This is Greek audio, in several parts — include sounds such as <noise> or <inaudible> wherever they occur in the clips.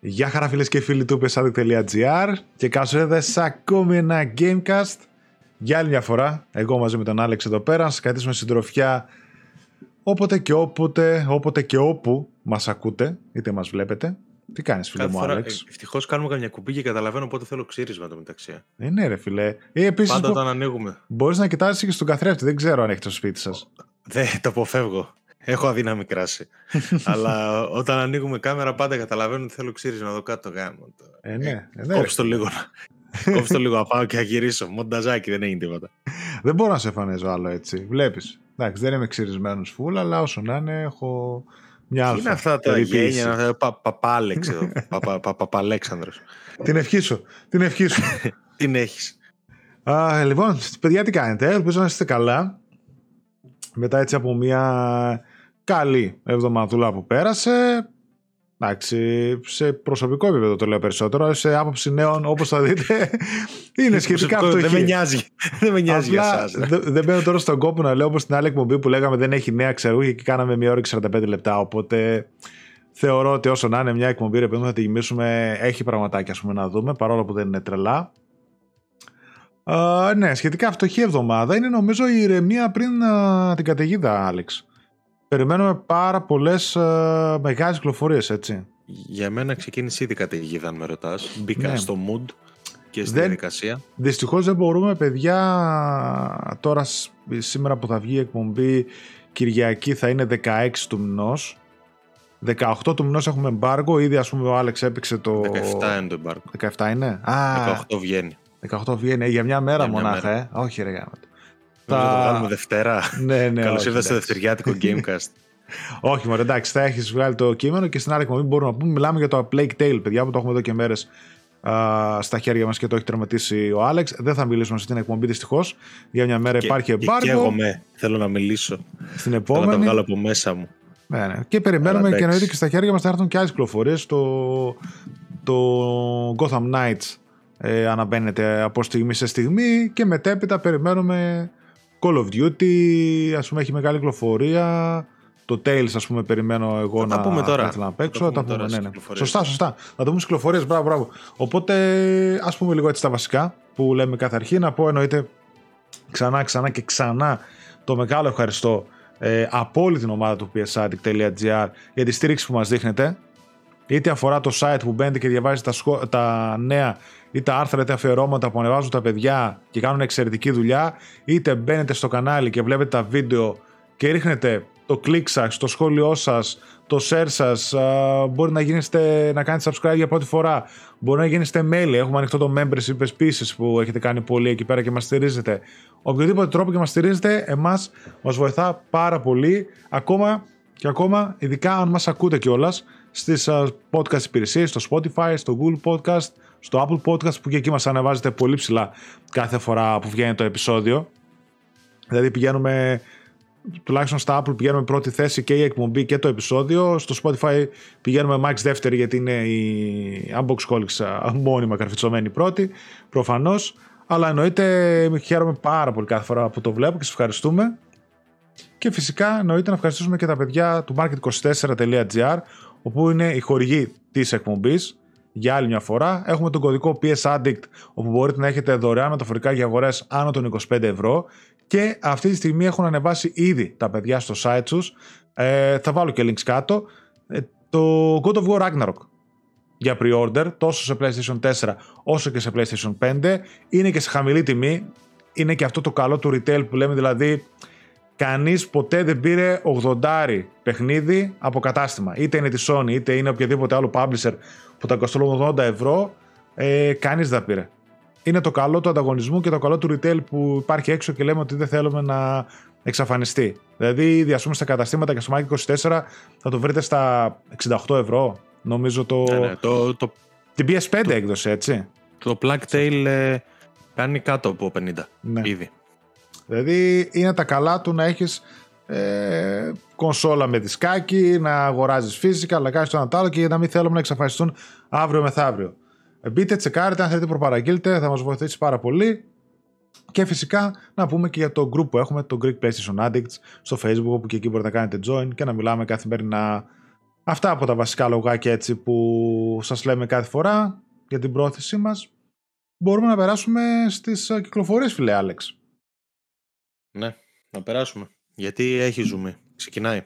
Γεια χαρά φίλες και φίλοι του pesadok.gr και καλώς ήρθατε σε ακόμη ένα Gamecast για άλλη μια φορά, εγώ μαζί με τον Άλεξ εδώ πέρα, να σας κρατήσουμε συντροφιά όποτε και όποτε, όποτε και όπου μας ακούτε, είτε μας βλέπετε. Τι κάνεις φίλε Κάθε μου φορά, Άλεξ; Ευτυχώς κάνουμε καμιά κουμπί και καταλαβαίνω πότε θέλω ξύρισμα το μεταξύ. Ε, ναι ρε φίλε. Ε, επίσης Πάντα μπο- όταν ανοίγουμε. μπορείς να κοιτάζεις και στον καθρέφτη, δεν ξέρω αν έχετε στο σπίτι σας. Δεν το αποφεύγω. Έχω αδύναμη κράση. <laughs> Αλλά όταν ανοίγουμε κάμερα πάντα καταλαβαίνω ότι θέλω ξύρισμα εδώ κάτω γάμο. Ε, ναι, ε, ναι, ρε. Κόψω το λίγο. να- <laughs> Κόψω το λίγο να πάω και να γυρίσω. Μονταζάκι δεν έγινε τίποτα. Δεν μπορώ να σε εμφανίζω άλλο έτσι. Βλέπεις. Εντάξει, δεν είμαι ξυρισμένος φουλ, αλλά όσο να είναι έχω μια Τι αλφα. είναι αυτά τα περιποίηση. γένια, αυτά, πα- Παπάλεξ εδώ. <laughs> Παπα- πα- Παπαλέξανδρος. Την ευχή σου. Την ευχή σου. Την έχεις. Α, λοιπόν, παιδιά τι κάνετε, ελπίζω να είστε καλά. Μετά έτσι από μια καλή εβδομαδούλα που πέρασε. Εντάξει, σε προσωπικό επίπεδο το λέω περισσότερο, σε άποψη νέων όπως θα δείτε <laughs> είναι σχετικά Προσωπικό, φτωχή. Δεν με νοιάζει. <laughs> Δεν με νοιάζει για Απλά εσάς. δε- δεν μπαίνω τώρα στον κόπο να λέω όπως την άλλη εκπομπή που λέγαμε δεν έχει νέα ξερούχη και κάναμε μια ώρα και 45 λεπτά. Οπότε θεωρώ ότι όσο να είναι μια εκπομπή ρε παιδί μου, θα τη γυμίσουμε. Έχει πραγματάκια ας πούμε, να δούμε παρόλο που δεν είναι τρελά. Α, ναι, σχετικά φτωχή εβδομάδα είναι νομίζω η ηρεμία πριν α, την καταιγίδα, Άλεξ. Περιμένουμε πάρα πολλές μεγάλες κυκλοφορίες, έτσι. Για μένα ξεκίνησε ήδη καταιγίδα, αν με ρωτάς. Μπήκα Ναι. στο mood και στη Δεν- διαδικασία. Δυστυχώς δεν μπορούμε, παιδιά. Τώρα, σ- σήμερα που θα βγει η εκπομπή, Κυριακή θα είναι 16 του μηνός. 18 του μηνός έχουμε εμπάργο. Ήδη, ας πούμε, ο Άλεξ έπαιξε το. 17 είναι το εμπάρκο. 17 είναι; Α, 18 βγαίνει. 18 βγαίνει. Ε, Για μια μέρα Για μια μονάχα, μέρα. ε. Όχι, ρε γάμο. Θα το βγάλουμε Δευτέρα. Ναι, ναι. Καλώς όχι, ήρθατε στο εντάξει. δευτεριάτικο Gamecast. <laughs> Όχι, μωρέ, εντάξει, θα έχεις βγάλει το κείμενο και στην άλλη εκπομπή μπορούμε να πούμε. Μιλάμε για το Plague Tale, παιδιά, που το έχουμε εδώ και μέρες στα χέρια μας και το έχει τερματίσει ο Άλεξ. Δεν θα μιλήσουμε σε αυτή την εκπομπή δυστυχώς. Για μια μέρα Και- υπάρχει και- Και εμπάργο. εγώ με. Θέλω να μιλήσω. Στην Θέλω να τα επόμενη. βγάλω από μέσα μου. Ναι, ναι. Και περιμένουμε Αλλά και εντάξει. εννοείται και στα χέρια μας θα έρθουν και άλλες κυκλοφορίες. Το, το Gotham Knights ε, αναμπαίνεται από στιγμή σε στιγμή και μετέπειτα περιμένουμε Call of Duty. Α πούμε, έχει μεγάλη κυκλοφορία. Το Tales, ας πούμε, περιμένω εγώ Θα τα να, πούμε τώρα. να ήθελα να Θα τα παίξω. πούμε Τα πούμε, τώρα ναι, στις ναι. κυκλοφορίες. Σωστά, σωστά. Θα το πούμε στις κυκλοφορίες. Μπράβο, μπράβο. Οπότε, ας πούμε λίγο έτσι τα βασικά που λέμε κάθε αρχή. Να πω εννοείται ξανά, ξανά και ξανά το μεγάλο ευχαριστώ ε, από όλη την ομάδα του psaddict.gr για τη στήριξη που μας δείχνετε είτε αφορά το site που μπαίνετε και διαβάζετε τα, σχο- τα νέα ή τα άρθρα είτε αφιερώματα που ανεβάζουν τα παιδιά και κάνουν εξαιρετική δουλειά είτε μπαίνετε στο κανάλι και βλέπετε τα βίντεο και ρίχνετε το κλικ σας, το σχόλιο σας, το share σας, α, μπορεί να, γίνεστε, να κάνετε subscribe για πρώτη φορά, μπορεί να γίνεστε mail, έχουμε ανοιχτό το membership επίσης που έχετε κάνει πολύ εκεί πέρα και μας στηρίζετε. Οποιοδήποτε τρόπο και μας στηρίζετε, εμάς μας βοηθά πάρα πολύ, ακόμα και ακόμα, ειδικά αν μας ακούτε κιόλας στις α, podcast υπηρεσίες, στο Spotify, στο Google Podcast, στο Apple Podcast που και εκεί μας ανεβάζετε πολύ ψηλά κάθε φορά που βγαίνει το επεισόδιο. Δηλαδή πηγαίνουμε τουλάχιστον στα Apple πηγαίνουμε πρώτη θέση και η εκπομπή και το επεισόδιο. Στο Spotify πηγαίνουμε max δεύτερη γιατί είναι η Unboxholics α, μόνιμα καρφιτσωμένη πρώτη, προφανώς. Αλλά εννοείται χαίρομαι πάρα πολύ κάθε φορά που το βλέπω και σας ευχαριστούμε. Και φυσικά εννοείται να ευχαριστήσουμε και τα παιδιά του market24.gr όπου είναι η χορηγή της εκπομπής για άλλη μια φορά. Έχουμε τον κωδικό PS Addict όπου μπορείτε να έχετε δωρεάν μεταφορικά για αγορές άνω των 25 ευρώ και αυτή τη στιγμή έχουν ανεβάσει ήδη τα παιδιά στο site τους. Ε, θα βάλω και links κάτω. Ε, το God of War Ragnarok για pre-order τόσο σε PlayStation 4 όσο και σε PlayStation 5 είναι και σε χαμηλή τιμή. Είναι και αυτό το καλό του retail που λέμε δηλαδή κανείς ποτέ δεν πήρε 80 παιχνίδι από κατάστημα. Είτε είναι της Sony είτε είναι οποιοδήποτε άλλο publisher που τα κοστολούν 80 ευρώ, ε, κανείς δεν τα πήρε. Είναι το καλό του ανταγωνισμού και το καλό του retail που υπάρχει έξω και λέμε ότι δεν θέλουμε να εξαφανιστεί. Δηλαδή, ήδη ας πούμε στα καταστήματα και στο Mike 24 θα το βρείτε στα 68 ευρώ. Νομίζω το... Ναι, ναι, το, το, την PS5 έκδοση, έτσι. το Plague Tale ε, κάνει κάτω από 50 Ναι. ήδη. Δηλαδή είναι τα καλά του να έχεις ε, κονσόλα με δισκάκι, να αγοράζεις φυσικά, αλλά κάνεις το ένα τ' άλλο και να μην θέλουμε να εξαφανιστούν αύριο μεθαύριο. Ε, Μπείτε, τσεκάρετε, αν θέλετε προπαραγγείλτε, θα μας βοηθήσει πάρα πολύ. Και φυσικά να πούμε και για το group που έχουμε, το Greek PlayStation Addicts, στο Facebook, όπου και εκεί μπορείτε να κάνετε join και να μιλάμε καθημερινά. Αυτά από τα βασικά λογάκια έτσι που σας λέμε κάθε φορά για την πρόθεσή μας. Μπορούμε να περάσουμε στις ε, κυκλοφορίες, φίλε Άλεξ. Ναι, να περάσουμε. Γιατί έχει ζουμί. Ξεκινάει.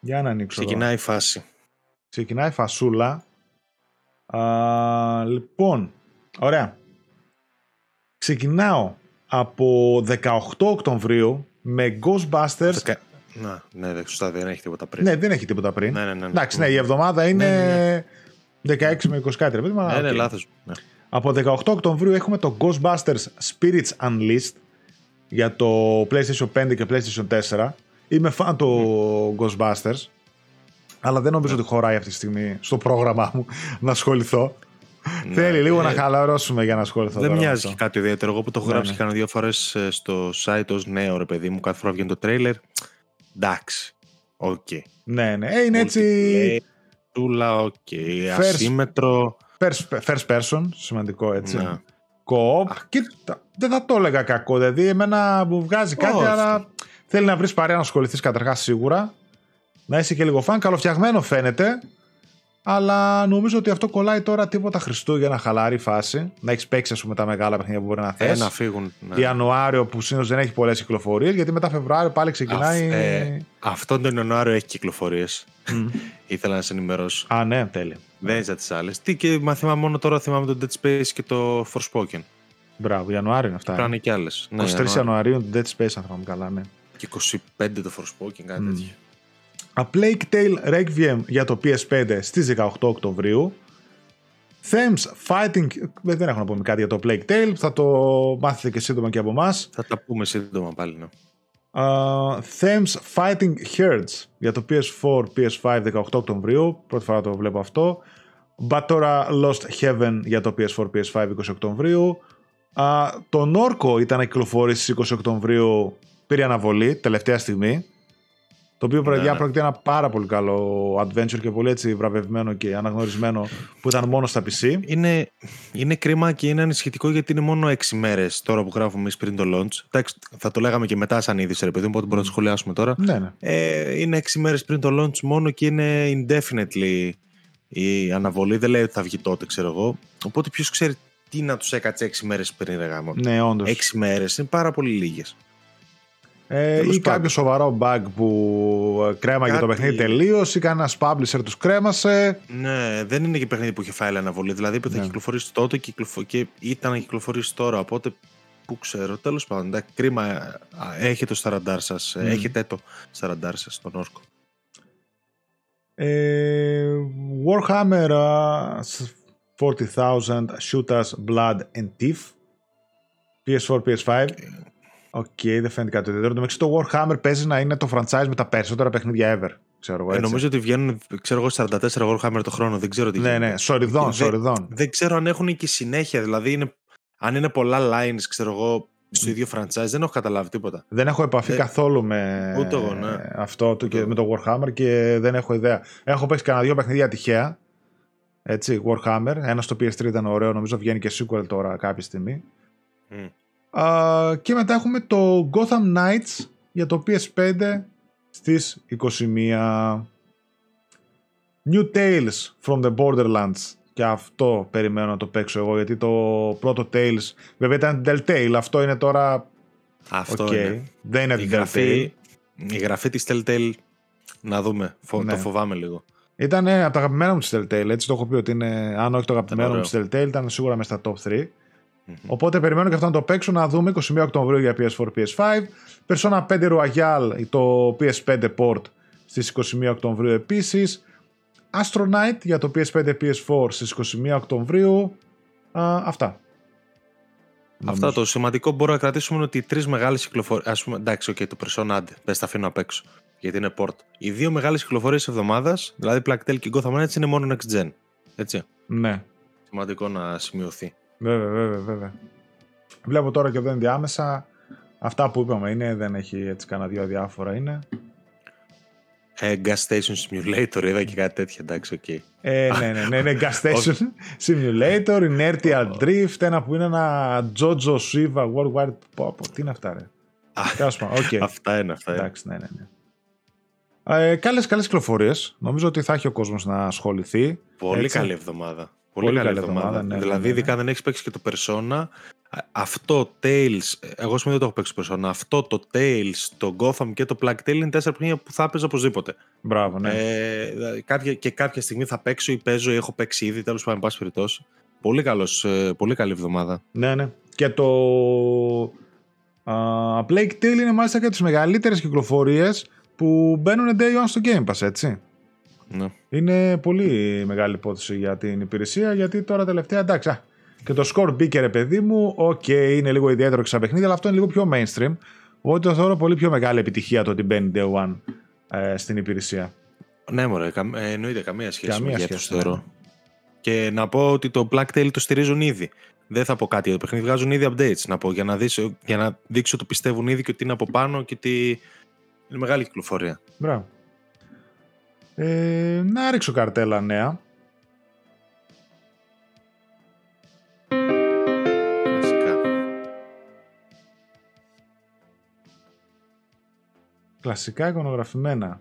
Για να ανοίξω Ξεκινάει η φάση. Ξεκινάει η φασούλα. Α, λοιπόν, ωραία. Ξεκινάω από 18 Οκτωβρίου με Ghostbusters. Δεκα- Να, ναι, δε- σωστά, δεν έχει τίποτα πριν. Ναι, δεν έχει τίποτα πριν. ναι, ναι. ναι, ναι. Εντάξει, ναι, η εβδομάδα είναι Ναι, 16 με 20 κάτι. ρε παιδί μου, αλλά Ναι, ναι, οκ. λάθος. Ναι. Από 18 Οκτωβρίου έχουμε το Ghostbusters Spirits Unleashed για το PlayStation 5 και PlayStation 4. Είμαι φαν του Ghostbusters, αλλά δεν νομίζω ότι χωράει αυτή τη στιγμή στο πρόγραμμά μου <laughs> να ασχοληθώ. Θέλει λίγο Ε, να χαλαρώσουμε για να ασχοληθώ. Δεν τώρα με μοιάζει αυτό. και κάτι ιδιαίτερο. Εγώ που το έχω Ναι, γράψει ναι. κάνα δύο φορές στο site ως νέο ρε παιδί μου, κάθε φορά βγαίνει το τρέιλερ. Εντάξει. Οκ. Ναι, ναι. Ε, είναι έτσι Multiplayer, Τούλα, οκ. Ασύμετρο. first, first person, σημαντικό έτσι. Ναι. Co-op. Κοίτα, δεν θα το έλεγα κακό. Δηλαδή, εμένα μου βγάζει κάτι, Όχι. αλλά θέλει να βρεις παρέα να ασχοληθείς καταρχάς σίγουρα. Να είσαι και λίγο φαν. Καλοφτιαγμένο φαίνεται. Αλλά νομίζω ότι αυτό κολλάει τώρα τίποτα Χριστούγεννα, χαλάρη φάση. Να έχεις παίξει, ας πούμε, τα μεγάλα παιχνίδια που μπορεί να θες. Ε, να φύγουν. ναι. Ιανουάριο που συνήθως δεν έχει πολλές κυκλοφορίες, γιατί μετά Φεβρουάριο πάλι ξεκινάει. Αυ- ε, αυτόν τον Ιανουάριο έχει κυκλοφορίες. Μμ. <laughs> Ήθελα να σε ενημερώσω. Α, ναι, τέλεια. Δεν είσαι τις άλλες. Τι και μα θυμάμαι μόνο τώρα θυμάμαι το Dead Space και το Forspoken. Μπράβο, Ιανουάριο είναι αυτά. Πρέπει να είναι και άλλε. 23 Ιανουαρίου το Dead Space, αν θυμάμαι καλά, ναι. Και 25 το Forspoken, κάτι Μμ. τέτοιο. A Plague Tale Requiem για το PS5 στις 18 Οκτωβρίου. Thems Fighting... ε, Δεν έχω να πούμε κάτι για το Plague Tale, θα το μάθετε και σύντομα και από εμάς. Θα τα πούμε σύντομα πάλι. Ναι. Thems Fighting Herds για το PS4, PS5 18 Οκτωβρίου. Πρώτη φορά το βλέπω αυτό. Batora Lost Heaven για το PS4, PS5 20 Οκτωβρίου. Α, το Norco ήταν να κυκλοφορήσει στις 20 Οκτωβρίου. Πήρε αναβολή τελευταία στιγμή. Το οποίο παιδιά Ναι. πρόκειται ένα πάρα πολύ καλό adventure και πολύ έτσι βραβευμένο και αναγνωρισμένο που ήταν μόνο στα PC. Είναι, είναι κρίμα και είναι ανησυχητικό γιατί είναι μόνο 6 μέρες τώρα που γράφουμε εμείς πριν το launch. Εντάξει, θα το λέγαμε και μετά σαν είδηση, ρε παιδί μου, οπότε μπορούμε να το σχολιάσουμε τώρα. Ναι, ναι. Ε, είναι 6 μέρες πριν το launch μόνο και είναι indefinitely η αναβολή. Δεν λέει ότι θα βγει τότε, ξέρω εγώ. Οπότε ποιος ξέρει τι να τους έκατσε 6 μέρες πριν, ρε γάμο. Ναι, όντως. 6 μέρες είναι πάρα πολύ λίγες. Ε, Τέλος ή πάντων. κάποιο σοβαρό bug που ε, κρέμαγε το Κάτι- παιχνίδι τελείως ή κανένας publisher τους κρέμασε. Ναι, δεν είναι και παιχνίδι που είχε φάει αναβολή. Δηλαδή είπε ότι θα Ναι. κυκλοφορήσει τότε και, κυκλοφο- και ήταν να κυκλοφορήσει τώρα. Οπότε που ξέρω, τέλος πάντων. εντάξει, κρίμα. α, Έχετε το στα ραντάρ σας. Μμ. Έχετε το στα ραντάρ σας, τον Όρκο. Ε, Warhammer ε, 40,000 Shootas Blood and Teef PS4, PS5 OK, δεν φαίνεται κάτι ιδιαίτερο. Το μεταξύ το Warhammer παίζει να είναι το franchise με τα περισσότερα παιχνίδια ever. Ξέρω εγώ Ε, έτσι. νομίζω ότι βγαίνουν, ξέρω εγώ, 44 Warhammer το χρόνο. Δεν ξέρω τι Ναι, γίνεται. ναι, σωρηδόν, Δεν- σωρηδόν. Δεν ξέρω αν έχουν και συνέχεια. Δηλαδή, είναι, αν είναι πολλά lines, ξέρω εγώ, στο ίδιο franchise, δεν έχω καταλάβει τίποτα. Δεν έχω επαφή Ε, καθόλου με ούτε εγώ, ναι. αυτό το, και εγώ. με το Warhammer και δεν έχω ιδέα. Έχω παίξει κανένα δύο παιχνίδια τυχαία. Έτσι, Warhammer. Ένα στο PS3 ήταν ωραίο, νομίζω βγαίνει και sequel τώρα κάποια στιγμή. Μμ. Α, και μετά έχουμε το Gotham Knights για το PS5 στις 21. New Tales from the Borderlands. Και αυτό περιμένω να το παίξω εγώ, γιατί το πρώτο Tales βέβαια ήταν Telltale. Αυτό είναι τώρα Αυτό Οκ. είναι. Δεν είναι Η την γραφή, η γραφή της Telltale, να δούμε. Φο- Ναι. Το φοβάμαι λίγο. Ήταν από τα αγαπημένα μου της Telltale. Έτσι το έχω πει ότι είναι, αν όχι το αγαπημένο μου Ήταν της Telltale, ήταν σίγουρα μέσα στα top 3. Μμμ. Οπότε περιμένω και αυτό να το παίξω να δούμε 21 Οκτωβρίου για PS4, PS5. Persona 5 Royal, το PS5 port στις 21 Οκτωβρίου επίσης. Astronaut για το PS5, PS4 στις 21 Οκτωβρίου. Α, αυτά. Αυτά το σημαντικό που μπορούμε να κρατήσουμε είναι ότι οι τρεις μεγάλες κυκλοφορίες. Α πούμε, εντάξει, okay, το Persona άντε, πες τα αφήνω απ' έξω. Γιατί είναι port. Οι δύο μεγάλες κυκλοφορίες εβδομάδας, δηλαδή Plague και Gotham Knights, είναι μόνο next gen. Έτσι. Ναι, Σημαντικό να σημειωθεί. Βέβαια, βέβαια, βέβαια. Βλέπω τώρα και εδώ ενδιάμεσα. Αυτά που είπαμε είναι, δεν έχει έτσι κανένα δύο διάφορα είναι. Ε, gas Station Simulator, είδα και κάτι τέτοιο, εντάξει, οκ. Ε, ναι, ναι, ναι, ναι, Gas <laughs> Station Simulator, Inertial Drift, ένα που είναι ένα Jojo Siva Worldwide. Πω, πω, τι είναι αυτά, ρε; Α, Τέλος πάντων, οκ. Αυτά είναι, αυτά είναι. Εντάξει, ναι, ναι, ναι. Ε, καλές, καλές κυκλοφορίες. Νομίζω ότι θα έχει ο κόσμος να ασχοληθεί. Πολύ Έτσι. καλή εβδομάδα. Πολύ, καλή εβδομάδα. ναι, δηλαδή, ναι, ναι. ειδικά δεν έχεις παίξει και το Persona. Αυτό, Tales, εγώ σημαίνει δεν το έχω παίξει Persona. Αυτό, το Tales, το Gotham και το Plague Tale είναι τέσσερα παιχνίδια που θα έπαιζα οπωσδήποτε. Μπράβο, ναι. Ε, δηλαδή, κάποια, και κάποια στιγμή θα παίξω ή παίζω ή έχω παίξει ήδη, τέλος πάντων, εν πάση περιπτώσει. Πολύ, καλός, ε, πολύ καλή εβδομάδα. Ναι, ναι. Και το α, Plague Tale είναι μάλιστα και τις μεγαλύτερες κυκλοφορίες που μπαίνουν day one στο Game Pass, έτσι. Ναι. Είναι πολύ μεγάλη υπόθεση για την υπηρεσία γιατί τώρα τελευταία εντάξει. α, και το Scorn μπήκε ρε παιδί μου. Οκ, είναι λίγο ιδιαίτερο και σαν παιχνίδι, αλλά αυτό είναι λίγο πιο mainstream. Οπότε το θεωρώ πολύ πιο μεγάλη επιτυχία το ότι μπαίνει day one ε, στην υπηρεσία. Ναι, μωρέ, καμ- ε, εννοείται καμία σχέση Καμία με σχέση, γέθος, ναι. θεωρώ. Και να πω ότι το Black Tail το στηρίζουν ήδη. Δεν θα πω κάτι για το παιχνίδι, βγάζουν ήδη updates να πω για να, δεις, για να δείξω ότι πιστεύουν ήδη και ότι είναι από πάνω και ότι είναι μεγάλη κυκλοφορία. Μπράβο. Ε, να ρίξω καρτέλα νέα. Κλασικά. Κλασικά εικονογραφημένα.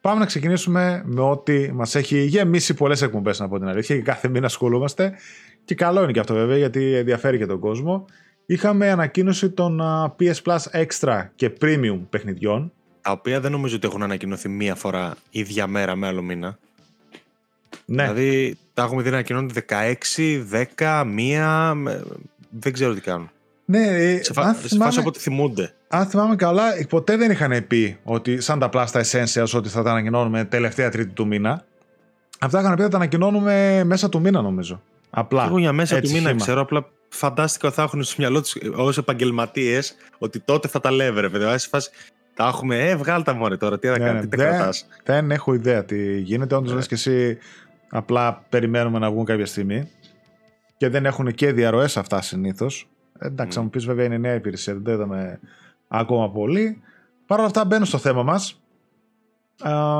Πάμε να ξεκινήσουμε με ό,τι μας έχει γεμίσει πολλές εκπομπές να πω την αλήθεια και κάθε μήνα ασχολούμαστε και καλό είναι και αυτό βέβαια γιατί ενδιαφέρει και τον κόσμο. Είχαμε ανακοίνωση των α, PS Plus Extra και Premium παιχνιδιών. Τα οποία δεν νομίζω ότι έχουν ανακοινωθεί μία φορά ίδια μέρα με άλλο μήνα. Ναι, Δηλαδή τα έχουμε δει να ανακοινώνονται 16, 10, μία. με- Δεν ξέρω τι κάνουν. ναι ε, Σε, φα... αν, σε θυμάμαι, φάση από ό,τι θυμούνται. αν θυμάμαι καλά, ποτέ δεν είχαν πει ότι σαν τα Plus τα Essentials ότι θα τα ανακοινώνουμε τελευταία τρίτη του μήνα. Αυτά είχαν πει ότι θα τα ανακοινώνουμε μέσα του μήνα νομίζω. Απλά. Εγώ για μέσα του έτσι μήνα χύμα. ξέρω, απλά φαντάστηκα ότι θα έχουν στο μυαλό τους ως επαγγελματίες ότι τότε θα τα λέμε, ρε παιδί. Σε φάση, τα έχουμε, ε, βγάλ τα μωρέ τώρα, τι θα Ναι, κάνεις, ναι, τι τα δεν- κρατάς. Δεν έχω ιδέα τι γίνεται. Όντως Ναι. λες και εσύ απλά περιμένουμε να βγουν κάποια στιγμή. Και δεν έχουν και διαρροές αυτά συνήθως. Εντάξει, Μμ. θα μου πεις βέβαια είναι νέα υπηρεσία, δεν το είδαμε ακόμα πολύ. Παρ' όλα αυτά μπαίνω στο θέμα μας.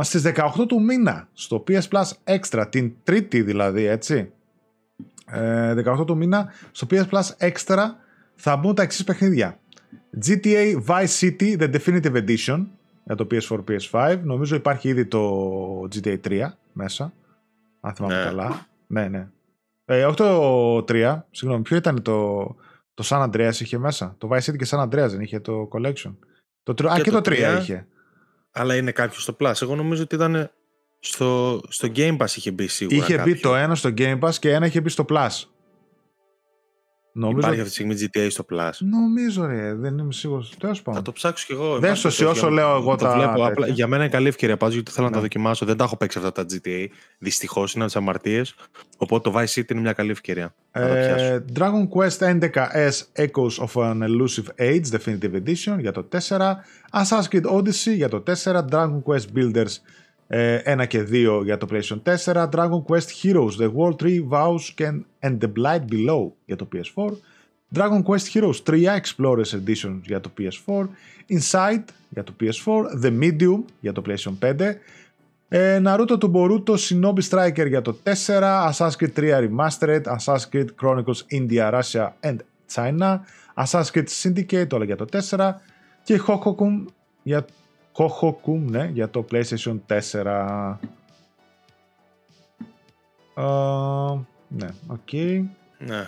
Στις 18 του μήνα, στο PS Plus Extra, την τρίτη δηλαδή, έτσι. Ε, 18 του μήνα, στο PS Plus Extra θα μπουν τα εξής παιχνίδια. GTA Vice City The Definitive Edition για το PS4, PS5. Νομίζω υπάρχει ήδη το GTA 3 μέσα. Αν θυμάμαι Ναι. καλά. Ναι, ναι. Ε, όχι το 3, συγγνώμη, ποιο ήταν το, το San Andreas είχε μέσα; Το Vice City και San Andreas δεν είχε το Collection; Το, τρι- α, Και και το το 3 3. είχε. Αλλά είναι κάποιος στο Plus. Εγώ νομίζω ότι ήταν στο, στο Game Pass είχε μπει σίγουρα. Είχε μπει κάποιο. το ένα στο Game Pass και ένα είχε μπει στο Plus. Νομίζω, Υπάρχει αυτή τη στιγμή GTA στο Plus. νομίζω ρε, δεν είμαι σίγουρος. Τέλος Θα πάντων. το ψάξω κι εγώ. Δεν Εν στο πάση περιπτώσει, όσο λέω εγώ το τα βλέπω. τέτοια. Απλά, για μένα είναι καλή ευκαιρία πάντω γιατί θέλω να Ναι. τα δοκιμάσω. Δεν τα έχω παίξει αυτά τα GTA. Δυστυχώς είναι από τις αμαρτίες. Οπότε το Vice City είναι μια καλή ευκαιρία. Να τα πιάσω. Ε, Dragon Quest 11S Echoes of an Elusive Age Definitive Edition για το 4 Assassin's Creed Odyssey για το 4 Dragon Quest Builders ε, 1 και 2 για το PlayStation 4 Dragon Quest Heroes The World Tree Vows and, and the Blight Below για το PS4 Dragon Quest Heroes 3 Explorers Edition για το PS4 Inside για το PS4 The Medium για το PlayStation 5 ε, Naruto του Boruto Shinobi Striker για το 4, Assassin's Creed 3 Remastered, Assassin's Creed Chronicles India, Russia and China, Assassin's Creed Syndicate όλα για το 4 και Hohokum για, Hohokum, ναι, για το PlayStation 4. Ε, ναι, οκ. Ναι.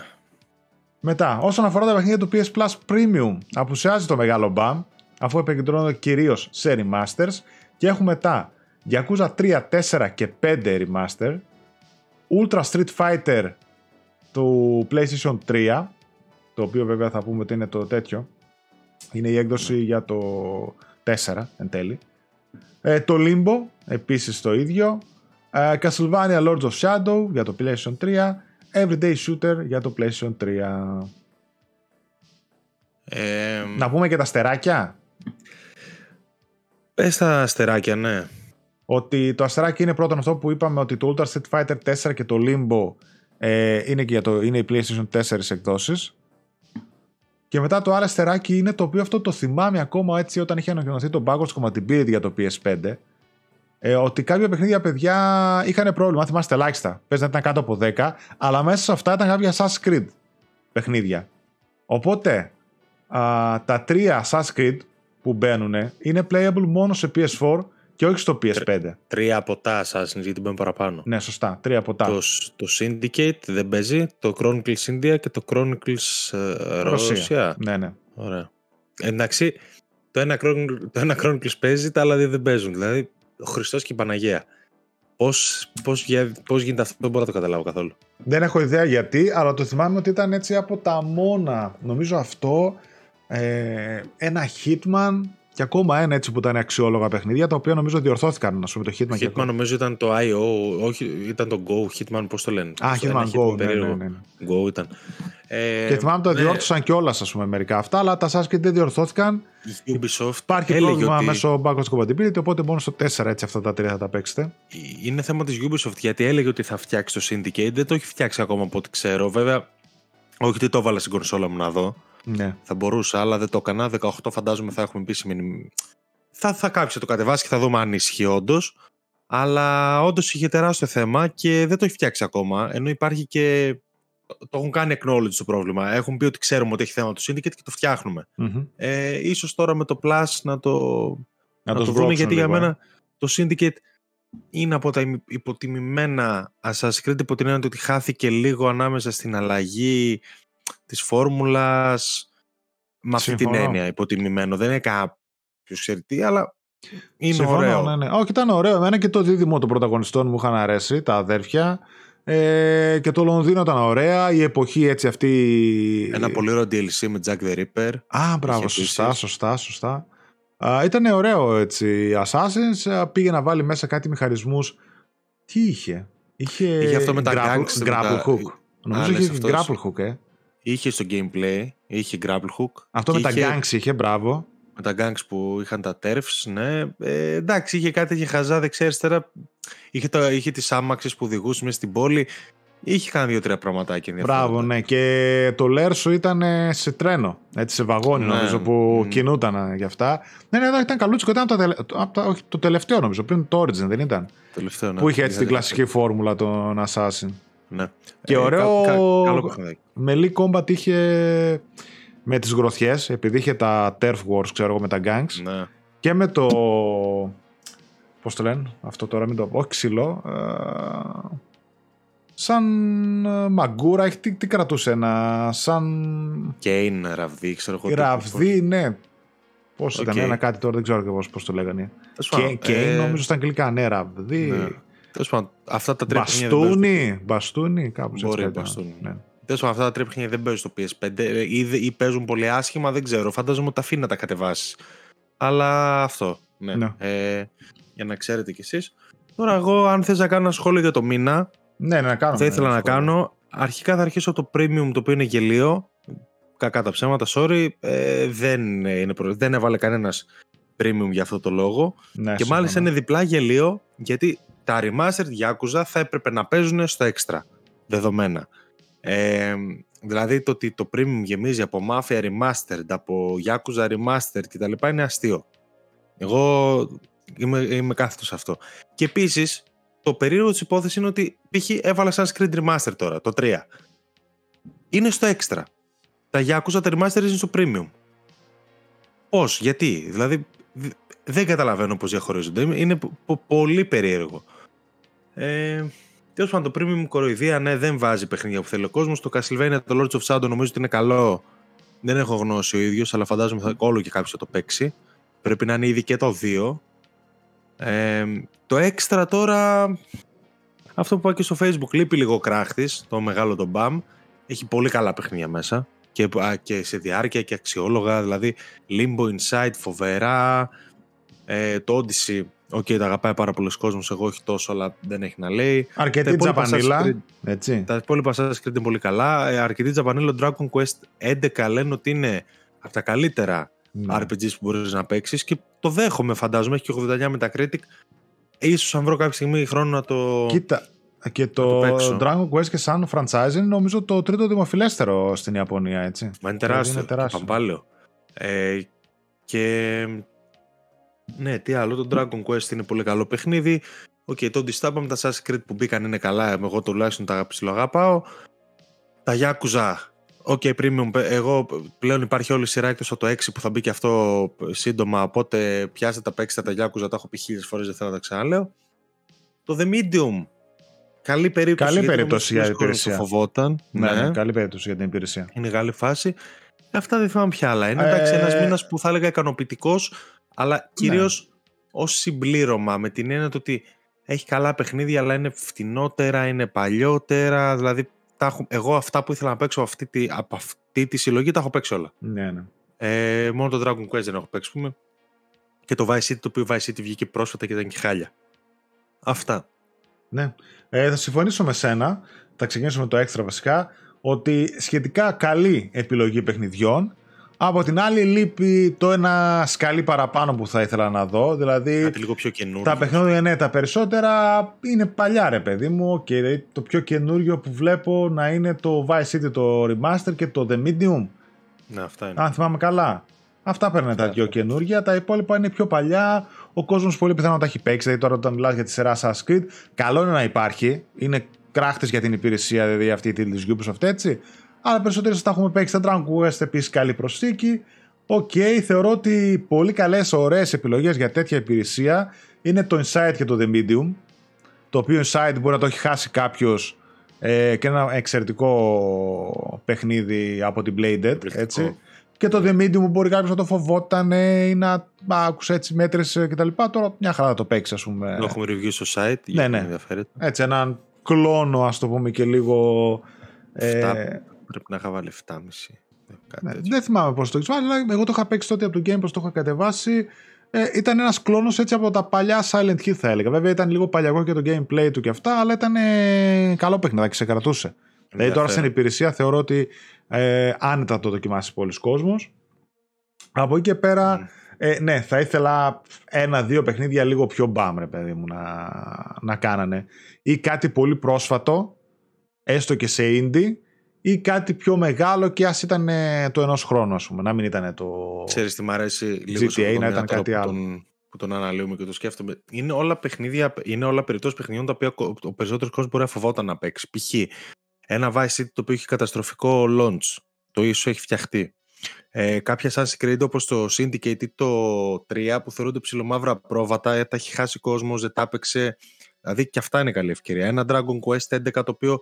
Μετά, όσον αφορά τα παιχνίδια του PS Plus Premium, απουσιάζει το μεγάλο μπαμ, αφού επικεντρώνονται κυρίως σε remasters και έχουμε τα Yakuza 3, 4 και 5 remaster, Ultra Street Fighter του PlayStation 3, το οποίο βέβαια θα πούμε ότι είναι το τέτοιο, είναι η έκδοση για το 4 εν τέλει. Ε, το Limbo, επίσης το ίδιο. Ε, Castlevania Lords of Shadow για το PlayStation 3. Everyday Shooter για το PlayStation 3. Ε, Να πούμε και τα στεράκια. Πες τα αστεράκια, ναι. Ότι το αστεράκι είναι πρώτον αυτό που είπαμε ότι το Ultra Street Fighter 4 και το Limbo ε, είναι, και για το, είναι οι PlayStation 4 εκδόσεις. Και μετά το άλλο αστεράκι είναι το οποίο αυτό το θυμάμαι ακόμα έτσι όταν είχε ανακοινωθεί το backwards compatibility για το PS5. Ε, ότι κάποια παιχνίδια παιδιά είχαν πρόβλημα, αν θυμάστε ελάχιστα. Πες να ήταν κάτω από 10, αλλά μέσα σε αυτά ήταν κάποια Assassin's Creed παιχνίδια. Οπότε α, τα τρία Assassin's Creed που μπαίνουν είναι playable μόνο σε PS4 Και όχι στο PS5. Τρία από τα Assassin's γιατί μπαίνουν παραπάνω. Ναι, σωστά. Τρία από τα. Το, το Syndicate δεν παίζει, το Chronicles India και το Chronicles ε, Ρωσία. Ναι, ναι. Ωραία. Εντάξει, το ένα, Chronicles, το ένα Chronicles παίζει, τα άλλα δύο δεν παίζουν. Δηλαδή, ο Χριστός και η Παναγία. Πώς, πώς, πώς γίνεται αυτό, δεν μπορώ να το καταλάβω καθόλου. Δεν έχω ιδέα γιατί, αλλά το θυμάμαι ότι ήταν έτσι από τα μόνα. Νομίζω αυτό, ε, ένα Hitman και ακόμα ένα έτσι που ήταν αξιόλογα παιχνίδια, τα οποία νομίζω διορθώθηκαν, να πούμε, το Hitman. Hitman και νομίζω ήταν το IO, όχι, ήταν το Go, Hitman, πώς το λένε. Α, Hitman Go, ναι, ναι, ναι, Go ήταν. Ε, και θυμάμαι το ναι. διόρθωσαν κιόλας, ας πούμε, μερικά αυτά, αλλά τα Assassin's δεν διορθώθηκαν. Η Ubisoft Υπάρχει πρόβλημα ότι... μέσω backwards compatibility, οπότε μόνο στο 4 έτσι αυτά τα τρία θα τα παίξετε. Είναι θέμα της Ubisoft γιατί έλεγε ότι θα φτιάξει το Syndicate, δεν το έχει φτιάξει ακόμα από ό,τι ξέρω. Βέβαια, όχι ότι το έβαλα στην κονσόλα μου να δω. Ναι. Θα μπορούσα, αλλά δεν το έκανα. 18 φαντάζομαι θα έχουμε επίσημη. Θα, θα κάποιο το κατεβάσει και θα δούμε αν ισχύει όντως. Αλλά όντως είχε τεράστιο θέμα και δεν το έχει φτιάξει ακόμα. Ενώ υπάρχει και. Το έχουν κάνει acknowledge το πρόβλημα. Έχουν πει ότι ξέρουμε ότι έχει θέμα το Syndicate και το φτιαχνουμε mm Ε, ίσως τώρα με το Plus να το, να, να το, δούμε γιατί για μένα ε. το Syndicate είναι από τα υποτιμημένα Assassin's Creed υπό την έννοια ότι χάθηκε λίγο ανάμεσα στην αλλαγή της φόρμουλας με αυτή την έννοια υποτιμημένο. Δεν είναι κάποιος ξέρει τι, αλλά είναι Συμφωνώ, ωραίο. Ναι, ναι. Όχι, ήταν ωραίο. Εμένα και το δίδυμο των πρωταγωνιστών μου είχαν αρέσει, τα αδέρφια. Ε, και το Λονδίνο ήταν ωραία. Η εποχή έτσι αυτή. Ένα πολύ ωραίο DLC με Jack the Ripper. Α, μπράβο, σωστά, σωστά, σωστά. ήταν ωραίο έτσι. Assassins πήγε να βάλει μέσα κάτι μηχανισμούς. Τι είχε; Είχε, είχε αυτό με τα grapple, grapple hook. Νομίζω είχε grapple hook, ε. Είχε στο gameplay, είχε grapple hook. Αυτό με τα gangs είχε, μπράβο. Με τα gangs που είχαν τα turfs, ναι. Ε, εντάξει, είχε κάτι, είχε χαζά δεξιά-αριστερά. Είχε, το, είχε τις άμαξες που οδηγούσες μέσα στην πόλη. Είχε κάνει δύο-τρία πραγματάκια ενδιαφέροντα. Μπράβο, ναι. Και το Λέρσο ήταν σε τρένο, έτσι, σε βαγόνι ναι. νομίζω που mm. κινούταν γι' αυτά. Ναι, ναι, ήταν καλούτσικο. Ήταν το, το, όχι, το τελευταίο νομίζω, πριν το Origin δεν ήταν; Τελευταίο, ναι. Που είχε έτσι την κλασική φόρμουλα των Assassin. Ναι. Και ε, ωραίο. Κα, κα, καλό με Lee Combat είχε με τις γροθιές, επειδή είχε τα Turf Wars, ξέρω εγώ, με τα Gangs. Ναι. Και με το... Πώς το λένε, αυτό τώρα μην το πω, όχι ξύλο. Ε, σαν ε, μαγκούρα, τι, τι κρατούσε ένα, σαν... Κέιν, ραβδί, ξέρω εγώ. Ραβδί, ναι. Πώς okay. ήταν, ένα κάτι τώρα, δεν ξέρω και πώς, πώς το λέγανε. Κέιν, ε... νομίζω στα αγγλικά, ναι, ραβδί. Ναι. Τέλος πάντων, αυτά τα τρία Μπαστούνι, μπαστούνι, κάπως έτσι. Μπορεί, μπαστούνι. Ναι. Τέλος πάντων, αυτά τα τρία παιχνίδια δεν παίζουν στο PS5 ε, ή, ή παίζουν πολύ άσχημα, δεν ξέρω. Φαντάζομαι ότι τα αφήνει να τα κατεβάσεις. Αλλά αυτό. Ναι. ναι. Ε, για να ξέρετε κι εσείς. Τώρα, εγώ, αν θες να κάνω ένα σχόλιο για το μήνα. Ναι, ναι να κάνω. Θα ήθελα να κάνω. Αρχικά θα αρχίσω το premium το οποίο είναι γελίο. Κακά τα ψέματα, sorry. Ε, δεν, είναι δεν έβαλε κανένας premium για αυτό το λόγο. Ναι, και μάλιστα είναι διπλά γελίο γιατί τα remastered Yakuza θα έπρεπε να παίζουν στο extra δεδομένα. Ε, δηλαδή το ότι το premium γεμίζει από Mafia Remastered, από Yakuza Remastered κτλ. είναι αστείο. Εγώ είμαι, είμαι κάθετος σε αυτό. Και επίσης, το περίεργο της υπόθεσης είναι ότι π.χ. έβαλα σαν Screen Remaster τώρα, το 3. Είναι στο extra. Τα Yakuza τα Remastered είναι στο premium. Πώς, γιατί, δηλαδή δεν καταλαβαίνω πώς διαχωρίζονται. Είναι πολύ περίεργο. Ε, Τέλος πάντων, το premium κοροϊδία ναι, δεν βάζει παιχνίδια που θέλει ο κόσμος. Το Castlevania, το Lords of Shadow νομίζω ότι είναι καλό. Δεν έχω γνώση ο ίδιος, αλλά φαντάζομαι θα όλο και κάποιος θα το παίξει. Πρέπει να είναι ήδη και το 2. Ε, το έξτρα τώρα. Αυτό που είπα και στο facebook λείπει λίγο κράχτης, το μεγάλο το BAM. Έχει πολύ καλά παιχνίδια μέσα. Και, και σε διάρκεια και αξιόλογα. Δηλαδή Limbo Inside φοβερά. Ε, το Odyssey OK, okay, τα αγαπάει πάρα πολλοί κόσμος. Εγώ όχι τόσο, αλλά δεν έχει να λέει. Αρκετή τζαπανίλα. Τα υπόλοιπα Assassin's Creed είναι πολύ καλά. Ε, αρκετή τζαπανίλα. Dragon Quest 11 λένε ότι είναι από τα καλύτερα ναι. RPGs που μπορείς να παίξεις και το δέχομαι, φαντάζομαι. Έχει και 89 Metacritic. σω αν βρω κάποια στιγμή χρόνο να το. Κοίτα. Και το, το Dragon Quest και σαν franchise είναι νομίζω το τρίτο δημοφιλέστερο στην Ιαπωνία, έτσι. Μα είναι τεράστιο. Είναι τεράστιο. Ε, και ναι, τι άλλο. Το Dragon Quest είναι πολύ καλό παιχνίδι. OK, okay, το Distabam, τα Assassin's Creed που μπήκαν είναι καλά. Εγώ τουλάχιστον τα αγαπάω. Τα Yakuza OK, okay, premium. Εγώ πλέον υπάρχει όλη η σειρά εκτός από το 6 που θα μπει και αυτό σύντομα. Οπότε πιάστε τα παίξτε τα Yakuza, τα έχω πει χίλιες φορές, δεν θέλω να τα ξαναλέω. Το The Medium. Καλή περίπτωση, καλή περίπτωση για την υπηρεσία. Το φοβόταν. Ναι, ναι, καλή περίπτωση για την υπηρεσία. Είναι καλή φάση. Αυτά δεν θυμάμαι ποια άλλα. Είναι ε... εντάξει ένας μήνας που θα έλεγα ικανοποιητικός, αλλά κυρίως ναι. ως συμπλήρωμα με την έννοια ότι έχει καλά παιχνίδια, αλλά είναι φτηνότερα, είναι παλιότερα. Δηλαδή, τα έχω, εγώ αυτά που ήθελα να παίξω από αυτή, τη, από αυτή τη συλλογή τα έχω παίξει όλα. Ναι, ναι. Ε, μόνο το Dragon Quest δεν έχω παίξει, πούμε. Και το Vice City, το οποίο Vice City βγήκε πρόσφατα και ήταν και χάλια. Αυτά. Ναι. Ε, θα συμφωνήσω με σένα. Θα ξεκινήσουμε με το έξτρα βασικά. Ότι σχετικά καλή επιλογή παιχνιδιών από την άλλη λείπει το ένα σκαλί παραπάνω που θα ήθελα να δω. Δηλαδή Κάτι λίγο πιο καινούργιο. Τα παιχνίδια ναι, τα περισσότερα είναι παλιά ρε παιδί μου. Και δηλαδή, το πιο καινούριο που βλέπω να είναι το Vice City το Remaster και το The Medium. Ναι, αυτά είναι. Αν θυμάμαι καλά. Αυτά παίρνουν τα δύο καινούργια. Τα υπόλοιπα είναι πιο παλιά. Ο κόσμος πολύ πιθανό τα έχει παίξει. Δηλαδή τώρα όταν μιλάς για τη σειρά Assassin's Creed, καλό είναι να υπάρχει. Είναι κράχτες για την υπηρεσία, δηλαδή αυτή της Ubisoft έτσι αλλά περισσότεροι τα έχουμε παίξει. Τα Dragon Quest επίσης καλή προσθήκη. OK, okay, θεωρώ ότι πολύ καλές, ωραίες επιλογές για τέτοια υπηρεσία είναι το Inside και το The Medium. Το οποίο Inside μπορεί να το έχει χάσει κάποιος ε, και ένα εξαιρετικό παιχνίδι από την Playdead. Έτσι. Και το The Medium μπορεί κάποιος να το φοβόταν ε, ή να άκουσε έτσι μέτριες κτλ. Τώρα μια χαρά θα το παίξει, ας πούμε. Το έχουμε review στο site. Ναι, ναι. Έτσι, έναν κλόνο, ας το πούμε και λίγο. Ε, Πρέπει να είχα βάλει 7,5. Ναι, δεν θυμάμαι πώς το έχεις βάλει, αλλά εγώ το είχα παίξει τότε από το Game Pass, το είχα κατεβάσει. Ε, ήταν ένας κλόνος έτσι από τα παλιά Silent Hill, θα έλεγα. Βέβαια ήταν λίγο παλιακό και το gameplay του και αυτά, αλλά ήταν ε, καλό παιχνίδι και σε κρατούσε. Δηλαδή τώρα στην υπηρεσία θεωρώ ότι ε, άνετα το δοκιμάσεις πολλοί κόσμος. Από εκεί και πέρα, mm. ε, ναι, θα ήθελα ένα-δύο παιχνίδια λίγο πιο μπαμ, ρε παιδί μου, να, να κάνανε. Ή κάτι πολύ πρόσφατο, έστω και σε indie, ή κάτι πιο μεγάλο και ας ήταν το ενός χρόνου ας πούμε, να μην ήταν το Ξέρεις τι μ' αρέσει λίγο GTA, να ήταν κάτι άλλο. Που τον, που τον αναλύουμε και το σκέφτομαι. Είναι όλα παιχνίδια, είναι όλα περιπτώσεις παιχνιδιών τα οποία ο περισσότερος κόσμος μπορεί να φοβόταν να παίξει. Π.χ. ένα Vice City το οποίο έχει καταστροφικό launch. Το ίσο έχει φτιαχτεί. Ε, κάποια Assassin's Creed όπως το Syndicate ή το 3 που θεωρούνται ψηλομαύρα πρόβατα, ε, τα έχει χάσει κόσμος, δεν τα έπαιξε. Δηλαδή και αυτά είναι καλή ευκαιρία. Ένα Dragon Quest 11 το οποίο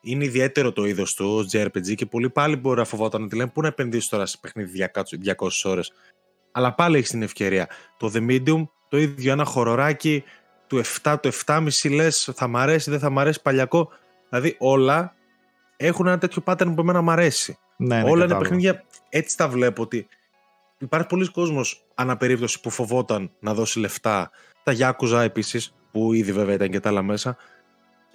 είναι ιδιαίτερο το είδος του ως JRPG και πολλοί πάλι μπορεί να φοβόταν ότι λένε πού να επενδύσεις τώρα σε παιχνίδι 200 ώρες. Αλλά πάλι έχεις την ευκαιρία. Το The Medium, το ίδιο ένα χοροράκι του 7, το 7,5 λες, θα μ' αρέσει, δεν θα μ' αρέσει, παλιακό. Δηλαδή όλα έχουν ένα τέτοιο pattern που εμένα μ' αρέσει. Ναι, ναι, όλα είναι παιχνίδια, έτσι τα βλέπω ότι υπάρχει πολλοί κόσμος αναπερίπτωση που φοβόταν να δώσει λεφτά. Τα Yakuza επίσης, που ήδη βέβαια ήταν και τα άλλα μέσα,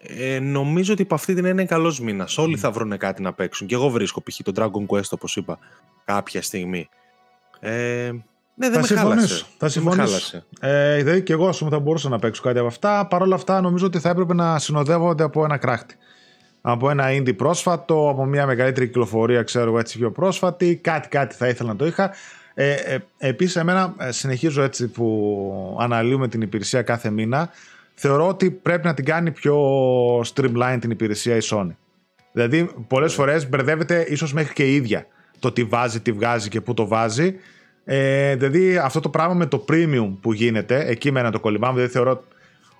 ε, νομίζω ότι από αυτή την είναι καλός μήνας. Όλοι θα βρουν κάτι να παίξουν. Και εγώ βρίσκω π.χ. το Dragon Quest, όπως είπα, κάποια στιγμή. Ε, ναι, δεν θα με χάλασε. Θα συμφωνήσω. Ε, δηλαδή και εγώ, ας πούμε, θα μπορούσα να παίξω κάτι από αυτά. Παρ' όλα αυτά, νομίζω ότι θα έπρεπε να συνοδεύονται από ένα κράχτη. Από ένα indie πρόσφατο, από μια μεγαλύτερη κυκλοφορία, ξέρω εγώ έτσι πιο πρόσφατη. Κάτι, κάτι θα ήθελα να το είχα. Ε, ε, Επίσης, εμένα ε, συνεχίζω έτσι που αναλύουμε την υπηρεσία κάθε μήνα θεωρώ ότι πρέπει να την κάνει πιο streamline την υπηρεσία η Sony. Δηλαδή, πολλές φορές μπερδεύεται ίσως μέχρι και η ίδια το τι βάζει, τι βγάζει και πού το βάζει. Ε, δηλαδή, αυτό το πράγμα με το premium που γίνεται, εκεί μένα το κολλημάμε, δηλαδή θεωρώ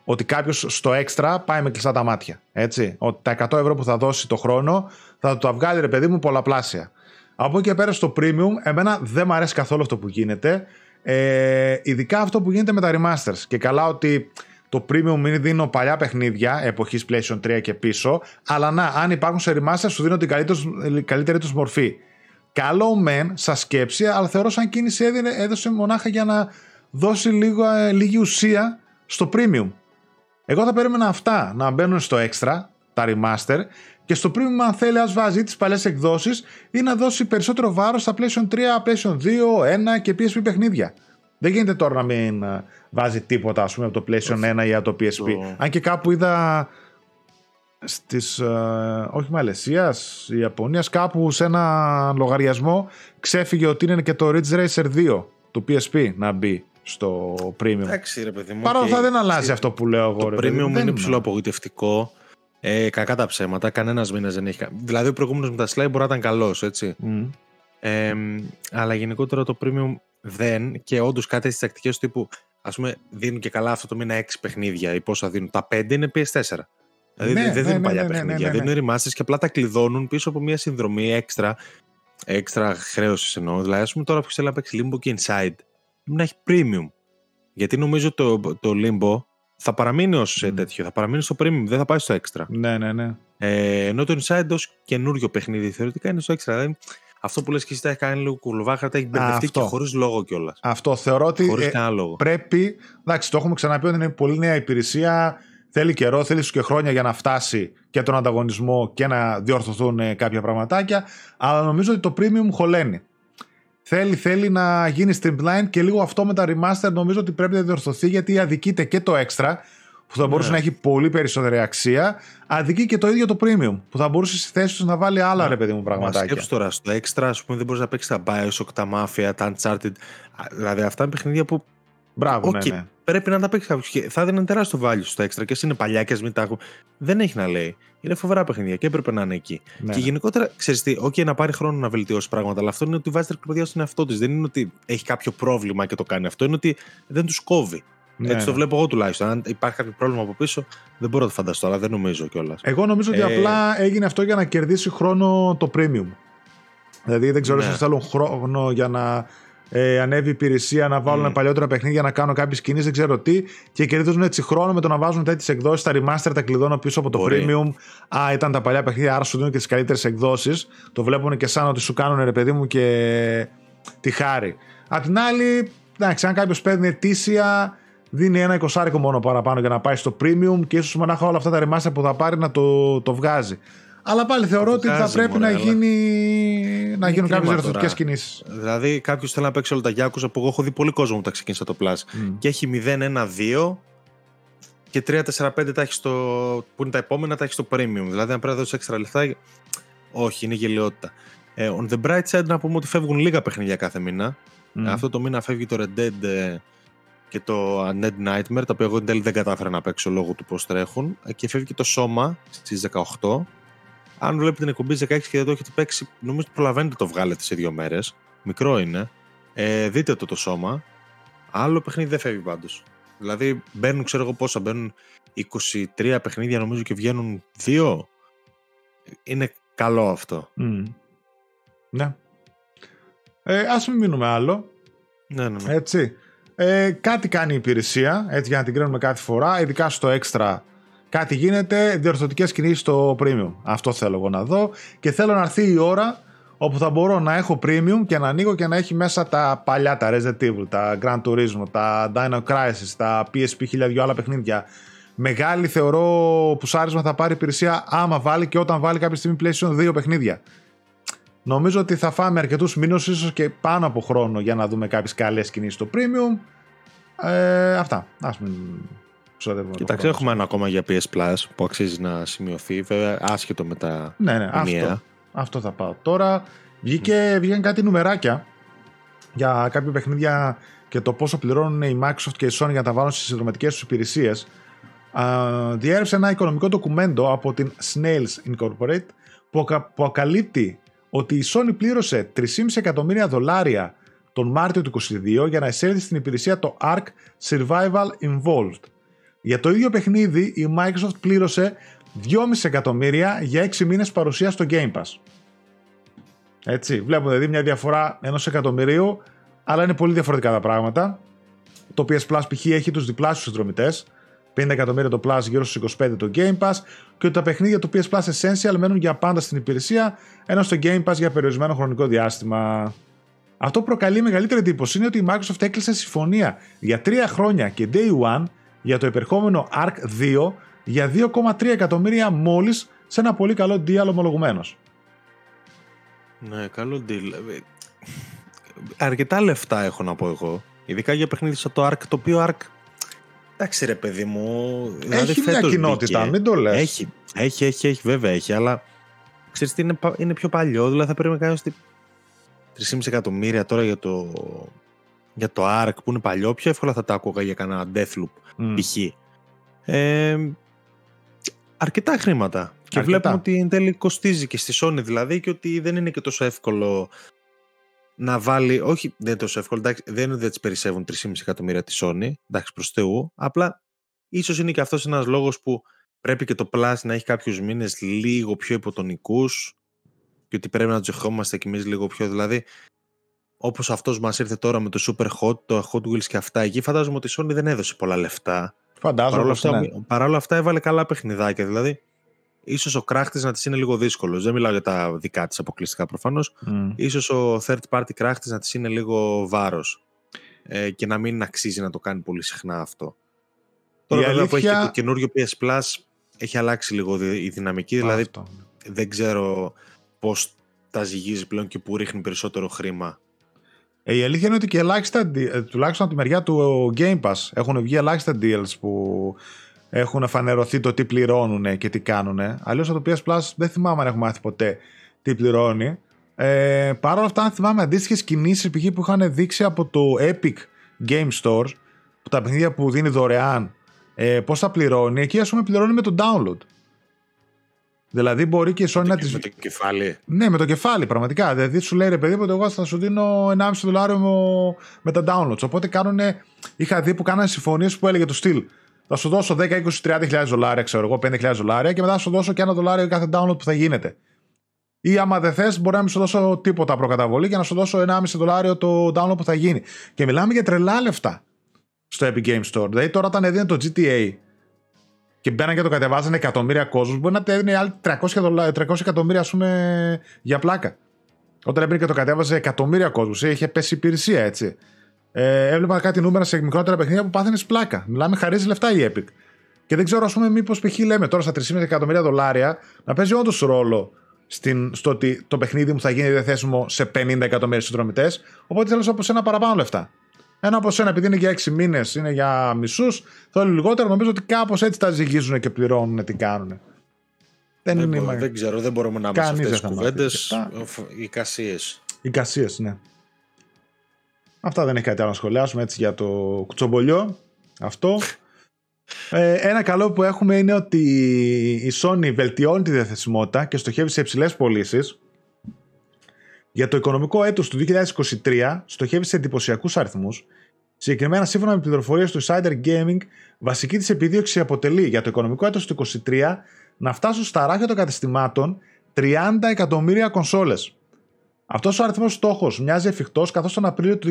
ότι κάποιος στο extra πάει με κλειστά τα μάτια. Έτσι. Ότι τα 100 ευρώ που θα δώσει το χρόνο θα το βγάλει ρε παιδί μου πολλαπλάσια. Από εκεί και πέρα στο premium, εμένα δεν μου αρέσει καθόλου αυτό που γίνεται. Ε, ειδικά αυτό που γίνεται με τα remasters. Και καλά ότι το premium mini δίνω παλιά παιχνίδια εποχής PlayStation 3 και πίσω, αλλά να, αν υπάρχουν σε remaster σου δίνω την καλύτερη, καλύτερη τους μορφή. Καλό μεν, σα σκέψη, αλλά θεωρώ σαν κίνηση έδωσε μονάχα για να δώσει λίγο, ε, λίγη ουσία στο premium. Εγώ θα περίμενα αυτά να μπαίνουν στο extra, τα remaster, και στο premium αν θέλει ας βάζει τις παλιές εκδόσεις ή να δώσει περισσότερο βάρος στα PlayStation 3, PlayStation 2, 1 και PSP παιχνίδια. Δεν γίνεται τώρα να μην ε, βάζει τίποτα ας πούμε από το PlayStation 1 ή από το PSP. Αν και κάπου είδα στις, ε, όχι Μαλαισίας, Ιαπωνίας, κάπου σε ένα λογαριασμό ξέφυγε ότι είναι και το Ridge Racer 2 του PSP να μπει στο premium. Εντάξει ρε παιδί μου. Παρ' όλα αυτά δεν αλλάζει αυτό που λέω εγώ. Το premium είναι ψηλό απογοητευτικό. Ε, κακά τα ψέματα, κανένας μήνα δεν έχει. Δηλαδή, ο προηγούμενος με τα slide μπορεί να ήταν καλός, έτσι. Mm. Ε, αλλά γενικότερα το premium δεν και όντως κάτι στις τακτικές του τύπου. Α πούμε, δίνουν και καλά αυτό το μήνα 6 παιχνίδια ή πόσα δίνουν. Τα 5 είναι PS4. Δηλαδή Ναι, δεν ναι, δίνουν ναι, παλιά ναι, ναι, παιχνίδια. ναι, ναι, ναι. Δίνουν remasters και απλά τα κλειδώνουν πίσω από μια συνδρομή έξτρα. Έξτρα χρέωσης εννοώ. Δηλαδή, ας πούμε τώρα που θέλει να παίξει Limbo και Inside, να έχει premium. Γιατί νομίζω το, το Limbo θα παραμείνει ως Μμ. τέτοιο. Θα παραμείνει στο premium, δεν θα πάει στο extra. Ναι, ναι, ναι. Ε, ενώ το Inside ως καινούριο παιχνίδι θεωρητικά είναι στο extra. Δηλαδή, αυτό που λες και εσύ τα έχει κάνει λίγο κουλουβάχα, τα έχει μπερδευτεί αυτό. και χωρίς λόγο κιόλας. Αυτό θεωρώ ότι Χωρίς ε, κανένα λόγο. πρέπει. Εντάξει, το έχουμε ξαναπεί ότι είναι πολύ νέα υπηρεσία. Θέλει καιρό, θέλει ίσως και χρόνια για να φτάσει και τον ανταγωνισμό και να διορθωθούν ε, κάποια πραγματάκια. Αλλά νομίζω ότι το premium χωλαίνει. Θέλει, θέλει να γίνει streamline και λίγο αυτό με τα remaster νομίζω ότι πρέπει να διορθωθεί γιατί αδικείται και το extra που θα μπορούσε Ναι. να έχει πολύ περισσότερη αξία. Αδικεί και το ίδιο το premium που θα μπορούσε στη θέση τους να βάλει άλλα Ναι. ρε παιδί μου Μα πραγματάκια. σκέψου τώρα, στο extra, ας πούμε, δεν μπορείς να παίξεις τα Bioshock, τα Mafia, τα Uncharted. Α, Δηλαδή, αυτά είναι παιχνίδια που Μπράβο, Οκ, ναι, ναι. πρέπει να τα παίξει κάποιος. Και θα έδινε τεράστιο value στο extra και εσύ είναι παλιά και ας μην τα έχουν. Δεν έχει να λέει. Είναι φοβερά παιχνίδια και έπρεπε να είναι εκεί. ναι. Και γενικότερα, ξέρεις τι, OK, να πάρει χρόνο να βελτιώσει πράγματα, αλλά αυτό είναι ότι βάζει την κλειδιά στον εαυτό της. Δεν είναι ότι έχει κάποιο πρόβλημα και το κάνει αυτό. Είναι ότι δεν τους κόβει. Ναι, Έτσι το ναι. βλέπω εγώ τουλάχιστον. Αν υπάρχει κάποιο πρόβλημα από πίσω, δεν μπορώ να το φανταστώ, αλλά δεν νομίζω κιόλας. Εγώ νομίζω ότι Ε, απλά έγινε αυτό για να κερδίσει χρόνο το premium. Δηλαδή δεν ξέρω Ναι. αν θέλουν χρόνο για να ε, ανέβει η υπηρεσία, να βάλουν Μμ. παλιότερα παιχνίδια, να κάνουν κάποιες κινήσεις, δεν ξέρω τι. Και κερδίζουν έτσι χρόνο με το να βάζουν τέτοιες εκδόσεις, τα remaster, τα κλειδώνω πίσω από το Μπορεί. premium. Α, ήταν τα παλιά παιχνίδια, άρα σου δίνουν και τις καλύτερες εκδόσεις. Το βλέπουν και σαν ότι σου κάνουν ρε παιδί μου και τη χάρη. Απ' την άλλη, εντάξει, αν κάποιος παίρνει ετήσια, δίνει ένα εικοσάρικο μόνο παραπάνω για να πάει στο premium και ίσως μονάχα όλα αυτά τα remaster που θα πάρει να το, το βγάζει. Αλλά πάλι θεωρώ το ότι θα βγάζει, πρέπει μωρέ, να, αλλά- γίνει, να Είναι γίνουν κάποιες κρίμα διορθωτικέ τώρα. κινήσεις. Δηλαδή, κάποιος θέλει να παίξει όλα τα Yakuza που εγώ έχω δει πολύ κόσμο που τα ξεκίνησα το Plus. Και έχει 0-1-2 και 3-4-5 τα έχει στο. που είναι τα επόμενα, τα έχει στο premium. Δηλαδή, αν πρέπει να δώσεις έξτρα λεφτά. Όχι, είναι γελιότητα. Ε, on the bright side, να πούμε ότι φεύγουν λίγα παιχνίδια κάθε μήνα. Αυτό το μήνα φεύγει το Red Dead ε, και το Undead Nightmare, τα οποία εγώ εν τέλει δεν κατάφερα να παίξω λόγω του πώς τρέχουν. Ε, Και φεύγει και το Σώμα στις 18. Αν βλέπετε την εκπομπή 16 και δεν το έχετε παίξει, νομίζω ότι προλαβαίνετε το βγάλετε σε δύο μέρες. Μικρό είναι. Ε, δείτε το το Σώμα. Άλλο παιχνίδι δεν φεύγει πάντως. Δηλαδή μπαίνουν, ξέρω εγώ πόσα, μπαίνουν 23 παιχνίδια νομίζω και βγαίνουν δύο. Είναι καλό αυτό. Μμ. Ναι. Ε, ας μην μείνουμε άλλο. Ναι, ναι, ναι. Έτσι. Ε, κάτι κάνει η υπηρεσία, έτσι για να την κρίνουμε κάθε φορά, ειδικά στο extra κάτι γίνεται, διορθωτικές κινήσεις στο premium. Αυτό θέλω εγώ να δω και θέλω να έρθει η ώρα όπου θα μπορώ να έχω premium και να ανοίγω και να έχει μέσα τα παλιά, τα Resident Evil, τα Gran Turismo, τα Dino Crisis, τα PSP, χίλια δυο άλλα παιχνίδια. Μεγάλη θεωρώ πουσάρισμα θα πάρει η υπηρεσία άμα βάλει και όταν βάλει κάποια στιγμή PlayStation 2 παιχνίδια. Νομίζω ότι θα φάμε αρκετούς μήνες, ίσως και πάνω από χρόνο για να δούμε κάποιες καλές κινήσεις στο premium. Ε, αυτά. Ας μην ξοδεύουμε το Κοιτάξτε, χρόνο. έχουμε ένα ακόμα για PS Plus που αξίζει να σημειωθεί, βέβαια άσχετο με τα Ναι, ναι, ενιαία. αυτό, αυτό θα πάω. Τώρα βγήκε, βγήκαν κάτι νουμεράκια για κάποια παιχνίδια και το πόσο πληρώνουν η Microsoft και η Sony για να τα βάλουν στις συνδροματικές τους υπηρεσίες. Α, διέρευσε ένα οικονομικό ντοκουμέντο από την Snails Incorporate που, ακα- που ακαλύπτει ότι η Sony πλήρωσε 3,5 εκατομμύρια δολάρια τον Μάρτιο του 2022 για να εισέλθει στην υπηρεσία το Ark Survival Involved. Για το ίδιο παιχνίδι η Microsoft πλήρωσε 2,5 εκατομμύρια για 6 μήνες παρουσία στο Game Pass. Έτσι, βλέπουμε δηλαδή μια διαφορά ενός εκατομμυρίου, αλλά είναι πολύ διαφορετικά τα πράγματα. Το PS Plus π.χ. έχει τους διπλάσιους συνδρομητές, 50 εκατομμύρια το Plus, γύρω στους 25 το Game Pass και ότι τα παιχνίδια του PS Plus Essential μένουν για πάντα στην υπηρεσία, ενώ στο Game Pass για περιορισμένο χρονικό διάστημα. Αυτό που προκαλεί μεγαλύτερη εντύπωση είναι ότι η Microsoft έκλεισε συμφωνία για 3 χρόνια και Day One για το επερχόμενο Arc 2 για 2,3 εκατομμύρια μόλις σε ένα πολύ καλό deal ομολογουμένος. Ναι, καλό deal. Ε, Αρκετά λεφτά έχω να πω εγώ. Ειδικά για παιχνίδι σαν το Ark, το οποίο Ark. Εντάξει ρε παιδί μου. δηλαδή Έχει μια φέτος κοινότητα, μπήκε. μην το λες. Έχει, έχει, έχει, έχει, βέβαια έχει, αλλά ξέρεις τι είναι, πα- είναι πιο παλιό, δηλαδή θα πρέπει να κάνεις τι- 3,5 εκατομμύρια τώρα για το, για το Ark που είναι παλιό, πιο εύκολα θα τα άκουγα για κανένα Deathloop Μμ. π.χ. Ε, αρκετά χρήματα. Και βλέπουμε ότι εν τέλει κοστίζει και στη Sony δηλαδή και ότι δεν είναι και τόσο εύκολο να βάλει. Όχι, δεν είναι τόσο εύκολο. Εντάξει, δεν είναι ότι δεν τις περισσεύουν 3,5 εκατομμύρια τη Sony. Εντάξει, προς Θεού. Απλά ίσως είναι και αυτός ένας λόγος που πρέπει και το Plus να έχει κάποιους μήνες λίγο πιο υποτονικούς και ότι πρέπει να τους δεχόμαστε κι εμείς λίγο πιο. Δηλαδή, όπως αυτός μας ήρθε τώρα με το Super Hot, το Hot Wheels και αυτά, εκεί φαντάζομαι ότι η Sony δεν έδωσε πολλά λεφτά. Φαντάζομαι. Παρ' όλα αυτά, έβαλε καλά παιχνιδάκια. Δηλαδή, ίσως ο κράχτης να της είναι λίγο δύσκολος. Δεν μιλάω για τα δικά της αποκλειστικά προφανώς. Mm. σω ο third party κράχτης να της είναι λίγο βάρος. Ε, και να μην αξίζει να το κάνει πολύ συχνά αυτό. Τώρα, βέβαια, αλήθεια... που έχει το καινούριο PS Plus, έχει αλλάξει λίγο η δυναμική. Δηλαδή, δεν ξέρω πώς τα ζυγίζει πλέον και που ρίχνει περισσότερο χρήμα. Ε, η αλήθεια είναι ότι και ελάχιστα, ε, τουλάχιστον από τη μεριά του Game Pass, έχουν βγει ελάχιστα deals που έχουν φανερωθεί το τι πληρώνουν και τι κάνουν. Αλλιώς από το PS Plus δεν θυμάμαι αν έχουμε μάθει ποτέ τι πληρώνει. Ε, Παρ' όλα αυτά, αν θυμάμαι αντίστοιχες κινήσεις που είχαν δείξει από το Epic Game Store, που τα παιχνίδια που δίνει δωρεάν, ε, πώς θα πληρώνει, εκεί ας πούμε πληρώνει με το download. Δηλαδή μπορεί και η Sony να τη. Με το κεφάλι. Ναι, με το κεφάλι, πραγματικά. Δηλαδή σου λέει ρε παιδί μου, εγώ θα σου δίνω 1,5 δολάριο με τα downloads. Οπότε κάνουν. Είχα δει που κάνανε συμφωνίες που έλεγε το στυλ. Θα σου δώσω 10, 20, 30 δολάρια, ξέρω εγώ, 5.000 δολάρια και μετά θα σου δώσω και ένα δολάριο κάθε download που θα γίνεται. Ή άμα δεν θες, μπορεί να μην σου δώσω τίποτα προκαταβολή και να σου δώσω 1,5 δολάριο το download που θα γίνει. Και μιλάμε για τρελά λεφτά στο Epic Game Store. Δηλαδή τώρα όταν έδινε το GTA και μπαίναν και το κατεβάζανε εκατομμύρια κόσμους, μπορεί να τα έδινε άλλοι 300, 300 εκατομμύρια, ας πούμε, για πλάκα. Όταν έμπαινε και το κατέβαζε εκατομμύρια κόσμους, είχε πέσει υπηρεσία έτσι. Ε, έβλεπα κάτι νούμερα σε μικρότερα παιχνίδια που πάθαινες πλάκα. Μιλάμε, χαρίζεις λεφτά η Epic. Και δεν ξέρω, ας πούμε, μήπως π.χ. λέμε τώρα στα 3,5 εκατομμύρια δολάρια να παίζει όντως ρόλο στην, στο ότι το παιχνίδι μου θα γίνει διαθέσιμο σε 50 εκατομμύρια συνδρομητές. Οπότε θέλω από σένα παραπάνω λεφτά. Ένα από σένα, επειδή είναι για 6 μήνες, είναι για μισούς, θέλω λιγότερο. Νομίζω ότι κάπως έτσι τα ζυγίζουν και πληρώνουν τι κάνουν. Δεν, δεν, είναι, δεν ξέρω, δεν μπορούμε να είμαστε αυτές τις κουβέντες. Οι κασίε. Οι κασίε, ναι. Αυτά δεν έχει κάτι άλλο να σχολιάσουμε έτσι για το κουτσομπολιό. Αυτό. Ε, ένα καλό που έχουμε είναι ότι η Sony βελτιώνει τη διαθεσιμότητα και στοχεύει σε υψηλές πωλήσεις. Για το οικονομικό έτος του 2023 στοχεύει σε εντυπωσιακούς αριθμούς. Συγκεκριμένα, σύμφωνα με πληροφορίε του Insider Gaming, βασική της επιδίωξη αποτελεί για το οικονομικό έτος του 2023 να φτάσουν στα ράχια των καταστημάτων 30 εκατομμύρια κονσόλες. Αυτός ο αριθμός στόχος μοιάζει εφικτός, καθώς τον Απρίλιο του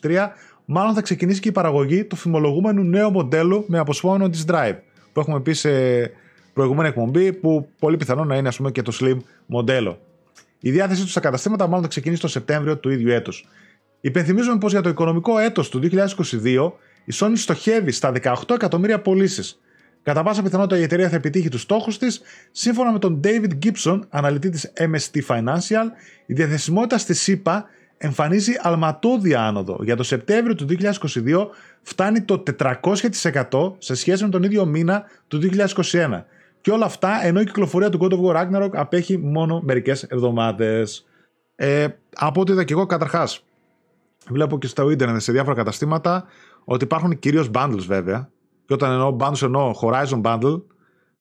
2023 μάλλον θα ξεκινήσει και η παραγωγή του φημολογούμενου νέου μοντέλου με αποσπόμενο τη Drive, που έχουμε πει σε προηγούμενη εκπομπή, που πολύ πιθανό να είναι ας πούμε, και το Slim μοντέλο. Η διάθεσή τους στα καταστήματα μάλλον θα ξεκινήσει το Σεπτέμβριο του ίδιου έτους. Υπενθυμίζουμε πως για το οικονομικό έτος του 2022 η Sony στοχεύει στα 18 εκατομμύρια πωλήσεις. Κατά πάσα πιθανότητα η εταιρεία θα επιτύχει τους στόχους της. Σύμφωνα με τον David Gibson, αναλυτή της MST Financial, η διαθεσιμότητα στη ΣΥΠΑ εμφανίζει αλματώδια άνοδο. Για το Σεπτέμβριο του 2022 φτάνει το 400% σε σχέση με τον ίδιο μήνα του 2021. Και όλα αυτά ενώ η κυκλοφορία του God of War Ragnarok απέχει μόνο μερικές εβδομάδες. Ε, από ό,τι είδα και εγώ, καταρχάς, βλέπω και στο ίντερνετ σε διάφορα καταστήματα ότι υπάρχουν κυρίως bundles βέβαια. Και όταν εννοώ bundles εννοώ Horizon Bundle,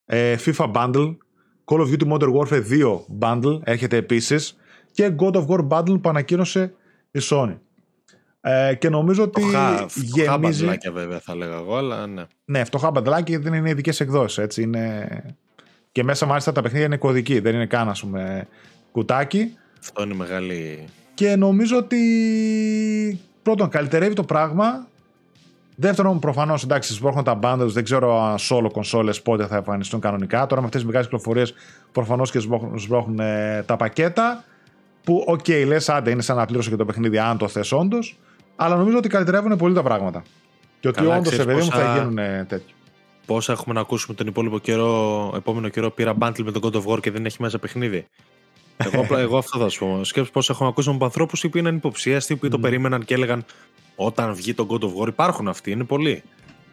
ε, FIFA Bundle, Call of Duty Modern Warfare 2 Bundle έρχεται επίσης και God of War Bundle που ανακοίνωσε η Sony. Ε, και νομίζω ότι φτωχά, γεμίζει... Φτωχά βέβαια θα λέγα εγώ, αλλά ναι. Ναι, φτωχά μπαντλάκια δεν είναι ειδικές εκδόσεις. Έτσι είναι... Και μέσα μάλιστα τα παιχνίδια είναι κωδική, δεν είναι καν ας πούμε κουτάκι. Αυτό είναι μεγάλη... Και νομίζω ότι πρώτον καλυτερεύει το πράγμα. Δεύτερον, προφανώς εντάξει, σπρώχνουν τα bundles, δεν ξέρω αν solo κονσόλες πότε θα εμφανιστούν κανονικά. Τώρα με αυτές τις μεγάλες κυκλοφορίες προφανώς και σμπρώχνουν ε, τα πακέτα. Που, OK, okay, λες, άντε είναι σαν να πλήρωσε και το παιχνίδι, αν το θες όντως. Αλλά νομίζω ότι καλυτερεύουν πολύ τα πράγματα. Και ότι όντως ρε παιδί μου θα γίνουν τέτοιο. Πόσα έχουμε να ακούσουμε τον υπόλοιπο καιρό, επόμενο καιρό πήρα bundle με τον God of War και δεν έχει μέσα παιχνίδι. εγώ, εγώ αυτό θα σου πω. Σκέψου πώς έχουμε ακούσει από ανθρώπους που είναι υποψίαστοι, που το περίμεναν και έλεγαν όταν βγει το God of War. Υπάρχουν αυτοί, είναι πολλοί.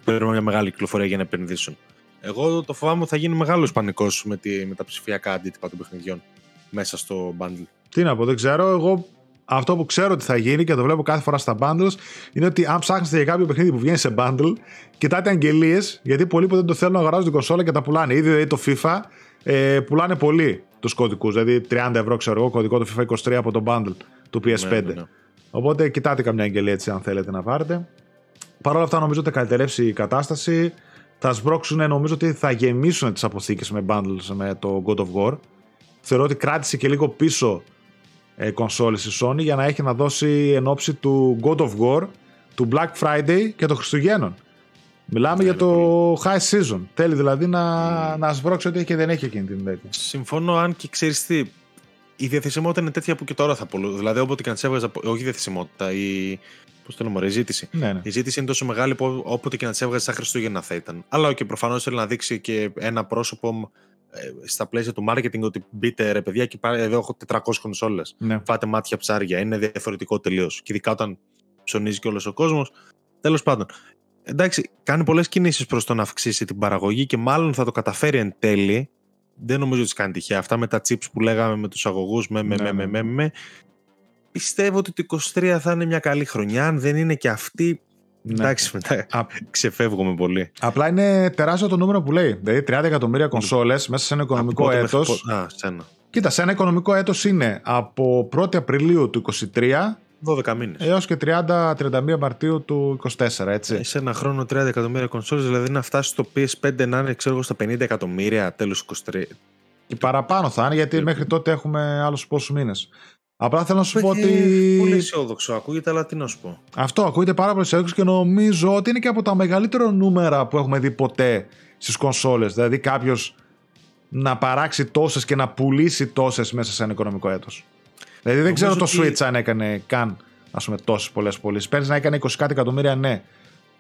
Παίρνουν μια μεγάλη κυκλοφορία για να επενδύσουν. Εγώ το φοβάμαι ότι θα γίνει μεγάλος πανικός με, με τα ψηφιακά αντίτυπα των παιχνιδιών μέσα στο bundle. Τι να πω, δεν ξέρω. Εγώ αυτό που ξέρω ότι θα γίνει και το βλέπω κάθε φορά στα bundles είναι ότι αν ψάχνετε για κάποιο παιχνίδι που βγαίνει σε bundle, κοιτάτε αγγελίες, γιατί πολλοί που δεν το θέλουν να αγοράζουν την κονσόλα και τα πουλάνε. Ήδη δηλαδή το FIFA ε, πουλάνε πολύ τους κωδικούς. Δηλαδή 30 ευρώ, ξέρω εγώ, κωδικό το FIFA 23 από το bundle του PS5. Ναι, ναι, ναι. Οπότε κοιτάτε καμιά αγγελία έτσι αν θέλετε να πάρετε. Παρ' όλα αυτά νομίζω ότι θα καλυτερεύσει η κατάσταση. Θα σμπρώξουν, νομίζω ότι θα γεμίσουν τις αποθήκες με bundles με το God of War. Θεωρώ ότι κράτησε και λίγο πίσω ε, κονσόλες η Sony για να έχει να δώσει εν ώψη του God of War, του Black Friday και των Χριστουγέννων. Μιλάμε για το high season. Θέλει δηλαδή να, mm. να σβρώξει ό,τι έχει και δεν έχει εκείνη την τέτοια. Συμφωνώ, αν και ξέρεις τι. Η διαθεσιμότητα είναι τέτοια που και τώρα θα πω. Δηλαδή, όποτε και αν σε έβγαζα. Όχι η διαθεσιμότητα, η. Πώς το λέμε, η ζήτηση. Ναι, ναι. Η ζήτηση είναι τόσο μεγάλη που όποτε και να σε έβγαζε σαν Χριστούγεννα θα ήταν. Αλλά και προφανώς θέλει να δείξει και ένα πρόσωπο ε, στα πλαίσια του marketing ότι μπείτε ρε παιδιά και πάρε, εδώ έχω 400 κονσόλες. Ναι. Φάτε μάτια ψάρια. Είναι διαφορετικό τελείως. Και ειδικά όταν ψωνίζει και όλος ο κόσμος. Τέλος πάντων. Εντάξει, κάνει πολλές κινήσεις προς το να αυξήσει την παραγωγή και μάλλον θα το καταφέρει εν τέλει. Δεν νομίζω ότι κάνει τυχαία. Αυτά με τα chips που λέγαμε με τους αγωγούς, με, με, ναι, με, με, με, Πιστεύω ότι το 23 θα είναι μια καλή χρονιά. Αν δεν είναι και αυτή, ναι. Εντάξει, μετά Α... ξεφεύγουμε πολύ. Απλά είναι τεράστιο το νούμερο που λέει. Δηλαδή 30 εκατομμύρια κονσόλες μέσα σε ένα οικονομικό έτος. Α, σένα. Κοίτα, σε ένα οικονομικό έτος είναι από 1η Απριλίου του 2023 12 μήνες. Έως και 30-31 Μαρτίου του 24, έτσι. Σε ένα χρόνο 30 εκατομμύρια κονσόλες, δηλαδή να φτάσει στο PS5 να είναι ξέρω, στα 50 εκατομμύρια τέλος 23. Και παραπάνω θα είναι, γιατί μέχρι τότε έχουμε άλλους πόσους μήνες. Απλά θέλω να σου πω ότι. Πολύ αισιόδοξο ακούγεται, αλλά τι να σου πω. Αυτό ακούγεται πάρα πολύ αισιόδοξο και νομίζω ότι είναι και από τα μεγαλύτερα νούμερα που έχουμε δει ποτέ στις κονσόλες. Δηλαδή κάποιος να παράξει τόσες και να πουλήσει τόσες μέσα σε ένα οικονομικό έτος. Δηλαδή δεν ξέρω το Switch αν έκανε καν ας πούμε, τόσες πολλές πωλήσεις. Πέρυσι να έκανε 20 κάτι εκατομμύρια, ναι.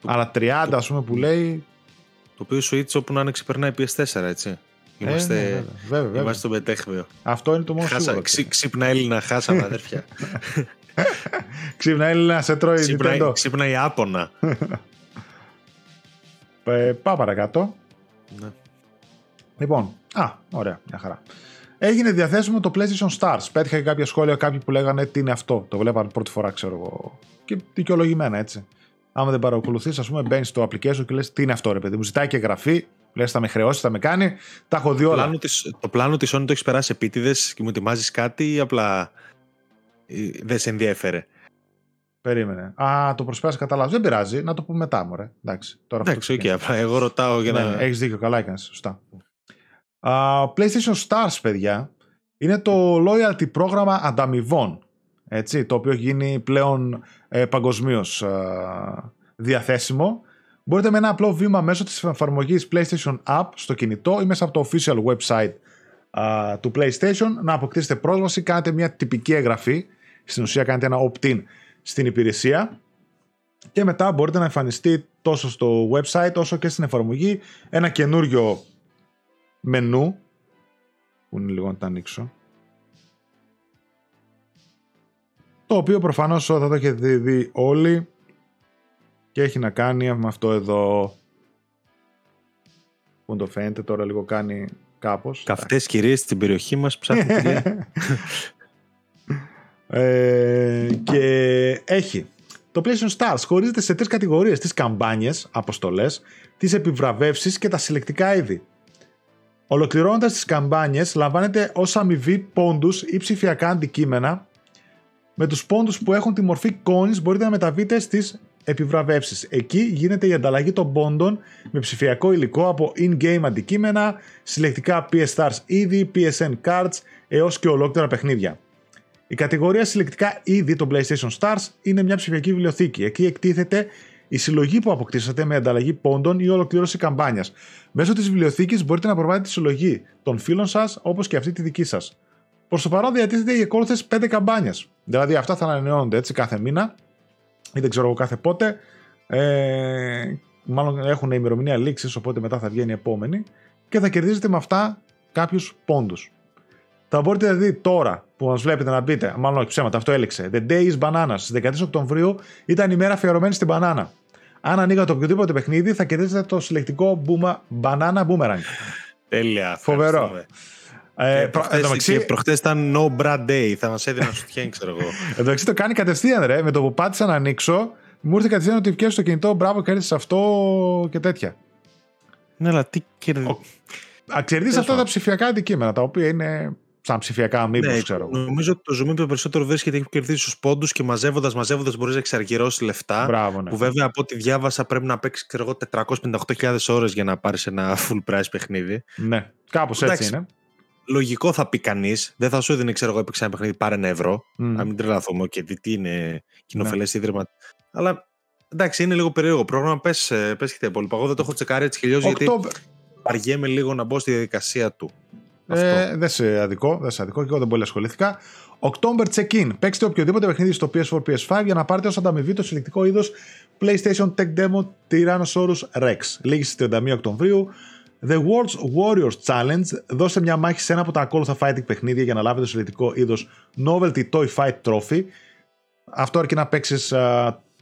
Αλλά 30 ας πούμε που λέει. Το οποίο Switch όπου να είναι ξεπερνάει PS4, έτσι. Είμαστε, ε, ναι, βέβαια, βέβαια. είμαστε στο μετέχμιο. Αυτό είναι το μόνο Χάσα, ξύ, Ξύπνα Έλληνα, χάσαμε <laughs> αδέρφια. ξύπνα Έλληνα, σε τρώει ξύπνα, Ξύπνα η Άπωνα. <laughs> ε, πάω παρακάτω. Ναι. Λοιπόν, α, ωραία, μια χαρά. Έγινε διαθέσιμο το PlayStation Stars. Πέτυχα και κάποια σχόλια κάποιοι που λέγανε τι είναι αυτό; Το βλέπαν πρώτη φορά, ξέρω εγώ. Και δικαιολογημένα έτσι. Άμα δεν παρακολουθείς, ας πούμε, μπαίνεις στο application και λες τι είναι αυτό, ρε παιδί μου. Ζητάει και εγγραφή, Λες, θα με χρεώσει, θα με κάνει. Τα έχω δει όλα. Πλάνο της, το πλάνο της Sony το έχεις περάσει επίτηδες και μου ετοιμάζεις κάτι ή απλά ε, δεν σε ενδιέφερε. Περίμενε. Α, το προσπέρασε κατά λάθος. Δεν πειράζει. Να το πούμε μετά, μωρέ. Εντάξει, τώρα Εντάξει, OK. Okay, εγώ ρωτάω για ναι, να. Ναι, έχεις δίκιο. Καλά έκανες. Σωστά. Uh, PlayStation Stars, παιδιά, είναι το loyalty πρόγραμμα ανταμοιβών. Έτσι, το οποίο έχει γίνει πλέον ε, παγκοσμίως ε, διαθέσιμο Μπορείτε με ένα απλό βήμα μέσω της εφαρμογής PlayStation App στο κινητό ή μέσα από το official website του PlayStation να αποκτήσετε πρόσβαση, κάνετε μια τυπική εγγραφή, στην ουσία κάνετε ένα opt-in στην υπηρεσία. Και μετά μπορείτε να εμφανιστεί τόσο στο website όσο και στην εφαρμογή ένα καινούριο μενού. Που είναι λίγο να τα ανοίξω. Το οποίο προφανώς θα το έχετε δει όλοι και έχει να κάνει με αυτό εδώ που το φαίνεται τώρα λίγο κάνει κάπως. Καυτές κυρίες στην περιοχή μας ψάχνουν <laughs> ε, και έχει το PlayStation Stars χωρίζεται σε τρεις κατηγορίες τις καμπάνιες, αποστολές, τις επιβραβεύσεις και τα συλλεκτικά είδη. Ολοκληρώνοντας τις καμπάνιες λαμβάνετε ως αμοιβή πόντους ή ψηφιακά αντικείμενα με τους πόντους που έχουν τη μορφή coins μπορείτε να μεταβείτε στις επιβραβεύσεις. Εκεί γίνεται η ανταλλαγή των πόντων με ψηφιακό υλικό από in-game αντικείμενα, συλλεκτικά PS Stars είδη, PSN cards έως και ολόκληρα παιχνίδια. Η κατηγορία συλλεκτικά είδη των PlayStation Stars είναι μια ψηφιακή βιβλιοθήκη. Εκεί εκτίθεται η συλλογή που αποκτήσατε με ανταλλαγή πόντων ή ολοκλήρωση καμπάνιας. Μέσω της βιβλιοθήκης μπορείτε να προβάλλετε τη συλλογή των φίλων σας όπως και αυτή τη δική σας. Προς το παρόν διατίθεται οι ακόλουθε 5 καμπάνιε. Δηλαδή αυτά θα ανανεώνονται έτσι κάθε μήνα ή δεν ξέρω εγώ κάθε πότε. Ε, μάλλον έχουν ημερομηνία λήξης, οπότε μετά θα βγαίνει η επόμενη και θα κερδίζετε με αυτά κάποιους πόντους. Θα μπορείτε δηλαδή τώρα που μας βλέπετε να μπείτε, μάλλον όχι ψέματα, αυτό έλεξε. The Day is Banana στις 13 Οκτωβρίου ήταν η μέρα αφιερωμένη στην μπανάνα. Αν ανοίγατε οποιοδήποτε παιχνίδι, θα κερδίσετε το συλλεκτικό μπούμα, Banana Boomerang. Τέλεια. Φοβερό. Ε, ε, προχτές, προχτές ήταν no brand day, θα μας έδιναν σου ξέρω εγώ. <laughs> Εν τω το κάνει κατευθείαν ρε, με το που πάτησα να ανοίξω, μου ήρθε κατευθείαν ότι πιέζει το κινητό, μπράβο, κέρδισε αυτό και τέτοια. Ναι, αλλά τι κερδίζει. Αξερδίζει αυτά τα ψηφιακά αντικείμενα, τα οποία είναι σαν ψηφιακά μήπω, ναι, ξέρω. Νομίζω ότι το Zoom περισσότερο βρίσκεται έχει κερδίσει του πόντους και μαζεύοντας, μαζεύοντας μπορείς να εξαργυρώσεις λεφτά. Μπράβο, ναι. Που βέβαια από ό,τι διάβασα πρέπει να παίξει 458.000 ώρες για να πάρεις ένα full price παιχνίδι. Ναι, κάπως έτσι είναι. Λογικό θα πει κανείς. Δεν θα σου έδινε, ξέρω εγώ, έπαιξε ένα παιχνίδι, πάρε ένα ευρώ. Mm. Να μην τρελαθούμε και τι είναι κοινοφελές ναι. ίδρυμα. Αλλά εντάξει, είναι λίγο περίεργο πρόγραμμα. Πες πες και υπόλοιπα. Εγώ δεν το έχω τσεκάρει έτσι χιλιώς γιατί αργέμαι λίγο να μπω στη διαδικασία του. Ε, δεν σε αδικό, δεν σε αδικό και εγώ δεν πολύ ασχολήθηκα. October check-in. Παίξτε οποιοδήποτε παιχνίδι στο PS4 PS5 για να πάρετε ω ανταμοιβή το συλλεκτικό είδος PlayStation Tech Demo Tyrannosaurus Rex. Λίγη στις 31 Οκτωβρίου. The World's Warriors Challenge. Δώστε μια μάχη σε ένα από τα ακόλουθα fighting παιχνίδια για να λάβετε το συλλεκτικό είδος Novelty Toy Fight Trophy. Αυτό αρκεί να παίξεις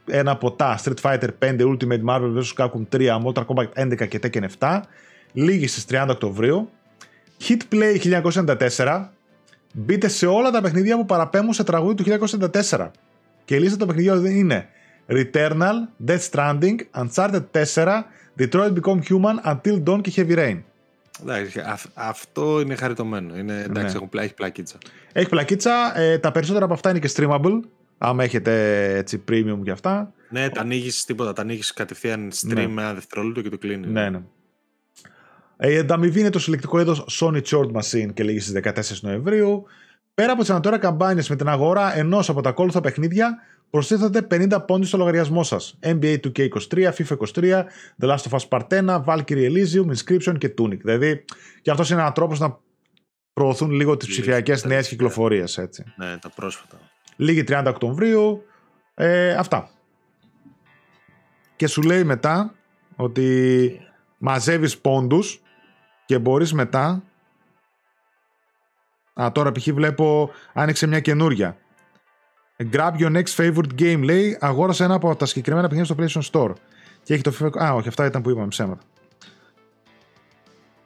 ένα από τα Street Fighter 5, Ultimate Marvel vs. Capcom 3, Mortal Kombat 11 και Tekken 7. Λίγη στις 30 Οκτωβρίου. Hit Play 1994. Μπείτε σε όλα τα παιχνίδια που παραπέμπουν σε τραγούδι του 1994. Και η λίστα των παιχνιδιών είναι Returnal, Death Stranding, Uncharted 4, Detroit Become Human, Until Dawn και Heavy Rain. Εντάξει, αυτό είναι χαριτωμένο. Είναι, εντάξει, ναι. έχει πλακίτσα. Έχει πλακίτσα. Ε, τα περισσότερα από αυτά είναι και streamable. Άμα έχετε έτσι premium και αυτά. Ναι, τα ανοίγεις τίποτα. Τα ανοίγεις κατευθείαν stream ναι. με ένα δευτερόλεπτο και το κλείνεις. Ναι, ναι. Η ανταμοιβή είναι το συλλεκτικό είδος Sony Short Machine και λίγη στις 14 Νοεμβρίου. Πέρα από τις ανατέρα καμπάνιες με την αγορά ενός από τα ακόλουθα παιχνίδια, προστίθεται 50 πόντι στο λογαριασμό σας. NBA 2K23, FIFA 23, The Last of Us Part 1, Valkyrie Elysium, Inscription και Tunic. Δηλαδή, και αυτός είναι ένας τρόπος να προωθούν λίγο τις ψηφιακές νέες κυκλοφορίες. Ναι, τα πρόσφατα. Λίγη 30 Οκτωβρίου. Ε, αυτά. Και σου λέει μετά ότι μαζεύεις πόντους και μπορείς μετά Α, τώρα π.χ. βλέπω άνοιξε μια καινούρια. Grab your next favorite game λέει αγόρασε ένα από τα συγκεκριμένα παιχνίδια στο PlayStation Store. Και έχει το FIFA... Α, όχι, αυτά ήταν που είπαμε ψέματα.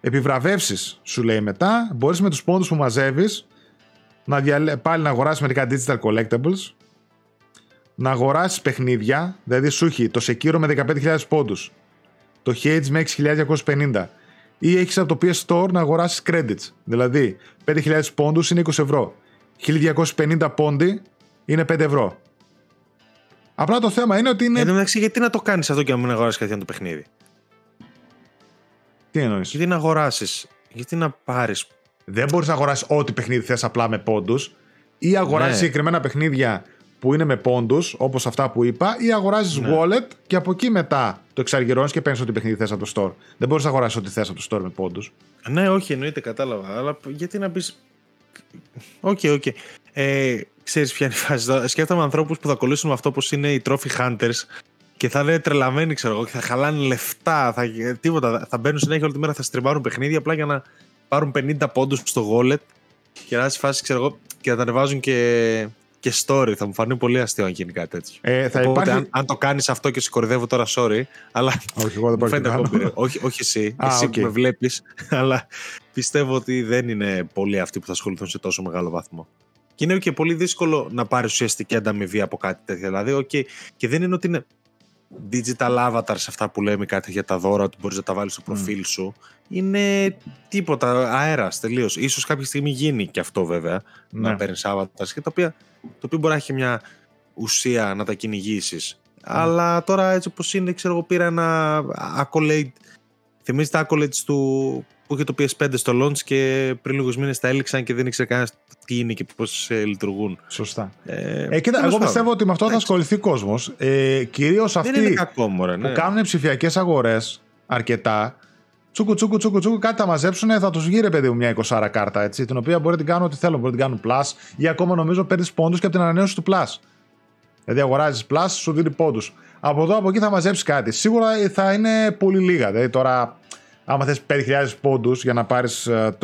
Επιβραβεύσεις σου λέει μετά. Μπορείς με τους πόντους που μαζεύεις να διαλέ... πάλι να αγοράσεις μερικά digital collectibles να αγοράσεις παιχνίδια, δηλαδή σου έχει το Sekiro με 15.000 πόντους, το Hades με 6.250 ή έχεις από το PS Store να αγοράσεις credits, δηλαδή 5.000 πόντους είναι 20 ευρώ, 1.250 πόντι είναι 5 ευρώ. Απλά το θέμα είναι ότι είναι. Εν μεταξύ, γιατί να το κάνεις αυτό και να μην αγοράσεις κάτι το παιχνίδι; Τι εννοείς; Γιατί να αγοράσεις, γιατί να πάρεις; Δεν μπορείς να αγοράσεις ό,τι παιχνίδι θες απλά με πόντους. Ή αγοράζει ναι. συγκεκριμένα παιχνίδια που είναι με πόντους, όπως αυτά που είπα, ή αγοράζεις ναι. wallet και από εκεί μετά το εξαργυρώνεις και παίρνεις ό,τι παιχνίδι θες από το store. Δεν μπορείς να αγοράσεις ό,τι θες από το store με πόντους. Ναι, όχι, εννοείται, κατάλαβα. Αλλά γιατί να πεις. OK, okay, OK. Okay. Ε, Ξέρεις ποια είναι η φάση. Σκέφτομαι ανθρώπους που θα κολλήσουν με αυτό όπως είναι οι trophy hunters και θα είναι τρελαμένοι, ξέρω εγώ, και θα χαλάνε λεφτά. Θα, τίποτα. Θα μπαίνουν συνέχεια όλη τη μέρα, θα στριμάρουν παιχνίδια απλά για να πάρουν 50 πόντους στο wallet και να φάση, ξέρω εγώ, και να τα ανεβάζουν και και story. Θα μου φανεί πολύ αστείο αν γίνει κάτι τέτοιο. Ε, θα Οπότε, υπάρχει... αν, αν, το κάνεις αυτό και συγχωρηδεύω τώρα, sorry. Αλλά όχι, εγώ δεν πάω όχι, όχι εσύ. Α, εσύ okay. που με βλέπεις. <laughs> Αλλά πιστεύω ότι δεν είναι πολλοί αυτοί που θα ασχοληθούν σε τόσο μεγάλο βαθμό. Και είναι και πολύ δύσκολο να πάρεις ουσιαστική ανταμοιβή από κάτι τέτοιο. Δηλαδή, okay, και δεν είναι ότι είναι digital avatars αυτά που λέμε κάτι για τα δώρα ότι μπορείς να τα βάλεις στο προφίλ σου. Είναι τίποτα αέρας τελείως. σω κάποια στιγμή γίνει και αυτό βέβαια. Ναι. Να παίρνεις avatars και τα οποία το οποίο μπορεί να έχει μια ουσία να τα κυνηγήσεις. Mm. Αλλά τώρα έτσι όπως είναι, ξέρω εγώ, πήρα ένα accolade. Θυμίζεις τα accolades του που είχε το PS5 στο launch και πριν λίγους μήνες τα έλειξαν και δεν ήξερε κανένας τι είναι και πώς ε, λειτουργούν. Σωστά. Ε, ε, κοίτα, εγώ πιστεύω ότι με αυτό θα ασχοληθεί ο κόσμος. Ε, Κυρίως αυτοί κακό, μωρέ, ναι. που κάνουν ψηφιακές αγορές αρκετά. Τσούκου, τσούκου, τσούκου, τσούκου, κάτι θα μαζέψουν, θα τους γύρε παιδί μου μια 20 κάρτα, έτσι, την οποία μπορεί να την κάνουν ό,τι θέλουν. Μπορεί να την κάνουν plus ή ακόμα νομίζω παίρνεις πόντους και από την ανανέωση του plus. Δηλαδή αγοράζεις plus, σου δίνει πόντους. Από εδώ από εκεί θα μαζέψεις κάτι. Σίγουρα θα είναι πολύ λίγα. Δηλαδή τώρα, άμα θες 5.000 πόντους για να πάρεις ε,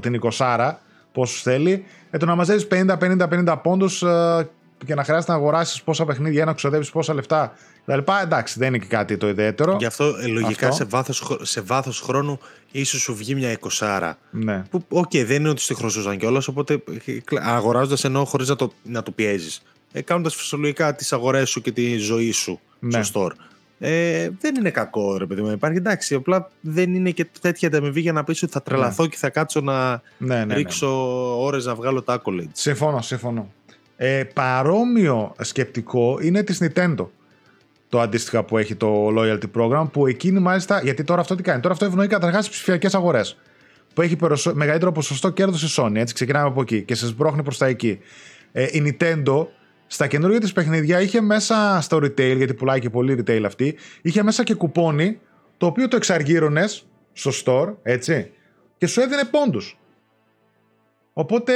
την 20 πόσου θέλει, ε, το να μαζεύεις 50-50-50 πόντους, ε, και να χρειάζεται να αγοράσεις πόσα παιχνίδια, να ξοδεύει πόσα λεφτά κτλ. Εντάξει, δεν είναι και κάτι το ιδιαίτερο. Γι' αυτό ε, λογικά αυτό. σε βάθος σε βάθος χρόνου ίσως σου βγει μια εικοσάρα. Ναι. Που, OK, okay, δεν είναι ότι στη χρωστούσαν κιόλας, οπότε αγοράζοντας ενώ χωρίς να το, να το πιέζεις. Ε, Κάνοντας φυσιολογικά τις αγορές σου και τη ζωή σου ναι. στο store. Ε, δεν είναι κακό ρε παιδί μου. Υπάρχει εντάξει. Απλά δεν είναι και τέτοια ανταμοιβή για να πεις ότι θα τρελαθώ ναι. και θα κάτσω να ναι, ναι, ναι. ρίξω ώρες να βγάλω τα accolades. Συμφωνώ, συμφωνώ. Ε, παρόμοιο σκεπτικό είναι της Nintendo. Το αντίστοιχα που έχει το loyalty program που εκείνη μάλιστα. Γιατί τώρα αυτό τι κάνει. Τώρα αυτό ευνοεί καταρχάς τις ψηφιακές αγορές. Που έχει μεγαλύτερο ποσοστό κέρδος η Sony. Έτσι ξεκινάμε από εκεί και σε σμπρώχνει προς τα εκεί. Ε, η Nintendo στα καινούργια της παιχνίδια είχε μέσα στο retail, γιατί πουλάει και πολύ retail αυτή, είχε μέσα και κουπόνι το οποίο το εξαργύρωνες στο store, έτσι, και σου έδινε πόντους. Οπότε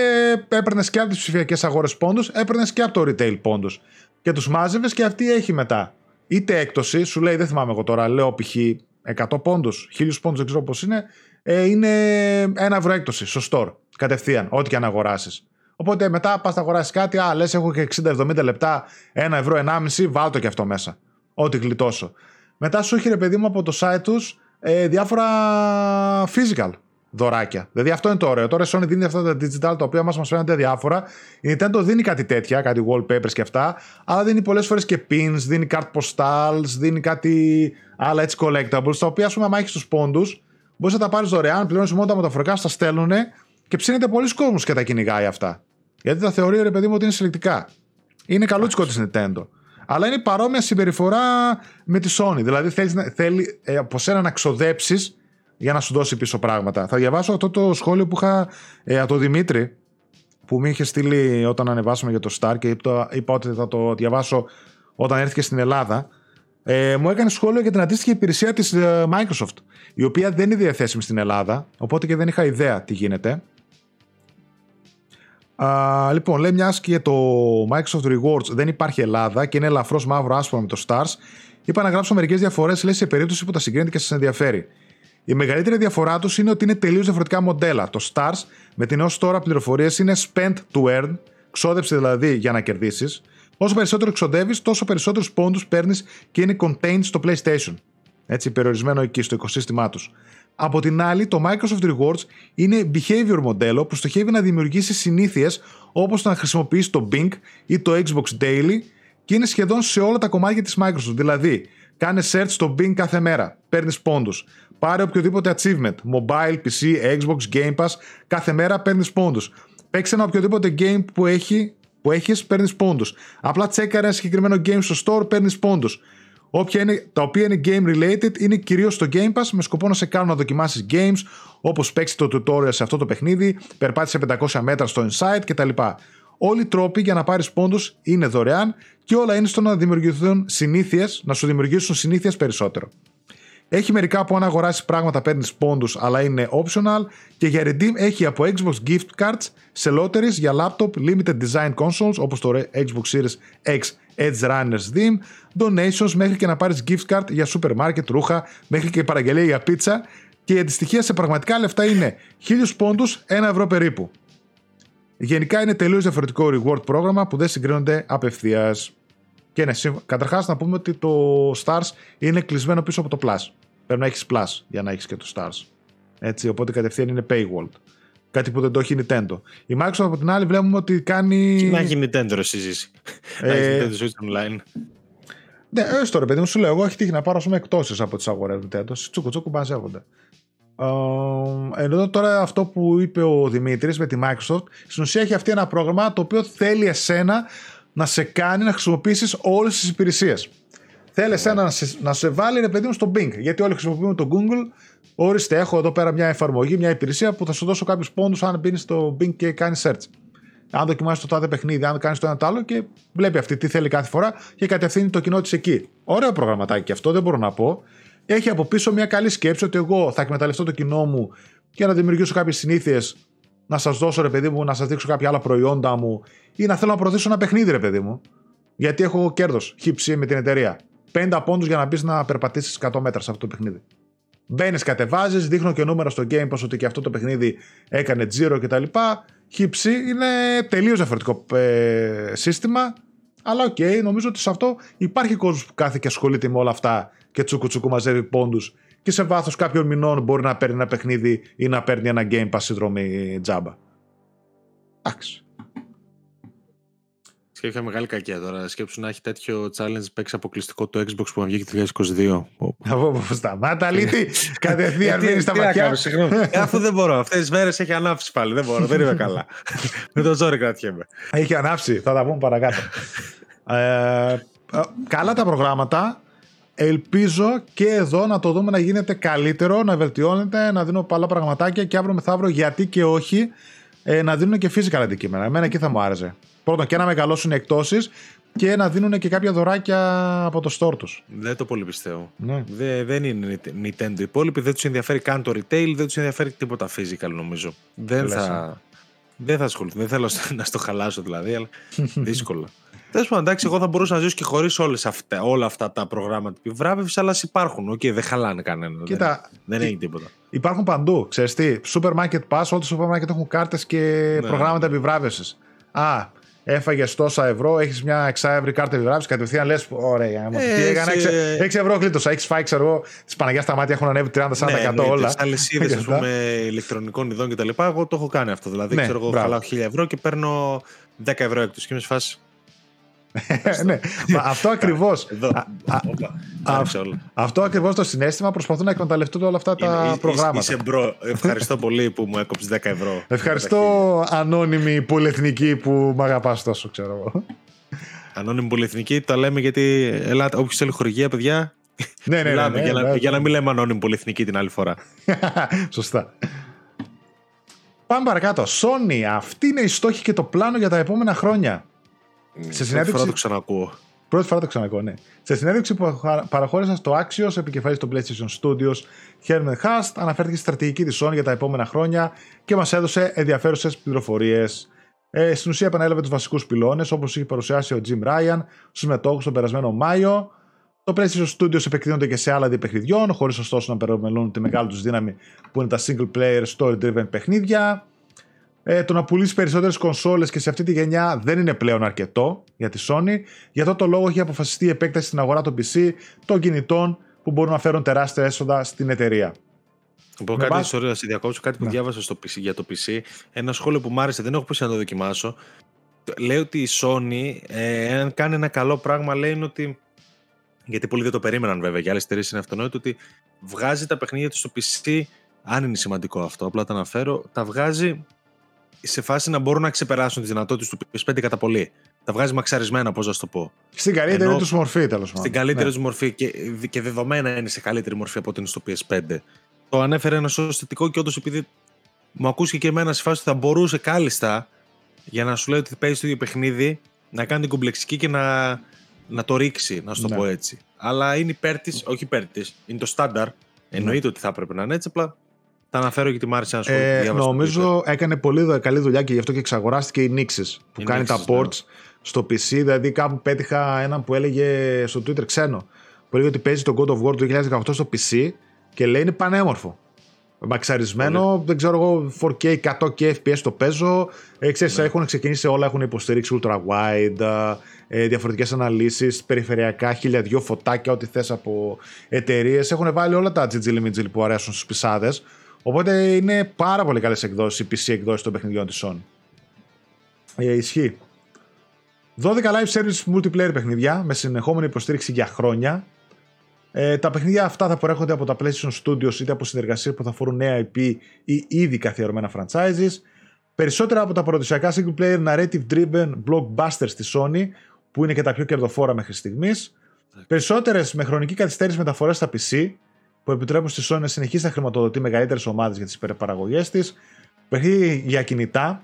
έπαιρνες και από τις ψηφιακές αγορές πόντους, έπαιρνες και από το retail πόντους. Και τους μάζευες και αυτή έχει μετά. Είτε έκπτωση, σου λέει, δεν θυμάμαι εγώ τώρα, λέω π.χ. 100 πόντους, 1000 πόντους, δεν ξέρω πώς είναι, ε, είναι ένα ευρώ έκπτωση στο store. Κατευθείαν, ό,τι και αν αγοράσεις. Οπότε μετά πας να αγοράσεις κάτι, α, λες, έχω και 60-70 λεπτά, 1 ευρώ, 1,5, βάλω το και αυτό μέσα. Ό,τι γλιτώσω. Μετά σου έχει ρε παιδί μου από το site τους ε, διάφορα physical δωράκια. Δηλαδή αυτό είναι το ωραίο. Τώρα η Sony δίνει αυτά τα digital τα οποία μας φαίνονται διάφορα. Η Nintendo δίνει κάτι τέτοια, κάτι wallpapers και αυτά, αλλά δίνει πολλές φορές και pins, δίνει card postals, δίνει κάτι άλλα έτσι collectables, τα οποία ας πούμε, αν έχεις τους πόντους, μπορείς να τα πάρεις δωρεάν, πληρώνεις μόνο τα μεταφορικά, στα στέλνουν και ψήνεται πολλοί κόσμος και τα κυνηγάει αυτά. Γιατί τα θεωρεί ρε παιδί μου ότι είναι συλλεκτικά. Είναι καλούτσικο της Nintendo. Αλλά είναι παρόμοια συμπεριφορά με τη Sony. Δηλαδή θέλεις, θέλει ε, από σένα να ξοδέψεις για να σου δώσει πίσω πράγματα. Θα διαβάσω αυτό το σχόλιο που είχα ε, από τον Δημήτρη που μου είχε στείλει όταν ανεβάσαμε για το Star και είπα ότι θα το διαβάσω όταν έρθει στην Ελλάδα. Ε, μου έκανε σχόλιο για την αντίστοιχη υπηρεσία της ε, Microsoft η οποία δεν είναι διαθέσιμη στην Ελλάδα οπότε και δεν είχα ιδέα τι γίνεται Α, λοιπόν, λέει μιας και το Microsoft Rewards δεν υπάρχει Ελλάδα και είναι ελαφρώς μαύρο άσπρο με το Stars, είπα να γράψω μερικές διαφορές λέει σε περίπτωση που τα συγκρίνετε και σας ενδιαφέρει. Η μεγαλύτερη διαφορά τους είναι ότι είναι τελείως διαφορετικά μοντέλα. Το Stars με την έως τώρα πληροφορίες είναι spent to earn, ξόδεψε δηλαδή για να κερδίσεις. Όσο περισσότερο ξοδεύεις, τόσο περισσότερους πόντους παίρνεις και είναι contained στο PlayStation. Έτσι, περιορισμένο εκεί στο οικοσύστημά τους. Από την άλλη, το Microsoft Rewards είναι behavior μοντέλο που στοχεύει να δημιουργήσει συνήθειες όπως το να χρησιμοποιήσει το Bing ή το Xbox Daily και είναι σχεδόν σε όλα τα κομμάτια της Microsoft. Δηλαδή, κάνε search στο Bing κάθε μέρα, παίρνεις πόντους. Πάρε οποιοδήποτε achievement, mobile, PC, Xbox, Game Pass, κάθε μέρα παίρνεις πόντους. Παίξε ένα οποιοδήποτε game που, έχει, που έχεις, παίρνεις πόντους. Απλά τσέκαρε ένα συγκεκριμένο game στο store, παίρνεις πόντους. Όποια είναι, τα οποία είναι game related είναι κυρίως στο Game Pass με σκοπό να σε κάνουν να δοκιμάσεις games όπως παίξεις το tutorial σε αυτό το παιχνίδι, περπάτησε 500 μέτρα στο Inside κτλ. Όλοι οι τρόποι για να πάρεις πόντους είναι δωρεάν και όλα είναι στο να δημιουργηθούν συνήθειες, να σου δημιουργήσουν συνήθειες περισσότερο. Έχει μερικά που αν αγοράσεις πράγματα παίρνεις πόντους, αλλά είναι optional. Και για redeem έχει από Xbox gift cards σε lotteries για laptop, limited design consoles όπως το Xbox Series X Edge Runners Dim, donations μέχρι και να πάρεις gift card για σούπερ μάρκετ, ρούχα, μέχρι και παραγγελία για πίτσα. Και η αντιστοιχεία σε πραγματικά λεφτά είναι 1000 πόντους, 1 ευρώ περίπου. Γενικά είναι τελείως διαφορετικό reward πρόγραμμα που δεν συγκρίνονται απευθείας. Και ναι, καταρχάς να πούμε ότι το Stars είναι κλεισμένο πίσω από το Plus. Πρέπει να έχεις Plus για να έχεις και το Stars. Έτσι, οπότε κατευθείαν είναι paywall. Κάτι που δεν το έχει η Nintendo. Η Microsoft από την άλλη βλέπουμε ότι κάνει. Τι να έχει Nintendo ρε συζήτηση. να έχει Nintendo Switch Online. Ναι, έστω ρε παιδί μου, σου λέω. Εγώ έχει τύχει να πάρω πούμε εκτόσεις από τις αγορές Nintendo. Τσούκου τσούκου μαζεύονται. Ενώ τώρα αυτό που είπε ο Δημήτρης με τη Microsoft, στην ουσία έχει αυτή ένα πρόγραμμα το οποίο θέλει εσένα να σε κάνει να χρησιμοποιήσεις όλες τις υπηρεσίες. Θέλει εσένα να σε, να σε βάλει ρε παιδί μου στο Bing. Γιατί όλοι χρησιμοποιούμε το Google Ορίστε, έχω εδώ πέρα μια εφαρμογή, μια υπηρεσία που θα σου δώσω κάποιους πόντους αν μπεις στο Bing και κάνεις search. Αν δοκιμάσεις το τάδε παιχνίδι, αν κάνεις το ένα το άλλο και βλέπει αυτή τι θέλει κάθε φορά και κατευθύνει το κοινό της εκεί. Ωραίο προγραμματάκι και αυτό, δεν μπορώ να πω. Έχει από πίσω μια καλή σκέψη ότι εγώ θα εκμεταλλευτώ το κοινό μου για να δημιουργήσω κάποιες συνήθειες, να σας δώσω ρε παιδί μου, να σας δείξω κάποια άλλα προϊόντα μου ή να θέλω να προωθήσω ένα παιχνίδι ρε παιδί μου. Γιατί έχω κέρδος, χύψη με την εταιρεία. 50 πόντους για να μπεις να περπατήσεις 100 μέτρα σε αυτό το παιχνίδι. Μπαίνεις, κατεβάζεις, δείχνω και νούμερα στο Game Pass ότι και αυτό το παιχνίδι έκανε τζίρο κτλ. Χύψη είναι τελείως διαφορετικό ε, σύστημα. Αλλά OK, okay, νομίζω ότι σε αυτό υπάρχει κόσμος που κάθεται και ασχολείται με όλα αυτά και τσούκου τσούκου μαζεύει πόντους και σε βάθος κάποιων μηνών μπορεί να παίρνει ένα παιχνίδι ή να παίρνει ένα game pass συνδρομή τζάμπα. Εντάξει. Σκέφτηκα μεγάλη κακία τώρα. Σκέψου να έχει τέτοιο challenge παίξει αποκλειστικό το Xbox που βγήκε το 2022. Α, σταμάτα, αλήτη. Κατευθείαν μείνει στα ματιά. <laughs> Ε, αφού δεν μπορώ. Αυτές τις μέρες έχει ανάψει πάλι. Δεν μπορώ. Δεν είμαι καλά. <laughs> Με το ζόρι κρατιέμαι. Έχει ανάψει. Θα τα πούμε παρακάτω. <laughs> ε, ε καλά τα προγράμματα. Ελπίζω και εδώ να το δούμε να γίνεται καλύτερο, να βελτιώνεται, να δίνω πολλά πραγματάκια και αύριο μεθαύριο γιατί και όχι ε, να δίνουν και physical αντικείμενα. Εμένα εκεί θα μου άρεσε. Πρώτον και να μεγαλώσουν οι εκτόσεις και να δίνουν και κάποια δωράκια από το store τους. Δεν το πολύ πιστεύω. Ναι. Δε, δεν είναι Nintendo. Οι υπόλοιποι δεν τους ενδιαφέρει καν το retail, δεν τους ενδιαφέρει τίποτα physical νομίζω. Δεν θα, δεν θα ασχοληθούν. Δεν θέλω να στο <laughs> χαλάσω δηλαδή, αλλά <laughs> δύσκολα. Τέλος πάντων, εντάξει, εγώ θα μπορούσα να ζήσω και χωρίς όλα αυτά τα προγράμματα επιβράβευσης, αλλά υπάρχουν. OK, okay, δεν χαλάνε κανέναν. Κοίτα, δεν, δεν έχει τίποτα. Υπάρχουν παντού. Ξέρεις τι, Supermarket Pass, όλα τα σούπερ μάρκετ έχουν κάρτες και ναι. προγράμματα επιβράβευσης. Α, έφαγες τόσα ευρώ, έχεις μια εξάευρη κάρτα επιβράβευσης, κατευθείαν λες: Ωραία, ε, τι έκανα, 6, 6 ευρώ γλίτωσα. Έχεις φάει, ξέρω εγώ, τη Παναγία στα μάτια έχουν ανέβει 30-40% ναι, όλα. Αλυσίδες, <laughs> ας πούμε, ηλεκτρονικών ειδών κτλ. Εγώ το έχω κάνει αυτό. Δηλαδή, ναι, ξέρω εγώ, χαλάω 1000 ευρώ και παίρνω 10 ευρώ εκτό. Και είμαι φάση. Ναι, αυτό ακριβώς. Αυτό ακριβώς το συναίσθημα προσπαθούν να εκμεταλλευτούν όλα αυτά τα προγράμματα. Είσαι bro. Ευχαριστώ πολύ που μου έκοψες 10 ευρώ. <laughs> Ευχαριστώ, ανώνυμη πολυεθνική που με αγαπάς τόσο, ξέρω εγώ. Ανώνυμη πολυεθνική, το λέμε γιατί ελάτε, όποιος θέλει χορηγία, παιδιά. Ναι, ναι, ναι, ναι, για, να, για να μην λέμε ανώνυμη πολυεθνική την άλλη φορά. <laughs> Σωστά. Πάμε παρακάτω. Sony, αυτή είναι η στόχη και το πλάνο για τα επόμενα χρόνια. Σε συνέντευξη... Πρώτη φορά το ξανακούω. Πρώτη φορά το ξανακούω, ναι. Σε συνέντευξη που παραχώρησα στο Axios, επικεφαλής των PlayStation Studios, Herman Hast, αναφέρθηκε στη στρατηγική της Sony για τα επόμενα χρόνια και μας έδωσε ενδιαφέρουσες πληροφορίες. Ε, στην ουσία επανέλαβε τους βασικούς πυλώνες, όπως είχε παρουσιάσει ο Jim Ryan στους μετόχους τον περασμένο Μάιο. Το PlayStation Studios επεκτείνονται και σε άλλα παιχνιδιών, χωρίς ωστόσο να περιμένουν τη μεγάλη τους δύναμη που είναι τα single player story driven παιχνίδια. Ε, το να πουλήσεις περισσότερες κονσόλες και σε αυτή τη γενιά δεν είναι πλέον αρκετό για τη Sony. Γι' αυτό το λόγο έχει αποφασιστεί η επέκταση στην αγορά των PC, των κινητών που μπορούν να φέρουν τεράστια έσοδα στην εταιρεία. πω κάτι, βάση... sorry, σε διακόψω, κάτι που ναι. διάβασα στο PC, για το PC. Ένα σχόλιο που μου άρεσε, δεν έχω πει να το δοκιμάσω. Λέει ότι η Sony, ε, αν κάνει ένα καλό πράγμα, λέει είναι ότι. Γιατί πολλοί δεν το περίμεναν βέβαια, για άλλες εταιρείες είναι αυτονόητο ότι βγάζει τα παιχνίδια του στο PC. Αν είναι σημαντικό αυτό, απλά τα αναφέρω, τα βγάζει σε φάση να μπορούν να ξεπεράσουν τις δυνατότητες του PS5 κατά πολύ. Τα βγάζει μαξαρισμένα, πώς να το πω. Στην καλύτερη τους μορφή, τέλος πάντων. Στην καλύτερη ναι. τους μορφή και, και δεδομένα είναι σε καλύτερη μορφή από ό,τι είναι στο PS5. Το ανέφερε ένα ω θετικό και όντως επειδή μου ακούστηκε και εμένα σε φάση ότι θα μπορούσε κάλλιστα για να σου λέει ότι παίζει το ίδιο παιχνίδι να κάνει την κομπλεξική και να, να το ρίξει, να σου το ναι. πω έτσι. Αλλά είναι υπέρ της, όχι υπέρ της, είναι το στάνταρ. Εννοείται ναι. ότι θα έπρεπε να είναι έτσι, απλά τα αναφέρω γιατί μ' άρεσε να σχολείο. Ε, νομίζω έκανε πολύ καλή δουλειά και γι' αυτό και εξαγοράστηκε η Nixes που κάνει τα ports ναι. στο PC. Δηλαδή κάπου πέτυχα έναν που έλεγε στο Twitter ξένο. Που έλεγε ότι παίζει το God of War του 2018 στο PC και λέει είναι πανέμορφο. Μαξαρισμένο, δεν ξέρω εγώ, 4K, 100K FPS το παίζω. Ε, ξέρεις, ναι. έχουν ξεκινήσει όλα, έχουν υποστηρίξει ultra wide, ε, διαφορετικές αναλύσεις, περιφερειακά, χίλια δυο φωτάκια, ό,τι θες από εταιρείες. Έχουν βάλει όλα τα GG που αρέσουν στους πισάδες. Οπότε είναι πάρα πολύ καλές εκδόσεις, οι PC εκδόσεις των παιχνιδιών της Sony. Ε, ισχύει. 12 live service multiplayer παιχνίδια με συνεχόμενη υποστήριξη για χρόνια. Ε, τα παιχνίδια αυτά θα προέρχονται από τα PlayStation Studios είτε από συνεργασίες που θα φορούν νέα IP ή ήδη καθιερωμένα franchises. Περισσότερα από τα παραδοσιακά single player narrative driven blockbusters στη Sony, που είναι και τα πιο κερδοφόρα μέχρι στιγμής. Περισσότερες με χρονική καθυστέρηση μεταφορές στα PC, που επιτρέπουν στη Sony να συνεχίσει να χρηματοδοτεί μεγαλύτερες ομάδες για τις υπερπαραγωγές της. Παιχνίδι για κινητά.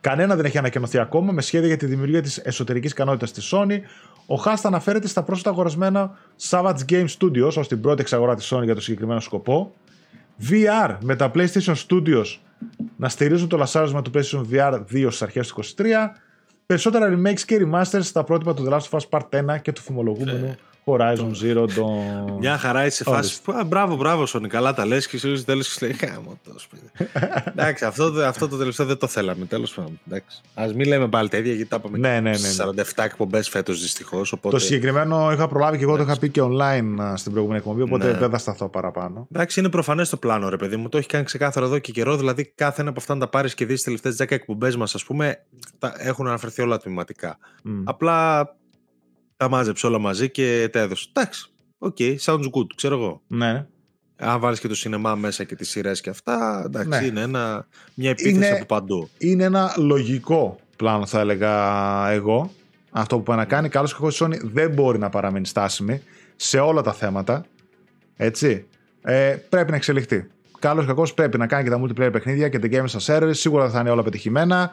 Κανένα δεν έχει ανακοινωθεί ακόμα με σχέδια για τη δημιουργία της εσωτερικής ικανότητας της Sony. Ο Χάστα αναφέρεται στα πρόσφατα αγορασμένα Savage Game Studios ως την πρώτη εξαγορά της Sony για το συγκεκριμένο σκοπό. VR με τα PlayStation Studios να στηρίζουν το λασάρισμα του PlayStation VR 2 στις αρχές του 2023. Περισσότερα remakes και remasters στα πρότυπα του The Last of Us Part 1 και του φημολογούμενου Horizon Zero, το. Μια χαρά είσαι σε φάση. Α, μπράβο, μπράβο, Σόνι. Καλά τα λες και εσύ τέλο και λέει Χάμω το σπίτι. Εντάξει, αυτό, αυτό το τελευταίο δεν το θέλαμε. Τέλος πάντων. Α μην λέμε πάλι τα ίδια γιατί τα είπαμε. Ναι, ναι, ναι. 47 εκπομπές φέτος δυστυχώς. Οπότε... Το συγκεκριμένο είχα προλάβει και εγώ το είχα πει και online στην προηγούμενη εκπομπή. Οπότε ναι. δεν θα σταθώ παραπάνω. Εντάξει, είναι προφανές το πλάνο, ρε παιδί μου. Το έχει κάνει ξεκάθαρο εδώ και καιρό. Δηλαδή, κάθε ένα από αυτά να τα πάρεις και δεις τις τελευταίες 10 εκπομπές μας, ας πούμε, έχουν αναφερθεί όλα τμηματικά. Mm. Απλά τα μάζεψε όλα μαζί και τα έδωσε. Εντάξει. OK, okay, sounds good, ξέρω εγώ. Ναι. Αν βάλεις και το σινεμά μέσα και τις σειρές και αυτά, εντάξει, ναι. είναι ένα, μια επίθεση είναι, από παντού. Είναι ένα λογικό πλάνο, θα έλεγα εγώ. Αυτό που πάει να κάνει. Καλώς και η Sony δεν μπορεί να παραμείνει στάσιμη σε όλα τα θέματα. Έτσι. Ε, πρέπει να εξελιχθεί. Καλώς κακώς πρέπει να κάνει και τα multiplayer παιχνίδια και τα games as service. Σίγουρα θα είναι όλα πετυχημένα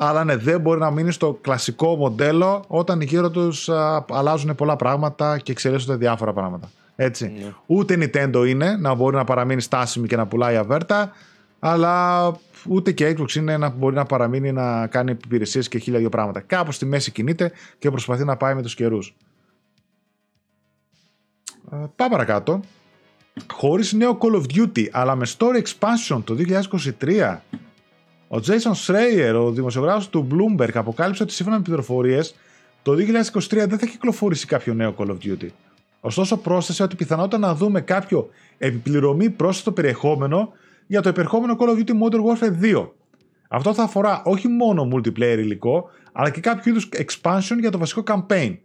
αλλά ναι, δεν μπορεί να μείνει στο κλασικό μοντέλο όταν γύρω τους αλλάζουν πολλά πράγματα και εξελίσσονται διάφορα πράγματα. Έτσι. Ναι. Ούτε Nintendo είναι να μπορεί να παραμείνει στάσιμη και να πουλάει αβέρτα, αλλά ούτε και Xbox είναι να μπορεί να παραμείνει να κάνει υπηρεσίες και χίλια δύο πράγματα. Κάπου στη μέση κινείται και προσπαθεί να πάει με τους καιρούς. Πάμε παρακάτω. Χωρίς νέο Call of Duty, αλλά με story expansion το 2023 ο Jason Schreier, ο δημοσιογράφος του Bloomberg, αποκάλυψε ότι σύμφωνα με πληροφορίες, το 2023 δεν θα κυκλοφορήσει κάποιο νέο Call of Duty. Ωστόσο, πρόσθεσε ότι πιθανότητα να δούμε κάποιο επιπληρωμή πρόσθετο περιεχόμενο για το επερχόμενο Call of Duty Modern Warfare 2. Αυτό θα αφορά όχι μόνο multiplayer υλικό, αλλά και κάποιο είδους expansion για το βασικό campaign.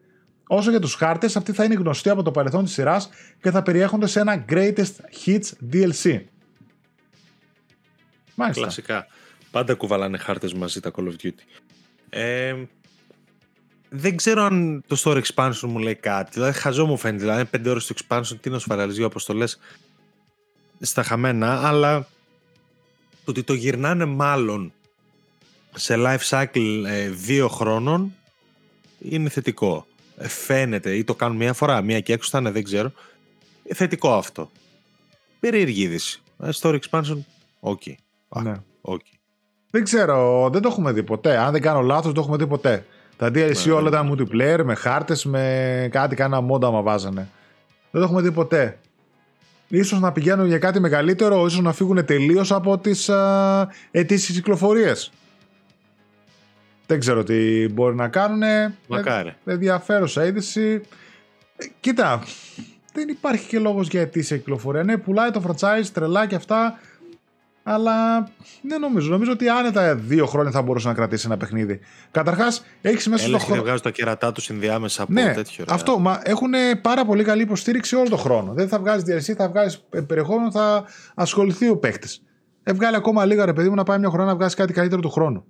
Όσο για τους χάρτες, αυτοί θα είναι γνωστοί από το παρελθόν της σειράς και θα περιέχονται σε ένα Greatest Hits DLC. Μάλιστα. Κλασικά. Πάντα κουβαλάνε χάρτες μαζί τα Call of Duty. Ε, δεν ξέρω αν το story expansion μου λέει κάτι. Δηλαδή, χαζό μου φαίνεται. Δηλαδή, 5 ώρες το expansion, τι να σου φαραλίζει δύο αποστολέ στα χαμένα, αλλά το ότι το γυρνάνε μάλλον σε life cycle ε, δύο χρόνων είναι θετικό. Ε, φαίνεται, ή το κάνουν μία φορά, μία και έξω θα είναι, δεν ξέρω. Ε, θετικό αυτό. Περίεργη είδηση. Ε, story expansion, οκ. Okay. Ναι. Okay. Δεν ξέρω, δεν το έχουμε δει ποτέ. Αν δεν κάνω λάθος, δεν το έχουμε δει ποτέ. Τα DLC ναι, όλα ναι. ήταν multiplayer, με χάρτες, με κάτι, κάνα mode άμα βάζανε. Δεν το έχουμε δει ποτέ. Ίσως να πηγαίνουν για κάτι μεγαλύτερο, ίσως να φύγουν τελείως από τις α, αιτήσεις κυκλοφορίες. Δεν ξέρω τι μπορεί να κάνουν. Μακάρι. Ενδιαφέρουσα είδηση. Ε, κοίτα, δεν υπάρχει και λόγος για αιτήσια κυκλοφορία. Ναι, πουλάει το franchise, τρελά και αυτά. Αλλά δεν νομίζω. Νομίζω ότι άνετα δύο χρόνια θα μπορούσε να κρατήσει ένα παιχνίδι. Καταρχάς, έχεις μέσα στο χρόνο. βγάζουν τα κερατά τους συνδυάμεσα από ναι, τέτοιο. Ρε. Αυτό. Μα έχουν πάρα πολύ καλή υποστήριξη όλο τον χρόνο. Δεν θα βγάζεις DLC, θα βγάζεις περιεχόμενο, θα ασχοληθεί ο παίκτης. Έβγαλε ακόμα λίγα ρε παιδί μου να πάει μια χρονιά να βγάζει κάτι καλύτερο του χρόνου.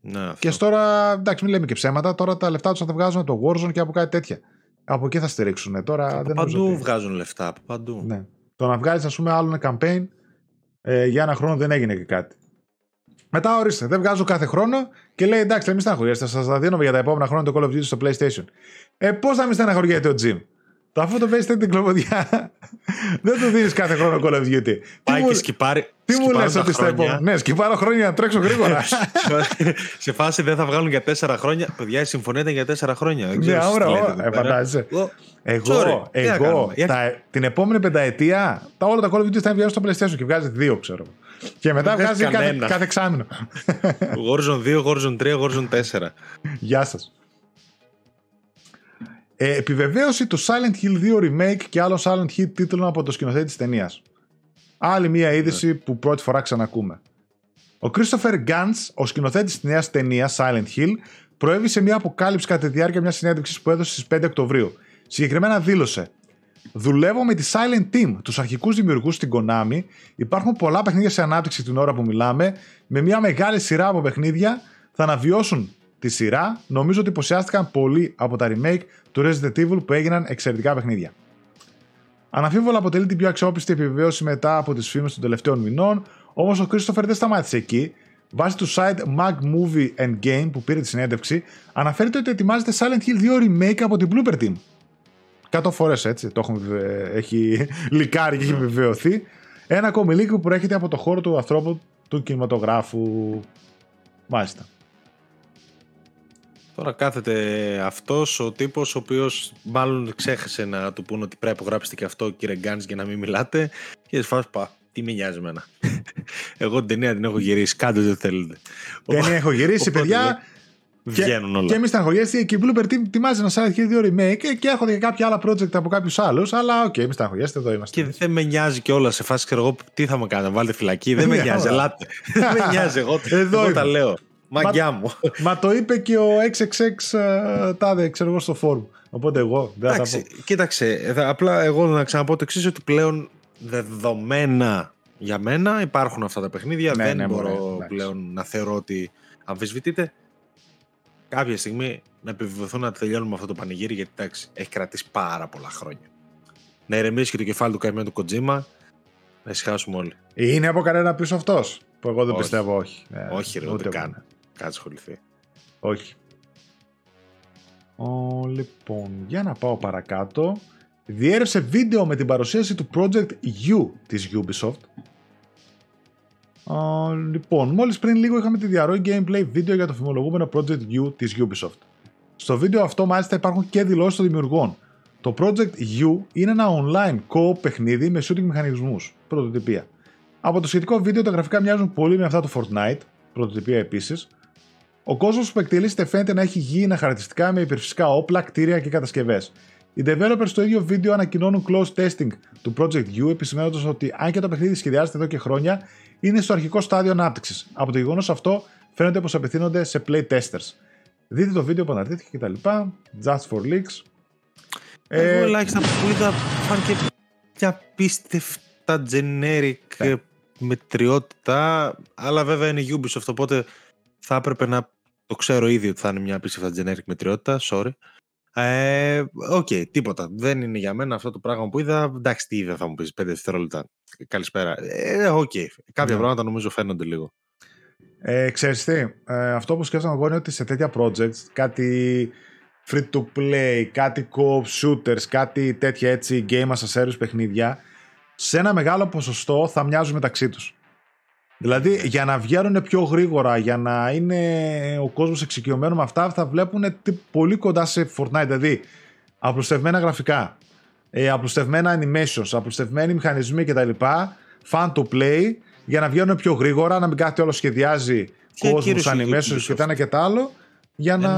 Ναι, αυτό. Και τώρα, εντάξει, μην λέμε και ψέματα, τώρα τα λεφτά τους θα τα βγάζουν από το Warzone και από κάτι τέτοια. Από εκεί θα στηρίξουν. Τώρα, από δεν παντού ότι... βγάζουν λεφτά. Από παντού. Ναι. Το να βγάλεις, ας πούμε, άλλο ένα campaign ε, για ένα χρόνο δεν έγινε και κάτι. Μετά ορίστε, δεν βγάζω κάθε χρόνο και λέει εντάξει, μην στεναχωριέστε, σας τα δίνω για τα επόμενα χρόνια το Call of Duty στο PlayStation. Ε, πώς θα μην στεναχωριέται ο Jim; Το αφού το παίζεις την κλοποδιά, δεν του δίνεις κάθε χρόνο Call of Duty. Πάει και σκυπάρει. Τι μου λες ότι στα επόμενα. Ναι, σκυπάρω χρόνια να τρέξω γρήγορα. σε φάση δεν θα βγάλουν για τέσσερα χρόνια. Παιδιά, η συμφωνία ήταν για τέσσερα χρόνια. Ναι, ωραία, φαντάζεσαι. Εγώ, εγώ την επόμενη πενταετία τα όλα τα Call of Duty θα βγαίνουν στο PlayStation και βγάζει δύο, ξέρω. Και μετά βγάζει κάθε, κάθε εξάμεινο. Horizon 2, Horizon 3, Horizon 4. Γεια σας. Ε, επιβεβαίωση του Silent Hill 2 Remake και άλλο Silent Hill τίτλων από το σκηνοθέτη της ταινίας. Άλλη μία είδηση yeah. που πρώτη φορά ξανακούμε. Ο Christopher Gantz, ο σκηνοθέτης της νέας ταινίας Silent Hill, προέβησε μια αποκάλυψη κατά τη διάρκεια μιας συνέντευξης που έδωσε στις 5 Οκτωβρίου. Συγκεκριμένα δήλωσε: Δουλεύω με τη Silent Team, τους αρχικούς δημιουργούς στην Konami. Υπάρχουν πολλά παιχνίδια σε ανάπτυξη την ώρα που μιλάμε. Με μια μεγάλη σειρά από παιχνίδια θα αναβιώσουν τη σειρά. Νομίζω ότι υποσιάστηκαν πολύ από τα remake του Resident Evil που έγιναν εξαιρετικά παιχνίδια. Αναφίβολα αποτελεί την πιο αξιόπιστη επιβεβαίωση μετά από τις φήμες των τελευταίων μηνών, όμως ο Christopher δεν σταμάτησε εκεί. Βάσει του site Mag Movie and Game που πήρε τη συνέντευξη, αναφέρεται ότι ετοιμάζεται Silent Hill 2 remake από την Blooper Team. Κάτω φορές έτσι, το έχουμε, έχει <laughs> λικάρει και έχει επιβεβαιωθεί. Ένα ακόμη link που προέρχεται από το χώρο του ανθρώπου του κινηματογράφου. Μάλιστα. Τώρα κάθεται αυτός ο τύπος ο οποίος μάλλον ξέχασε να του πούνε ότι πρέπει να υπογράψετε και αυτό κύριε Γκάνς για να μην μιλάτε και φας πα, τι με νοιάζει εμένα. <laughs> Εγώ την ταινία την έχω γυρίσει, κάντε ό,τι θέλετε. Ταινία έχω γυρίσει, παιδιά. Βγαίνουν όλα. Και εμείς στεναχωριέστε και η Blooper ετοιμάζει ένα site και δύο remake και έρχονται και κάποια άλλα project από κάποιους άλλους. Αλλά οκ, okay, εμεί στεναχωριέστε, εδώ είμαστε. Και δεν με νοιάζει κιόλας σε φάση, ξέρω εγώ, τι θα μου κάνετε, βάλτε φυλακή. Δεν με νοιάζει, ελάτε. <laughs> Δεν με νοιάζει, εγώ, εδώ τα λέω. Μαγκιά μου. Μα το είπε και ο XXX uh, τάδε, ξέρω εγώ, στο φόρουμ. Οπότε εγώ δεν θα πω. Κοίταξε, απλά εγώ να ξαναπώ το εξής ότι πλέον δεδομένα για μένα υπάρχουν αυτά τα παιχνίδια. Ναι, δεν ναι, μπορώ πλέον να θεωρώ ότι αμφισβητείτε κάποια στιγμή να επιβεβαιωθούν να τελειώνουμε αυτό το πανηγύρι γιατί εντάξει, έχει κρατήσει πάρα πολλά χρόνια. Να ηρεμήσει και το κεφάλι του καημένου του Κοτζίμα, να ησυχάσουμε όλοι. Είναι από κανένα πίσω αυτός. Που εγώ δεν όχι. πιστεύω, όχι. Ε, όχι, ρε, ούτε καν. Κάτσε ασχοληθεί. Όχι. Ο, λοιπόν, για να πάω παρακάτω. Διέρευσε βίντεο με την παρουσίαση του Project U της Ubisoft Uh, λοιπόν, μόλις πριν λίγο είχαμε τη διαρροή gameplay βίντεο για το φημολογούμενο Project U της Ubisoft. Στο βίντεο αυτό μάλιστα υπάρχουν και δηλώσεις των δημιουργών. Το Project U είναι ένα online co-op παιχνίδι με shooting μηχανισμούς, πρωτοτυπία. Από το σχετικό βίντεο τα γραφικά μοιάζουν πολύ με αυτά του Fortnite, πρωτοτυπία επίσης. Ο κόσμος που εκτελήσεται φαίνεται να έχει γήινα χαρακτηριστικά με υπερφυσικά όπλα, κτίρια και κατασκευές. Οι developers στο ίδιο βίντεο ανακοινώνουν close testing του Project U, επισημένοντα ότι αν και το παιχνίδι σχεδιάζεται εδώ και χρόνια, είναι στο αρχικό στάδιο ανάπτυξης. Από το γεγονός αυτό φαίνεται πως απευθύνονται σε playtesters. Δείτε το βίντεο που αναρτήθηκε κτλ. Just for leaks. Εγώ ε... ελάχιστα που είδα φάνηκε μια απίστευτα generic ναι. μετριότητα, αλλά βέβαια είναι Ubisoft, οπότε θα έπρεπε να το ξέρω ήδη ότι θα είναι μια απίστευτα generic μετριότητα, sorry. Ε, οκ, okay, τίποτα. Δεν είναι για μένα αυτό το πράγμα που είδα. Εντάξει, τι είδα, θα μου πεις 5 δευτερόλεπτα. Καλησπέρα. Ε, οκ. Okay. Κάποια yeah. πράγματα νομίζω φαίνονται λίγο. Ε, ξέρεις τι, ε, αυτό που σκέφτομαι εγώ είναι ότι σε τέτοια projects, κάτι free to play, κάτι co-op shooters, κάτι τέτοια έτσι game as a service παιχνίδια, σε ένα μεγάλο ποσοστό θα μοιάζουν μεταξύ τους. Δηλαδή για να βγαίνουν πιο γρήγορα, για να είναι ο κόσμος εξοικειωμένος με αυτά, θα βλέπουν πολύ κοντά σε Fortnite. Δηλαδή απλουστευμένα γραφικά, ε, απλουστευμένα animations, απλουστευμένοι μηχανισμοί κτλ. Fun to play, για να βγαίνουν πιο γρήγορα, να μην κάτι όλο σχεδιάζει κόσμος, animations και τα ένα και τα άλλο, για να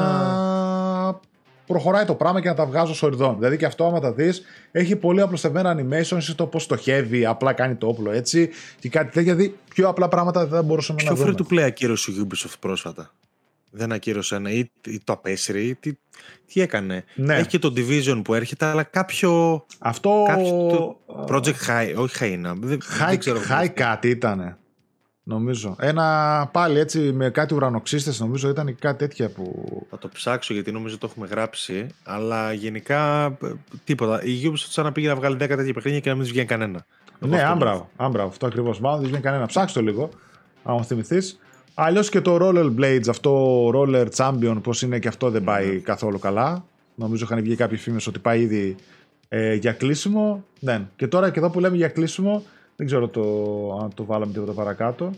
προχωράει το πράγμα και να τα βγάζω στο οριδόν. Δηλαδή και αυτό, άμα τα δεις, έχει πολύ απλουστευμένα animation στο πώς στοχεύει, απλά κάνει το όπλο έτσι και κάτι τέτοια. Δηλαδή πιο απλά πράγματα δεν μπορούσαμε να δούμε. Ποιο free to play ακύρωσε η Ubisoft πρόσφατα; Δεν ακύρωσε ένα ή, ή το απέσυρε ή τι, τι έκανε; Ναι. Έχει και το Division που έρχεται, αλλά κάποιο. Αυτό. Κάποιο, project High, όχι High, δεν, high, δεν ξέρω. High κάτι ήταν. Νομίζω. Ένα πάλι έτσι με κάτι ουρανοξύστες, νομίζω ήταν και κάτι τέτοια που. Θα το ψάξω γιατί νομίζω το έχουμε γράψει. Αλλά γενικά ε, τίποτα. Η Ubisoft σαν να πήγε να βγάλει 10 τέτοια παιχνίδια και να μην του βγαίνει κανένα. Ναι, άμπραο. άμπραο αυτό ακριβώς. Μάλλον δεν βγαίνει κανένα. Ψάξτε το λίγο, αν θυμηθείς. Αλλιώς και το Roller Blades, αυτό Roller Champion, πώς είναι και αυτό δεν πάει mm. καθόλου καλά. Νομίζω είχαν βγει κάποιοι φήμες ότι πάει ήδη ε, για κλείσιμο. Ναι. Και τώρα και εδώ που λέμε για κλείσιμο, δεν ξέρω το, αν το βάλαμε τίποτα παρακάτω.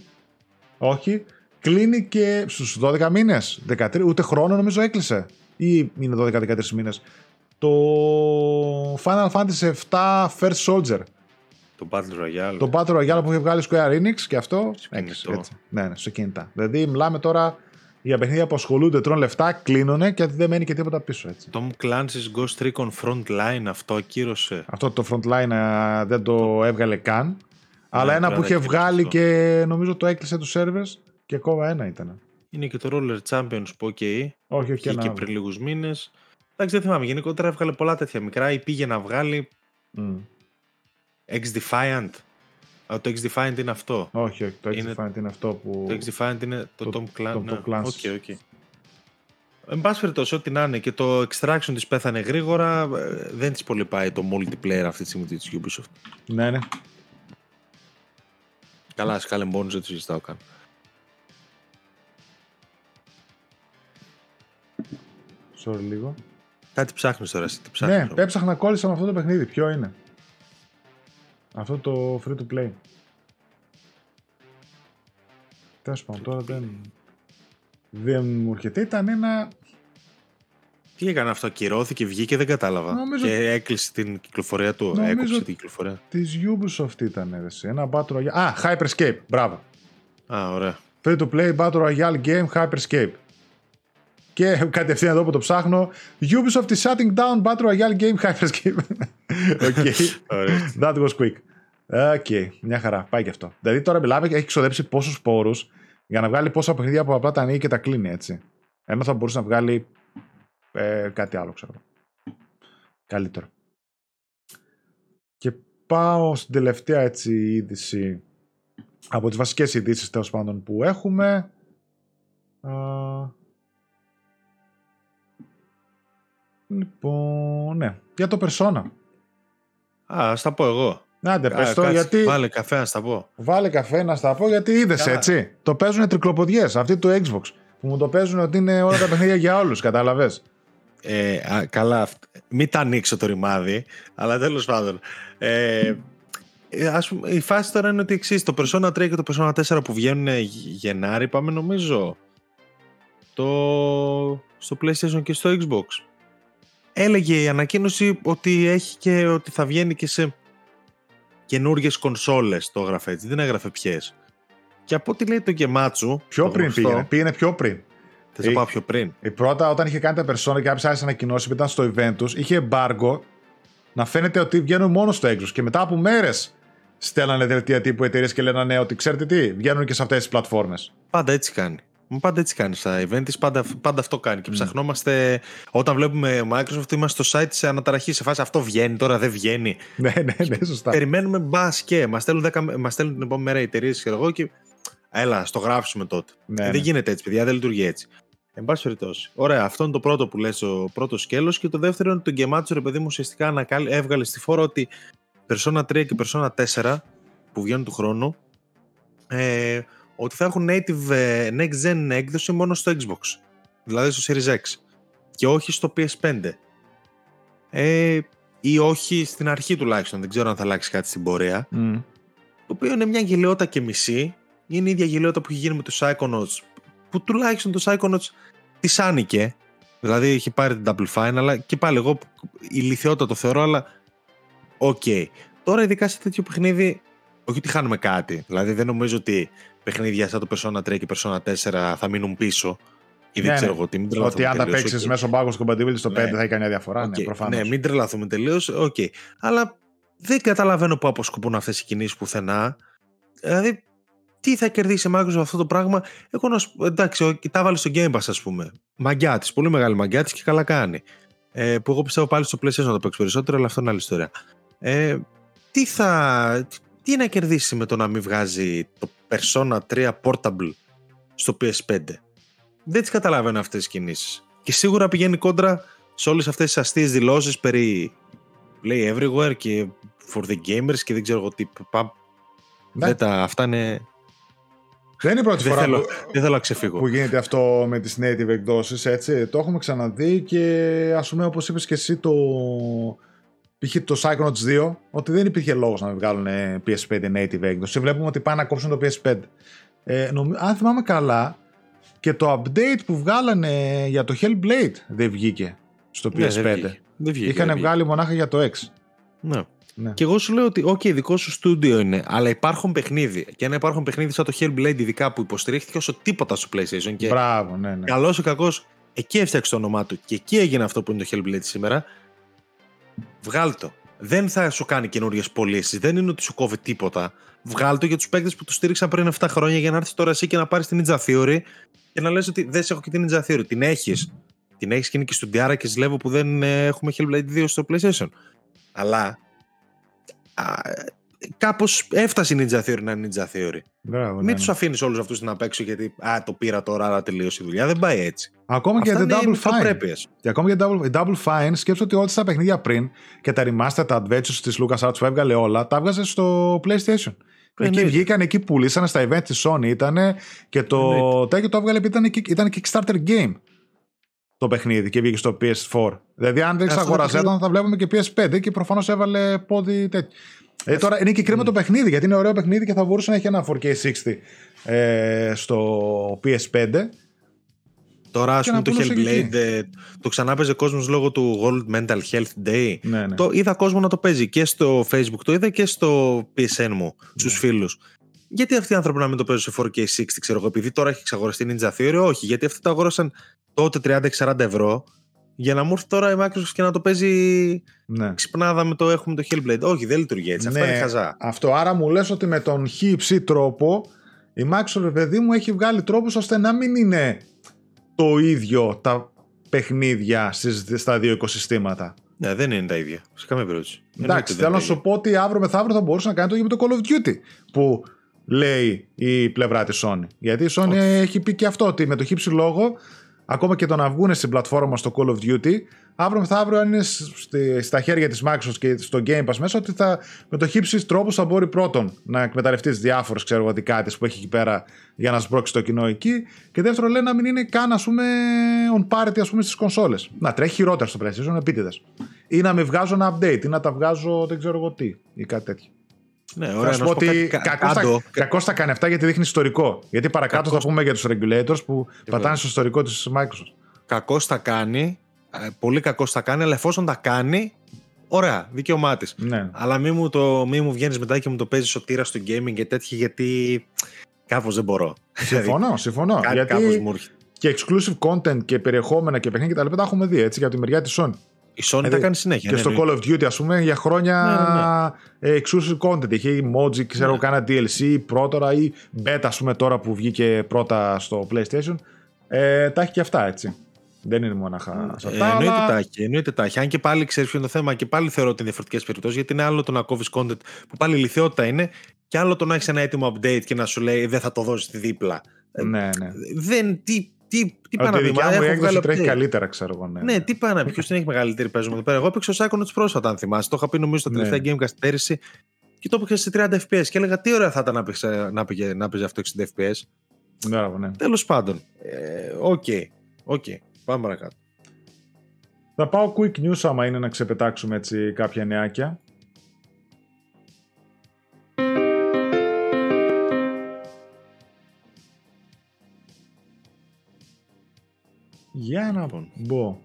Όχι. Κλείνει και στους 12 μήνες. 13, ούτε χρόνο νομίζω έκλεισε. Ή είναι 12-13 μήνες. Το Final Fantasy VII First Soldier. Το Battle Royale. Το Battle Royale που έχει βγάλει Square Enix και αυτό. Έκλεισε. Έτσι. Ναι, ναι, στο κινητά. Δηλαδή μιλάμε τώρα για παιχνίδια που ασχολούνται, τρώνε λεφτά, κλείνουν και δεν μένει και τίποτα πίσω. Έτσι. Tom Clancy's Ghost Recon Frontline, αυτό ακύρωσε. Αυτό το Frontline uh, δεν το έβγαλε καν. Αλλά ναι, ένα που είχε βγάλει και νομίζω το έκλεισε τους servers και ακόμα ένα ήταν. Είναι και το Roller Champions που OK. Όχι, όχι. Και πριν λίγους μήνες. Εντάξει, δεν θυμάμαι. Γενικότερα έβγαλε πολλά τέτοια μικρά ή πήγε να βγάλει. Mm. X-Defiant. Α, το X-Defiant είναι αυτό. Όχι, όχι. Το X-Defiant είναι, αυτό που. Το X-Defiant είναι το, το Tom Clancy. Το, ναι. okay, okay. Εν πάση περιπτώσει, ό,τι να είναι και το extraction της πέθανε γρήγορα, ε, δεν της πολύ πάει το multiplayer αυτή τη στιγμή της Ubisoft. Ναι, ναι. Καλά, σκάλε μόνος δεν το συζητάω καν. Sorry λίγο. Κάτι ψάχνεις τώρα, εσύ τι ψάχνεις. Ναι, έψαχνα κόλλησα με αυτό το παιχνίδι. Ποιο είναι; Αυτό το free to play. Τέλος πάντων, τώρα δεν. Δεν μου έρχεται. Ήταν ένα. Τι έκανε αυτό, ακυρώθηκε, βγήκε, δεν κατάλαβα. Νομίζω- Και έκλεισε την κυκλοφορία του. Νομίζω- Έκοψε την κυκλοφορία. Της Ubisoft ήταν έτσι. Ένα Battle Royale. Α, Hyperscape. Μπράβο. Α, ωραία. Free to play Battle Royale game Hyperscape. Και <laughs> κατευθείαν εδώ που το ψάχνω. Ubisoft is shutting down Battle Royale game Hyperscape. <laughs> Οκ. Ωραία. That was quick. Οκ, μια χαρά. Πάει και αυτό. Δηλαδή τώρα μιλάμε και έχει ξοδέψει πόσους πόρους για να βγάλει πόσα παιχνίδια που απλά τα ανοίγει και τα κλείνει έτσι. Ενώ θα μπορούσε να βγάλει ε, κάτι άλλο, ξέρω. Καλύτερο. Και πάω στην τελευταία έτσι είδηση από τις βασικές ειδήσεις τέλος πάντων που έχουμε. Α, λοιπόν, ναι, για το Persona. Α, ας τα πω εγώ. Άντε, Α, πες το, κάτσε, γιατί... Βάλε καφέ, να στα πω. Βάλε καφέ να στα πω γιατί είδες Καλά. έτσι. Το παίζουν τρικλοποδιέ αυτοί του Xbox. Που μου το παίζουν ότι είναι όλα τα παιχνίδια για όλους, κατάλαβες. Ε, α, καλά, αυτ- μην τα ανοίξω το ρημάδι, αλλά τέλος πάντων. Ε, ε, ας πούμε, η φάση τώρα είναι ότι εξής. Το Persona 3 και το Persona 4 που βγαίνουν Γ- Γενάρη, πάμε νομίζω το, στο PlayStation και στο Xbox. Έλεγε η ανακοίνωση ότι έχει και ότι θα βγαίνει και σε καινούργιες κονσόλες το έγραφε έτσι, δεν έγραφε ποιες. Και από ό,τι λέει το Gematsu, Πιο το πριν γνωστό, πήγαινε. Πήγαινε πιο πριν. Θες να Ε, πάω πιο πριν. Η πρώτα, όταν είχε κάνει τα persona και κάποιε άλλε ανακοινώσει που ήταν στο event τους, είχε embargo να φαίνεται ότι βγαίνουν μόνο στο Xbox. Και μετά από μέρες στέλνανε δελτία τύπου εταιρείες και λέγανε ότι ξέρετε τι, βγαίνουν και σε αυτές τις πλατφόρμες. Πάντα έτσι κάνει. Μα Πάντα έτσι κάνει στα event της, πάντα, πάντα αυτό κάνει. Και ψαχνόμαστε, όταν βλέπουμε Microsoft, είμαστε στο site σε αναταραχή. Σε φάση αυτό βγαίνει, τώρα δεν βγαίνει. ναι, ναι, ναι, σωστά. Περιμένουμε μπας και μας στέλνουν, 10 μας στέλνουν την επόμενη μέρα οι εταιρείες και εγώ και. Έλα, στο γράψουμε τότε. Ναι, Ε, ναι. Δεν γίνεται έτσι, παιδιά, δεν λειτουργεί έτσι. Εν πάση περιπτώσει. Ωραία, αυτό είναι το πρώτο που λες, το πρώτος σκέλος και το δεύτερο είναι το Γκεμάτσο, ρε παιδί μου, ουσιαστικά ανακάλυ- έβγαλε στη φόρα ότι Persona 3 και Persona 4 που βγαίνουν του χρόνου ε, ότι θα έχουν native ε, next gen έκδοση μόνο στο Xbox. Δηλαδή στο Series X και όχι στο PS5. Ε, ή όχι στην αρχή τουλάχιστον, δεν ξέρω αν θα αλλάξει κάτι στην πορεία. Μμ. Το οποίο είναι μια γελαιότητα και μισή. Είναι η ίδια γελαιότητα που έχει γίνει με τους Psychonauts. Που τουλάχιστον το Psychonauts τη άνοικε. Δηλαδή έχει πάρει την Double Fine, αλλά και πάλι εγώ ηλιθιότητα το θεωρώ, αλλά οκ. Τώρα ειδικά σε τέτοιο παιχνίδι, όχι ότι χάνουμε κάτι. Δηλαδή δεν νομίζω ότι παιχνίδια σαν το Persona 3 και Persona 4 θα μείνουν πίσω. Ή δεν Ναι, ξέρω ναι. εγώ τι, μην Ότι τρελαθούμε αν τα τελείως, παίξεις οκ. μέσω backwards compatibility στο 5 Ναι. θα έχει καμιά διαφορά. Οκ. Ναι, προφανώς. Ναι, μην τρελαθούμε τελείως. Οκ. Αλλά δεν καταλαβαίνω που αποσκοπούν αυτές οι κινήσεις πουθενά. Δηλαδή, τι θα κερδίσει η Microsoft αυτό το πράγμα. Εγώ να σου πω, εντάξει, ο- τα βάλει στο Game Pass, ας πούμε. Μαγκιά της, πολύ μεγάλη μαγκιά τη και καλά κάνει. Ε, που εγώ πιστεύω πάλι στο PlayStation να το παίξει περισσότερο, αλλά αυτό είναι άλλη ιστορία. Ε, τι θα. Τι να κερδίσει με το να μην βγάζει το Persona 3 Portable στο PS5. Δεν τις καταλαβαίνω αυτές τις κινήσεις. Και σίγουρα πηγαίνει κόντρα σε όλες αυτές τις αστείες δηλώσεις περί play everywhere και for the gamers και δεν ξέρω εγώ τι. Πα, Ναι. δεν τα, αυτά είναι. Δεν είναι η πρώτη Δεν φορά θέλω, που, δεν θέλω να ξεφύγω. που γίνεται αυτό με τις native εκδόσεις, έτσι. Το έχουμε ξαναδεί και ας πούμε όπως είπες και εσύ το... Π.χ. το Psychonauts 2, ότι δεν υπήρχε λόγος να βγάλουν ε, PS5 native έκδοση. Βλέπουμε ότι πάνε να κόψουν το PS5. Ε, νομι- αν θυμάμαι καλά, και το update που βγάλανε για το Hellblade δεν βγήκε στο PS5. Ναι, δεν βγήκε. Δεν βγήκε, Είχαν δεν βγήκε. βγάλει μονάχα για το X. Ναι. Ναι. Και εγώ σου λέω ότι, OK, δικό σου στούντιο είναι, αλλά υπάρχουν παιχνίδι. Και αν υπάρχουν παιχνίδι σαν το Hellblade, ειδικά που υποστηρίχθηκε όσο τίποτα στο PlayStation. Και Μπράβο, ναι, ναι. καλός ή κακός, εκεί έφτιαξε το όνομά του. Και εκεί έγινε αυτό που είναι το Hellblade σήμερα. Βγάλ το. Δεν θα σου κάνει καινούριες πωλήσεις. Δεν είναι ότι σου κόβει τίποτα. Βγάλ το για τους παίκτες που τους στήριξαν πριν 7 χρόνια για να έρθει τώρα εσύ και να πάρεις την Ninja Theory και να λες ότι δεν σε έχω και την Ninja Theory. Την έχεις. Την έχεις και είναι και στον Diara και Slevo που δεν ε, έχουμε Hellblade 2 στο PlayStation. Αλλά κάπως έφτασε η Ninja Theory να είναι Ninja Theory. Μπράβο, ναι, Μην ναι. τους αφήνεις όλους αυτούς να παίξουν γιατί α, το πήρα τώρα, άρα τελείωσε η δουλειά. Δεν πάει έτσι. Ακόμα και Αυτά για την είναι Double Fine. μικροπρέπειες. Και ακόμα για Double, η Double Fine, σκέψτε ότι όλα τα παιχνίδια πριν και τα remaster, τα adventures της LucasArts που έβγαλε όλα, τα έβγαζε στο PlayStation. Εκεί Εννοείται. βγήκαν, εκεί πουλήσανε στα event της Sony ήταν και το Εννοείται. τέτοιο το έβγαλε επειδή ήταν, ήταν Kickstarter game το παιχνίδι και βγήκε στο PS4. Δηλαδή, αν δεν Αυτό το εξαγοραζόταν, παιχνίδι- θα βλέπουμε και PS5 και προφανώς έβαλε πόδι τέτοιο. Ε, τώρα είναι και κρίμα το παιχνίδι γιατί είναι ωραίο παιχνίδι και θα μπορούσε να έχει ένα 4K60 ε, στο PS5. Τώρα, ας Και πούμε, να το πουλούσε και Hellblade ε, το ξανάπαιζε κόσμος λόγω του World Mental Health Day. Ναι, ναι. Το είδα κόσμο να το παίζει και στο Facebook, το είδα και στο PSN μου, στους Ναι. φίλους. Γιατί αυτοί οι άνθρωποι να μην το παίζουν σε 4K 60, ξέρω εγώ, επειδή τώρα έχει εξαγοραστεί Ninja Theory, όχι. Γιατί αυτοί το αγόρασαν τότε 30-40 ευρώ για να μου έρθει τώρα η Microsoft και να το παίζει ναι. ξυπνάδα με το έχουμε το Hellblade. Όχι, δεν λειτουργεί έτσι. Αυτά Ναι, είναι χαζά. Αυτό. Άρα μου λες ότι με τον χ ψ τρόπο η Microsoft, ρε παιδί μου, έχει βγάλει τρόπους ώστε να μην είναι το ίδιο τα παιχνίδια στις, στα δύο οικοσυστήματα. Ναι, δεν είναι τα ίδια. Σε καμία περίπτωση. Εντάξει, Εννοείται θέλω δεν να είναι τα σου πω ότι αύριο μεθαύριο θα μπορούσε να κάνει το ίδιο με το Call of Duty που λέει η πλευρά της Sony. Γιατί η Sony Όχι. έχει πει και αυτό ότι με το χύψη λόγο ακόμα και το να βγουν στην πλατφόρμα στο Call of Duty αύριο μεθαύριο αν είναι στη- στα χέρια της Microsoft και στο Game Pass μέσα ότι θα, με το χύψη τρόπους θα μπορεί πρώτον να εκμεταλλευτείς τις διάφορες ξέρω εγώ δικά που έχει εκεί πέρα για να σμπρώξει το κοινό εκεί και δεύτερον λέει να μην είναι καν ας πούμε on parity ας πούμε στις κονσόλες. Να τρέχει χειρότερα στο PlayStation επίτηδες. Ή να μην βγάζω ένα update ή να τα βγάζω δεν ξέρω εγώ τι ή κάτι τέτοιο. Ναι, Θα ωραία, σου να πω σου πω ότι κάτι κα- κακώς κάτω. θα, κακώς θα κάνει αυτά γιατί δείχνει ιστορικό. Γιατί παρακάτω Κακώς. θα πούμε για τους regulators που πατάνε στο ιστορικό της Microsoft. Κακό θα κάνει, ε, πολύ κακό θα κάνει, αλλά εφόσον τα κάνει, ωραία, δικαίωμά της. Ναι. Αλλά μη μου, το, μη μου βγαίνεις μετά και μου το παίζεις σωτήρα στο gaming και τέτοια, γιατί κάπως δεν μπορώ. Συμφωνώ, <laughs> συμφωνώ. Δηλαδή, Κάτι γιατί κάπως μου έρχεται. και exclusive content και περιεχόμενα και παιχνίδια και τα λοιπά τα έχουμε δει έτσι για τη μεριά της Sony. Η Sony Δηλαδή, τα κάνει συνέχεια. και ναι, στο εννοείται. Call of Duty, ας πούμε, για χρόνια ε, exclusive content. Είχε emoji, ξέρω, Ναι. κάνα DLC πρώτα ή beta, ας πούμε, τώρα που βγήκε πρώτα στο PlayStation. Ε, τα έχει και αυτά, έτσι. Δεν είναι μονάχα σε Ε, αυτά. εννοείται αλλά- τα έχει. Εννοείται τα έχει. Αν και πάλι ξέρεις ποιο είναι το θέμα και πάλι θεωρώ ότι είναι διαφορετικές περιπτώσεις. Γιατί είναι άλλο το να κόβεις content που πάλι λυθιότητα είναι, και άλλο το να έχεις ένα έτοιμο update και να σου λέει δεν θα το δώσεις δίπλα. Ε, Ναι, ναι. Δεν. Τι, τι, τι πάει Ότι να η πει, δικιά μα, μου έχω έκδοση βγάλει τρέχει update. καλύτερα, ξέρω εγώ. Ναι, Ναι, τι πάει να πει, ποιος την έχει μεγαλύτερη παίζουμε εδώ πέρα. Εγώ έπαιξα ο Psychonauts πρόσφατα, αν θυμάσαι. Το είχα πει νομίζω στα Ναι. τελευταία Gamecast πέρυσι και το έπαιξα σε 30 FPS. Και έλεγα τι ωραία θα ήταν να παίξει, να πήγε, να παίζει αυτό 60 FPS. Μπράβο, ναι. Τέλος πάντων. Ε, Οκ. Οκ. Πάμε παρακάτω. Θα πάω quick news άμα είναι να ξεπετάξουμε έτσι κάποια νεάκια. Για να Λοιπόν. μπω.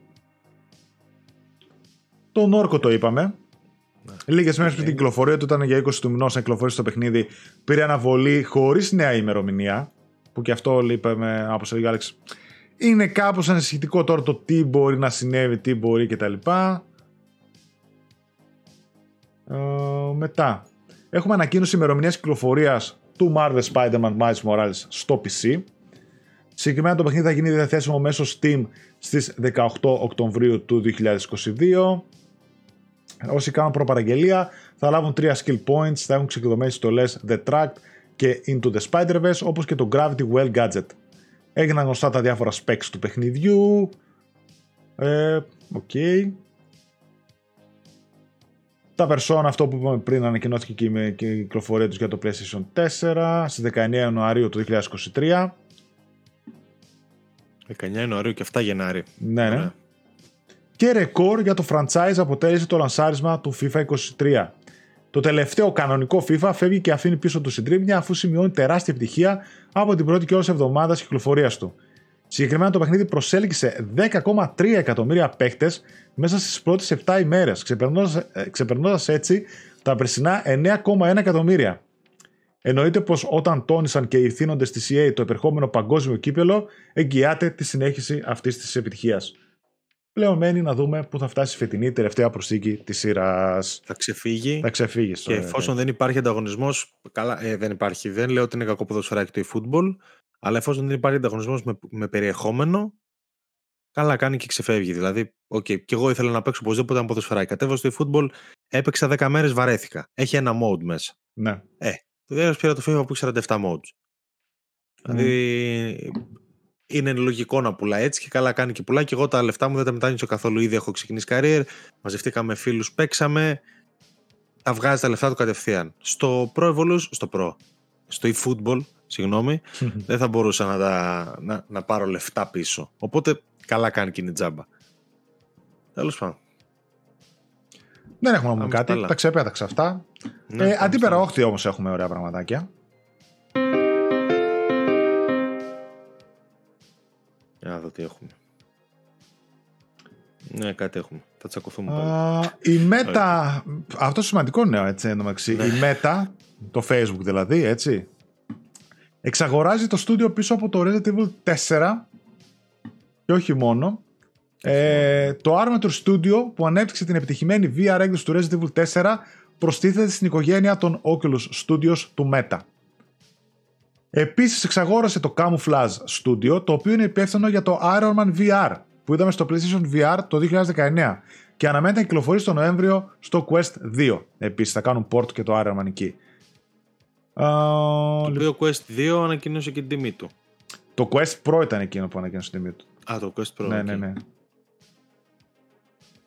Τον Όρκο το είπαμε. Ναι. Λίγες μέρες πριν την κυκλοφορία του, ήταν για 20 του μηνός να κυκλοφορήσει το παιχνίδι. Πήρε αναβολή χωρίς νέα ημερομηνία. Που και αυτό είπαμε, όπω έλεγε ο Άλεξ, είναι κάπως ανησυχητικό τώρα το τι μπορεί να συνέβη, τι μπορεί κτλ. Ε, μετά, έχουμε ανακοίνωση ημερομηνίας κυκλοφορίας του Marvel Spider-Man Miles Morales στο PC. Συγκεκριμένα το παιχνίδι θα γίνει διαθέσιμο μέσω Steam στις 18 Οκτωβρίου του 2022. Όσοι κάνουν προπαραγγελία θα λάβουν 3 skill points, θα έχουν ξεκλειδωμένες στολές The Track και Into the Spider-Verse όπως και το Gravity Well Gadget. Έγιναν γνωστά τα διάφορα specs του παιχνιδιού. Ε, οκ. Τα Persona, αυτό που είπαμε πριν, ανακοινώθηκε και η και η κυκλοφορία τους για το PlayStation 4 στις 19 Ιανουαρίου του 2023. 19 Ιανουαρίου και 7 Γενάρη. Ναι, ναι. Ωραία. Και ρεκόρ για το franchise αποτέλεσε το λανσάρισμα του FIFA 23. Το τελευταίο κανονικό FIFA φεύγει και αφήνει πίσω του συντρίμμια αφού σημειώνει τεράστια επιτυχία από την πρώτη και όλη εβδομάδα κυκλοφορίας του. Συγκεκριμένα το παιχνίδι προσέλκυσε 10,3 εκατομμύρια παίκτε μέσα στις πρώτες 7 ημέρες, ξεπερνώντας έτσι τα περσινά 9,1 εκατομμύρια. Εννοείται πως όταν τόνισαν και οι ηθήνοντε τη EA το επερχόμενο παγκόσμιο κύπελο, εγγυάται τη συνέχιση αυτής της επιτυχίας. Πλέον μένει να δούμε πού θα φτάσει η φετινή τελευταία προσθήκη της σειράς. Θα ξεφύγει. Θα ξεφύγει. Και εφόσον δεν υπάρχει ανταγωνισμός. Καλά, ε, δεν υπάρχει. Δεν λέω ότι είναι κακό ποδοσφαιράκι το eFootball. Αλλά εφόσον δεν υπάρχει ανταγωνισμός με, με περιεχόμενο, καλά κάνει και ξεφεύγει. Δηλαδή, οκ, και εγώ ήθελα να παίξω οπωσδήποτε ένα ποδοσφαιράκι. Κατέβασα στο eFootball, έπαιξα 10 μέρες, βαρέθηκα. Έχει ένα mode μέσα. Ναι. Το δεύτερο πήρα το FIFA που έχει 47 modes. Δηλαδή, είναι λογικό να πουλάει έτσι και καλά κάνει και πουλάει. Και εγώ τα λεφτά μου δεν τα μετάνιωσα καθόλου. Ήδη έχω ξεκινήσει career, μαζευτήκαμε φίλους, παίξαμε. Τα βγάζει τα λεφτά του κατευθείαν. Στο Pro Evolution, στο Pro, στο eFootball, συγγνώμη, <laughs> δεν θα μπορούσα να, τα, να, να πάρω λεφτά πίσω. Οπότε καλά κάνει και είναι τζάμπα. Τέλος πάντων. Δεν έχουμε να πούμε Πάμε κάτι. καλά. Τα ξεπέταξα αυτά. Ναι, ε, πάμε αντίπερα στο- όχθη όμως έχουμε ωραία πραγματάκια. Για να δω τι έχουμε. Ναι, κάτι έχουμε. Θα τσακωθούμε πάλι. η Meta, αυτό σημαντικό νέο έτσι εντωμεταξύ. Ναι. Η Meta, το Facebook δηλαδή, έτσι, εξαγοράζει το στούντιο πίσω από το Resident Evil 4 και όχι μόνο. Ε, το Armature Studio που ανέπτυξε την επιτυχημένη VR έκδοση του Resident Evil 4 προστίθεται στην οικογένεια των Oculus Studios του Meta. Επίσης εξαγόρασε το Camouflage Studio το οποίο είναι υπεύθυνο για το Iron Man VR που είδαμε στο PlayStation VR το 2019 και αναμένεται να κυκλοφορήσει τον Νοέμβριο στο Quest 2. Επίσης θα κάνουν port και το Iron Man εκεί. Το οποίο Quest 2 ανακοίνωσε και την τιμή του. Το Quest Pro ήταν εκείνο που ανακοίνωσε την τιμή του. Α, το Quest Pro. Ναι, ναι, ναι.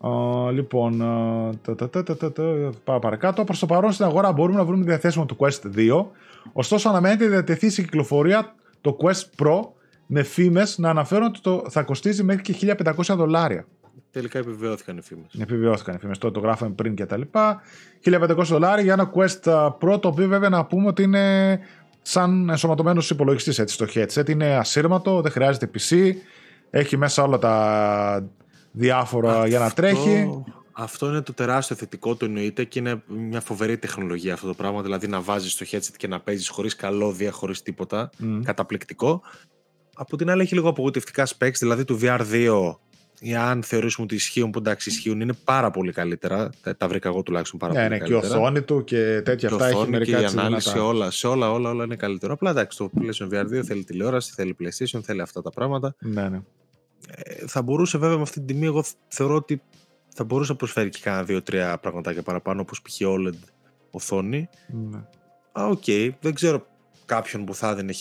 Uh, λοιπόν, uh, πάω παρακάτω. Προς το παρόν στην αγορά μπορούμε να βρούμε διαθέσιμο το Quest 2. Ωστόσο, αναμένεται να διατεθεί σε κυκλοφορία το Quest Pro με φήμες να αναφέρουν ότι το θα κοστίζει μέχρι και 1500 δολάρια. Τελικά επιβεβαιώθηκαν οι φήμες. Επιβεβαιώθηκαν οι φήμες. Το, το γράφαμε πριν και τα λοιπά. 1500 δολάρια για ένα Quest Pro, το οποίο βέβαια να πούμε ότι είναι σαν ενσωματωμένος υπολογιστής στο headset. Είναι ασύρματο, δεν χρειάζεται PC. Έχει μέσα όλα τα διάφορα αυτό, για να τρέχει. Αυτό είναι το τεράστιο θετικό του εννοείται και είναι μια φοβερή τεχνολογία αυτό το πράγμα. Δηλαδή να βάζεις το headset και να παίζεις χωρίς καλώδια, χωρίς τίποτα. Καταπληκτικό. Από την άλλη έχει λίγο απογοητευτικά specs, δηλαδή του VR2 ή αν θεωρήσουμε ότι ισχύουν, που εντάξει ισχύουν, είναι πάρα πολύ καλύτερα. Τα, βρήκα εγώ τουλάχιστον πάρα ναι, πολύ ναι, καλύτερα. Και η οθόνη του και τέτοια αυτά έχει μερικά και η ανάλυση, όλα, σε όλα, όλα, όλα είναι καλύτερο. Απλά εντάξει, το PlayStation VR2 θέλει τηλεόραση, θέλει PlayStation, θέλει αυτά τα πράγματα. Ναι, ναι. Ε, θα μπορούσε βέβαια με αυτή την τιμή, εγώ θεωρώ ότι θα μπορούσε να προσφέρει και κάνα δύο-τρία πραγματάκια παραπάνω, όπως π.χ. OLED οθόνη. Ναι. Α, οκ. Okay. Δεν ξέρω κάποιον που θα έδινε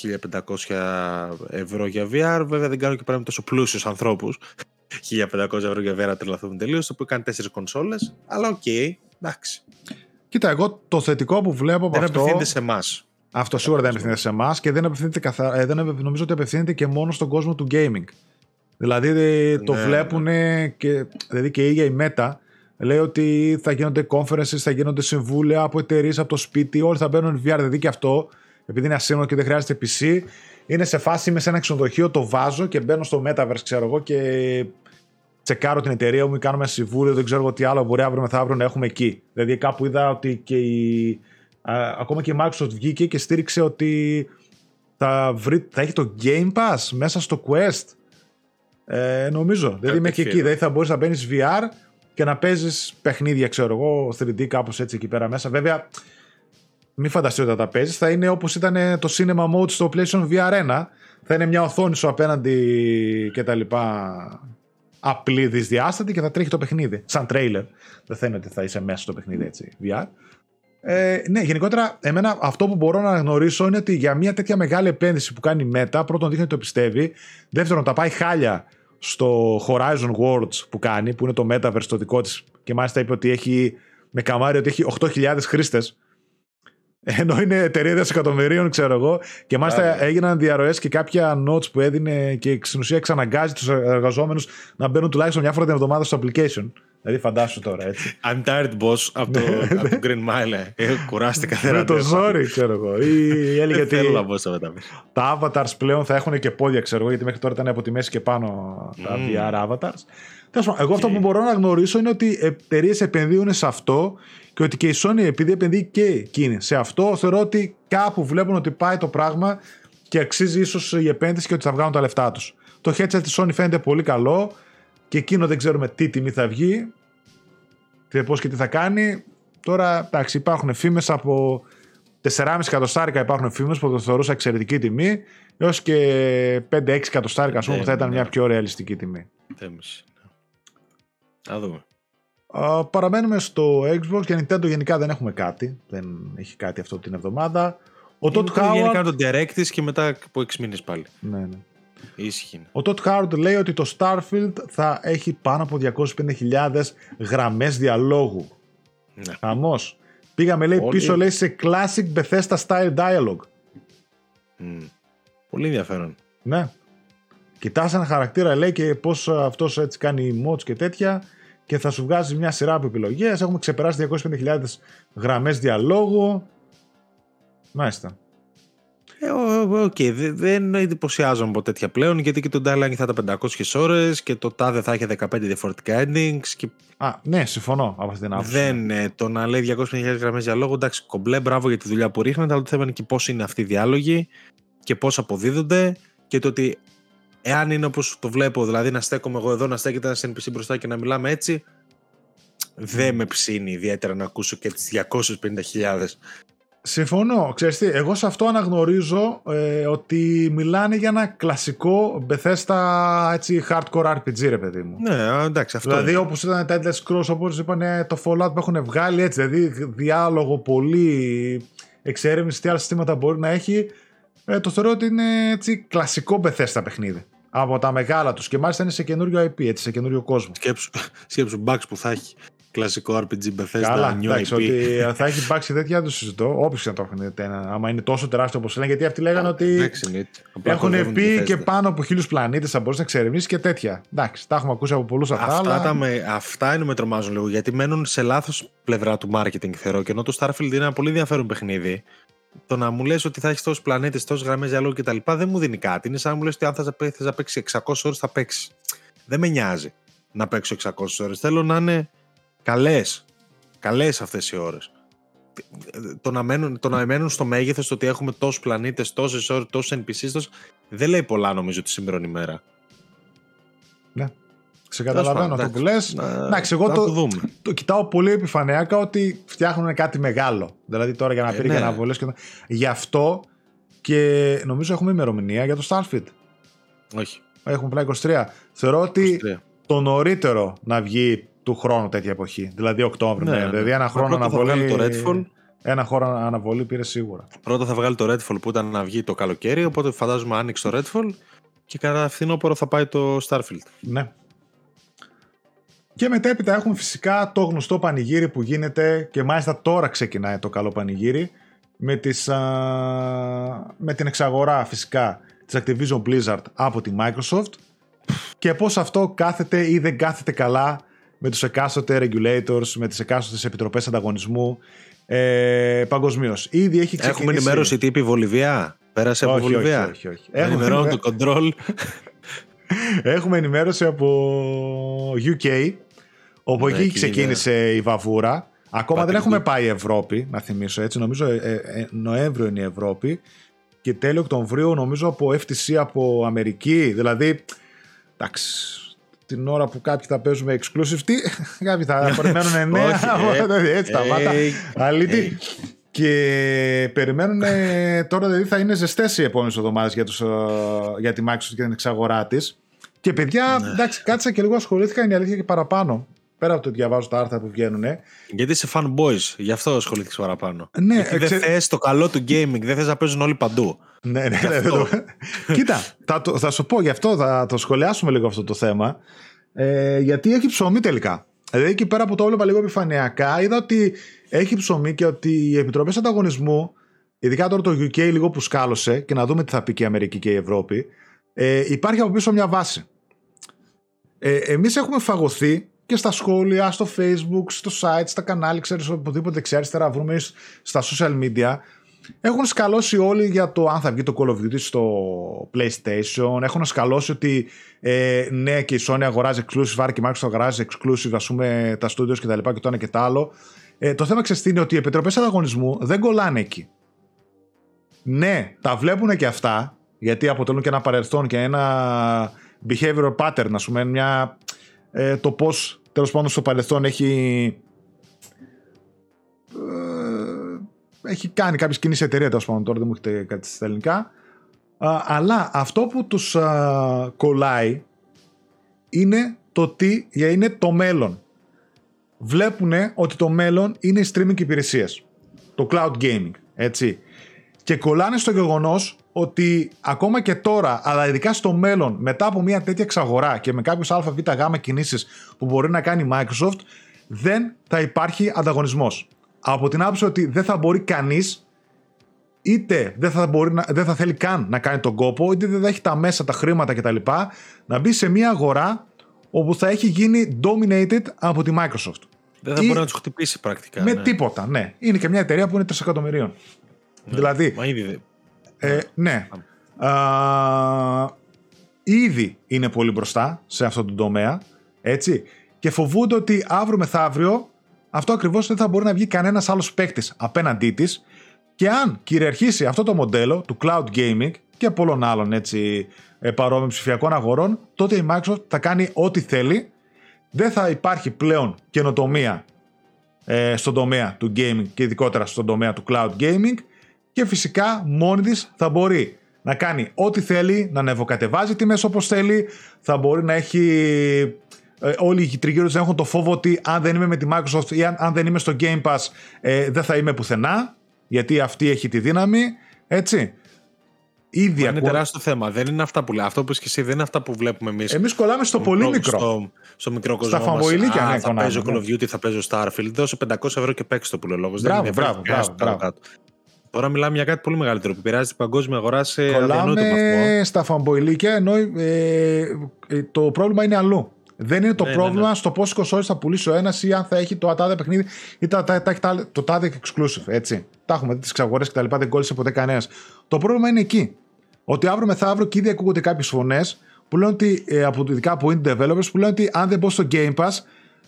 1500 ευρώ για VR. Βέβαια δεν κάνω και πράγμα τόσο πλούσιους ανθρώπους. 1500 ευρώ για VR να τρελαθούμε τελείως. Το που κάνει τέσσερις κονσόλες. Αλλά οκ, okay, εντάξει. Κοίτα, εγώ το θετικό που βλέπω από δεν αυτό. Δεν απευθύνεται σε εμάς. Αυτό σίγουρα δεν απευθύνεται σε εμάς και δεν απευθύνεται καθα... Ε, δεν νομίζω ότι απευθύνεται και μόνο στον κόσμο του gaming. Δηλαδή το ναι, βλέπουν ναι. και, δηλαδή και η ίδια η Meta λέει ότι θα γίνονται conferences, θα γίνονται συμβούλια από εταιρείες από το σπίτι, όλοι θα μπαίνουν VR. Δηλαδή και αυτό, επειδή είναι ασύμνο και δεν χρειάζεται PC, είναι σε φάση είμαι σε ένα ξενοδοχείο, το βάζω και μπαίνω στο Metaverse, ξέρω εγώ, και τσεκάρω την εταιρεία μου ή κάνω ένα συμβούλιο, δεν ξέρω τι άλλο μπορεί αύριο μεθαύριο να έχουμε εκεί. Δηλαδή κάπου είδα ότι και η, α, ακόμα και η Microsoft βγήκε και στήριξε ότι θα, βρει, θα έχει το Game Pass μέσα στο Quest. Ε, νομίζω. Δηλαδή μέχρι εκεί. Δηλαδή θα μπορείς να μπαίνεις VR και να παίζεις παιχνίδια, ξέρω εγώ, 3D κάπως έτσι εκεί πέρα μέσα. Βέβαια, μην φανταστείτε ότι θα τα παίζεις. Θα είναι όπως ήταν το Cinema Mode στο PlayStation VR 1. Θα είναι μια οθόνη σου απέναντι και τα λοιπά απλή δυσδιάστατη και θα τρέχει το παιχνίδι. Σαν τρέιλερ. Δεν θα είναι ότι θα είσαι μέσα στο παιχνίδι έτσι, VR. Ε, ναι, γενικότερα, εμένα αυτό που μπορώ να γνωρίσω είναι ότι για μια τέτοια μεγάλη επένδυση που κάνει η Meta, πρώτον δείχνει ότι το πιστεύει. Δεύτερον, τα πάει χάλια στο Horizon Worlds που κάνει, που είναι το Metaverse το δικό της. Και μάλιστα είπε ότι έχει με καμάρι ότι έχει 8.000 χρήστες. Ενώ είναι εταιρεία δισεκατομμυρίων, ξέρω εγώ. Και μάλιστα έγιναν διαρροές και κάποια notes που έδινε και στην ουσία εξαναγκάζει τους εργαζόμενους να μπαίνουν τουλάχιστον μια φορά την εβδομάδα στο application. Δηλαδή φαντάσου τώρα έτσι. <laughs> I'm tired boss από το, από το Green Mile. Ε, κουράστηκα. Με το ζόρι ξέρω εγώ. Ή έλεγε ότι τα avatars πλέον θα έχουν και πόδια ξέρω εγώ γιατί μέχρι τώρα ήταν από τη μέση και πάνω τα VR avatars. Εγώ αυτό που μπορώ να γνωρίσω είναι ότι εταιρείες επενδύουν σε αυτό και ότι και η Sony επειδή επενδύει και εκείνη σε αυτό θεωρώ ότι κάπου βλέπουν ότι πάει το πράγμα και αξίζει ίσως η επένδυση και ότι θα βγάλουν τα λεφτά τους. Το headset της Sony φαίνεται πολύ καλό και εκείνο δεν ξέρουμε τι τιμή θα βγει και πώς και τι θα κάνει. Τώρα εντάξει υπάρχουν φήμες από 4,5 εκατοστάρικα υπάρχουν φήμες που το θεωρούσα εξαιρετική τιμή έως και 5-6 εκατοστάρικα ας πούμε που θα ήταν μια πιο ρεαλιστική τιμή. Τέμιση. Να δούμε. Uh, παραμένουμε στο Xbox και Nintendo γενικά δεν έχουμε κάτι. Δεν έχει κάτι αυτό την εβδομάδα. Ο Todd Howard... Γενικά τον Direct και μετά από 6 μήνες πάλι. Ναι, ναι. Ήσυχη. Ο Todd Howard λέει ότι το Starfield θα έχει πάνω από 250.000 γραμμές διαλόγου. Ναι. Χαμός. Πήγαμε λέει πίσω λέει σε classic Bethesda style dialogue. Mm. Πολύ ενδιαφέρον. Ναι. Κοιτάς ένα χαρακτήρα λέει και πώς αυτός έτσι κάνει mods και τέτοια και θα σου βγάζει μια σειρά από επιλογές. Έχουμε ξεπεράσει 250.000 γραμμές διαλόγου. Μάλιστα. Ε, οκ, okay, δεν εντυπωσιάζομαι από τέτοια πλέον γιατί και το dialogue θα ήταν 500 ώρες και το τάδε θα έχει 15 διαφορετικά endings. Και... Α, ναι, συμφωνώ από αυτή την άποψη. Δεν, ε, το να λέει 200.000 γραμμές διαλόγου, εντάξει, κομπλέ, μπράβο για τη δουλειά που ρίχνετε, αλλά το θέμα είναι και πώς είναι αυτοί οι διάλογοι και πώς αποδίδονται και το ότι εάν είναι όπως το βλέπω, δηλαδή να στέκομαι εγώ εδώ, να στέκεται ένας NPC μπροστά και να μιλάμε έτσι, δεν με ψήνει ιδιαίτερα να ακούσω και τις 250.000. Συμφωνώ. Ξέρεις τι, εγώ σε αυτό αναγνωρίζω ε, ότι μιλάνε για ένα κλασικό Bethesda έτσι, hardcore RPG ρε παιδί μου. Ναι, εντάξει αυτό Δηλαδή όπως ήταν τα Endless Scrolls, όπως είπαν το Fallout που έχουν βγάλει έτσι, δηλαδή διάλογο πολύ εξέρευνηση, τι άλλα συστήματα μπορεί να έχει. Ε, το θεωρώ ότι είναι έτσι, κλασικό Bethesda παιχνίδι. Από τα μεγάλα τους και μάλιστα είναι σε καινούριο IP, έτσι, σε καινούριο κόσμο. Σκέψου, σκέψου bugs που θα έχει κλασικό RPG Bethesda Καλά, εντάξει, ότι θα έχει υπάρξει τέτοια, δεν το συζητώ. Όποιος να το έχουν άμα είναι τόσο τεράστιο όπως λένε, γιατί αυτοί λέγανε ότι έχουν πει και πάνω από χίλιους πλανήτες θα μπορεί να εξερευνήσει και τέτοια. Εντάξει, τα έχουμε ακούσει από πολλούς αυτά. Αυτά, αλλά... με, αυτά είναι με τρομάζουν λίγο, γιατί μένουν σε λάθος πλευρά του marketing, θεωρώ. Και ενώ το Starfield είναι ένα πολύ ενδιαφέρον παιχνίδι, το να μου λες ότι θα έχεις τόσους πλανήτες, τόσες γραμμές διαλόγου κτλ. δεν μου δίνει κάτι. Είναι σαν να μου λες ότι αν θα να παίξεις 600 ώρες, θα παίξεις. Δεν με νοιάζει να παίξω 600 ώρες. Θέλω να είναι καλές, καλές αυτές οι ώρες. Το να μένουν, το να μένουν στο μέγεθος το ότι έχουμε τόσους πλανήτες, τόσες ώρες, τόσους NPCs, δεν λέει πολλά νομίζω τη σήμερα ημέρα. Ναι. Ξεκαταλαβαίνω αυτό που λες. Εντάξει, εγώ το, το, το, κοιτάω πολύ επιφανειακά ότι φτιάχνουν κάτι μεγάλο. Δηλαδή τώρα για να πει ε, ναι. να Και... Γι' αυτό και νομίζω έχουμε ημερομηνία για το Starfield. Όχι. Έχουμε πλέον 23. Θεωρώ ότι το νωρίτερο να βγει του χρόνου τέτοια εποχή. Δηλαδή Οκτώβριο. Ναι, ναι. Δηλαδή ένα χρόνο αναβολή. Το Redfall. Ένα χρόνο αναβολή πήρε σίγουρα. Πρώτα θα βγάλει το Redfall που ήταν να βγει το καλοκαίρι. Οπότε φαντάζομαι άνοιξε το Redfall και κατά φθινόπωρο θα πάει το Starfield. Ναι. Και μετέπειτα έχουμε φυσικά το γνωστό πανηγύρι που γίνεται και μάλιστα τώρα ξεκινάει το καλό πανηγύρι με, τις, α, με την εξαγορά φυσικά της Activision Blizzard από τη Microsoft και πώς αυτό κάθεται ή δεν κάθεται καλά με τους εκάστοτε regulators, με τις εκάστοτες επιτροπές ανταγωνισμού ε, παγκοσμίως. Ήδη έχει ξεκινήσει... Έχουμε ενημέρωση τύπη Βολιβία. Πέρασε από Βολιβία. Όχι, όχι, όχι. Έχουμε το control. <laughs> Έχουμε ενημέρωση από UK, όπου ναι, εκεί ξεκίνησε η βαβούρα. Ακόμα δεν έχουμε πάει Ευρώπη, να θυμίσω έτσι. Νομίζω ε, ε, ε, Νοέμβριο είναι η Ευρώπη. Και τέλειο Οκτωβρίου νομίζω από FTC από Αμερική. Δηλαδή, εντάξει, την ώρα που κάποιοι θα παίζουμε exclusive, τι, <laughs> κάποιοι θα περιμένουν εννέα, <laughs> ε, έτσι τα μάτα, αλήτη. Και περιμένουν τώρα, δηλαδή θα είναι ζεστέ οι επόμενες εβδομάδες για, τους, ε, για τη Microsoft και την εξαγορά της. Και παιδιά, ναι. εντάξει, κάτσα και λίγο ασχολήθηκα, είναι η αλήθεια και παραπάνω. Πέρα από το ότι διαβάζω τα άρθρα που βγαίνουν. Γιατί είσαι fanboys, γι' αυτό ασχολήθηκες παραπάνω. Ναι, Γιατί δεν θες το καλό του gaming, δεν θες να παίζουν όλοι παντού. Ναι, ναι, ναι. Κοίτα, θα, θα σου πω γι' αυτό, θα το σχολιάσουμε λίγο αυτό το θέμα. Ε, γιατί έχει ψωμί τελικά. Δηλαδή εκεί πέρα που το έβλεπα λίγο επιφανειακά, είδα ότι έχει ψωμί και ότι οι επιτροπές ανταγωνισμού, ειδικά τώρα το UK λίγο που σκάλωσε, και να δούμε τι θα πει και η Αμερική και η Ευρώπη, ε, υπάρχει από πίσω μια βάση. Ε, εμείς έχουμε φαγωθεί και στα σχόλια, στο facebook, στο site, στα κανάλια, ξέρεις, οπουδήποτε ξέρεις, θα βρούμε στα social media, έχουν σκαλώσει όλοι για το αν θα βγει το Call of Duty στο PlayStation. Έχουν σκαλώσει ότι ε, ναι και η Sony αγοράζει exclusive, άρα και η Microsoft αγοράζει exclusive, ας πούμε, τα studios και τα λοιπά και το ένα και το άλλο. Ε, το θέμα είναι ότι οι επιτροπές ανταγωνισμού δεν κολλάνε εκεί. Ναι, τα βλέπουν και αυτά, γιατί αποτελούν και ένα παρελθόν και ένα behavioral pattern, ας πούμε, μια, ε, το πώς τέλος πάντων στο παρελθόν έχει έχει κάνει κάποιες κινήσεις εταιρεία τέλος πάντων. Τώρα δεν μου έχετε κάτι στα ελληνικά. αλλά αυτό που τους κολλάει είναι το τι είναι το μέλλον. Βλέπουν ότι το μέλλον είναι οι streaming υπηρεσίες. Το cloud gaming. Έτσι. Και κολλάνε στο γεγονός ότι ακόμα και τώρα, αλλά ειδικά στο μέλλον, μετά από μια τέτοια εξαγορά και με κάποιους ΑΒΓ κινήσεις που μπορεί να κάνει η Microsoft, δεν θα υπάρχει ανταγωνισμός από την άποψη ότι δεν θα μπορεί κανείς είτε δεν θα, μπορεί να, δεν θα θέλει καν να κάνει τον κόπο, είτε δεν θα έχει τα μέσα, τα χρήματα κτλ. να μπει σε μια αγορά όπου θα έχει γίνει dominated από τη Microsoft. Δεν θα Ή μπορεί να τους χτυπήσει πρακτικά. Με ναι. τίποτα, ναι. Είναι και μια εταιρεία που είναι 3 εκατομμυρίων. Ναι, δηλαδή, μα ήδη, Ε, ναι. Α, ήδη είναι πολύ μπροστά σε αυτό το τομέα. Έτσι. Και φοβούνται ότι αύριο μεθαύριο αυτό ακριβώς δεν θα μπορεί να βγει κανένας άλλος παίκτης απέναντί της και αν κυριαρχήσει αυτό το μοντέλο του cloud gaming και πολλών άλλων έτσι ε, παρόμοιων ψηφιακών αγορών, τότε η Microsoft θα κάνει ό,τι θέλει. Δεν θα υπάρχει πλέον καινοτομία ε, στον τομέα του gaming και ειδικότερα στον τομέα του cloud gaming και φυσικά μόνη της θα μπορεί να κάνει ό,τι θέλει, να ανεβοκατεβάζει τιμές όπως θέλει, θα μπορεί να έχει ε, όλοι οι τριγύρω να έχουν το φόβο ότι αν δεν είμαι με τη Microsoft ή αν, αν δεν είμαι στο Game Pass ε, δεν θα είμαι πουθενά γιατί αυτή έχει τη δύναμη, έτσι. Ήδη είναι ακόμα... τεράστιο θέμα. Δεν είναι αυτά που λέει. Αυτό που είσαι και εσύ δεν είναι αυτά που βλέπουμε εμείς. Εμείς κολλάμε στο πολύ μικρό. Στο, στο μικρό κόσμο. Στα φαμποϊλίκια, ναι, Θα παίζω Call of Duty, θα παίζω Starfield. Δώσε 500 ευρώ και παίξει το που λέει ο λόγος. Μπράβο, μπράβο, μπράβο, Τώρα μιλάμε για κάτι πολύ μεγαλύτερο που πειράζει την παγκόσμια αγορά σε Κολλάμε στα φαμποϊλίκια ενώ ε, ε, το πρόβλημα είναι αλλού. Δεν είναι το ναι, ναι πρόβλημα ναι, στο πόσε κονσόλε θα πουλήσει ο ένας ή αν θα έχει το τάδε παιχνίδι ή τα, τα, τα, το τάδε exclusive. Έτσι. Τα έχουμε δει τις εξαγορές και τα λοιπά, δεν κόλλησε ποτέ κανένας. Το πρόβλημα είναι εκεί. Ότι αύριο μεθαύριο και ήδη ακούγονται κάποιες φωνές που λένε ότι, ε, από, ειδικά από indie developers, που λένε ότι αν δεν μπω στο Game Pass,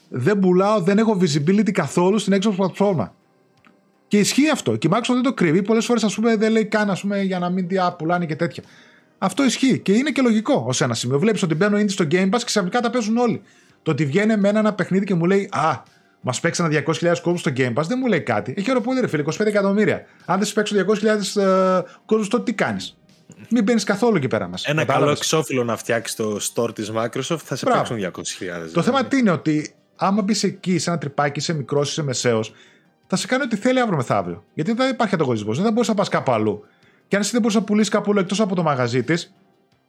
δεν πουλάω, δεν έχω visibility καθόλου στην Xbox πλατφόρμα. Και ισχύει αυτό. Και η Microsoft δεν το κρύβει. Πολλές φορές, ας πούμε, δεν λέει καν ας πούμε, για να μην τι πουλάνε και τέτοια. Αυτό ισχύει και είναι και λογικό ως ένα σημείο. Βλέπεις ότι μπαίνω indie στο Game Pass και ξαφνικά τα παίζουν όλοι. Το ότι βγαίνει με ένα παιχνίδι και μου λέει Α, μας παίξανε 200.000 κόσμους στο Game Pass δεν μου λέει κάτι. Έχει ωραίο πολύ ρε φίλε, 25 εκατομμύρια. Αν δεν σου παίξω 200.000 uh, κόσμους, τότε τι κάνεις; Μην μπαίνεις καθόλου εκεί πέρα μα. Ένα καλό εξώφυλλο να φτιάξει το store της Microsoft θα σε Μπράβο. παίξουν 200.000. Το θέμα τι είναι ότι άμα μπεις εκεί σε ένα τρυπάκι, είσαι μικρός, είσαι μεσαίος, θα σε κάνει ό,τι θέλει αύριο μεθαύριο. Γιατί δεν υπάρχει ανταγωνισμός. Δεν θα μπορείς να πας κάπου αλλού. Και αν εσύ δεν μπορείς να πουλήσεις κάπου αλλού εκτός από το μαγαζί της,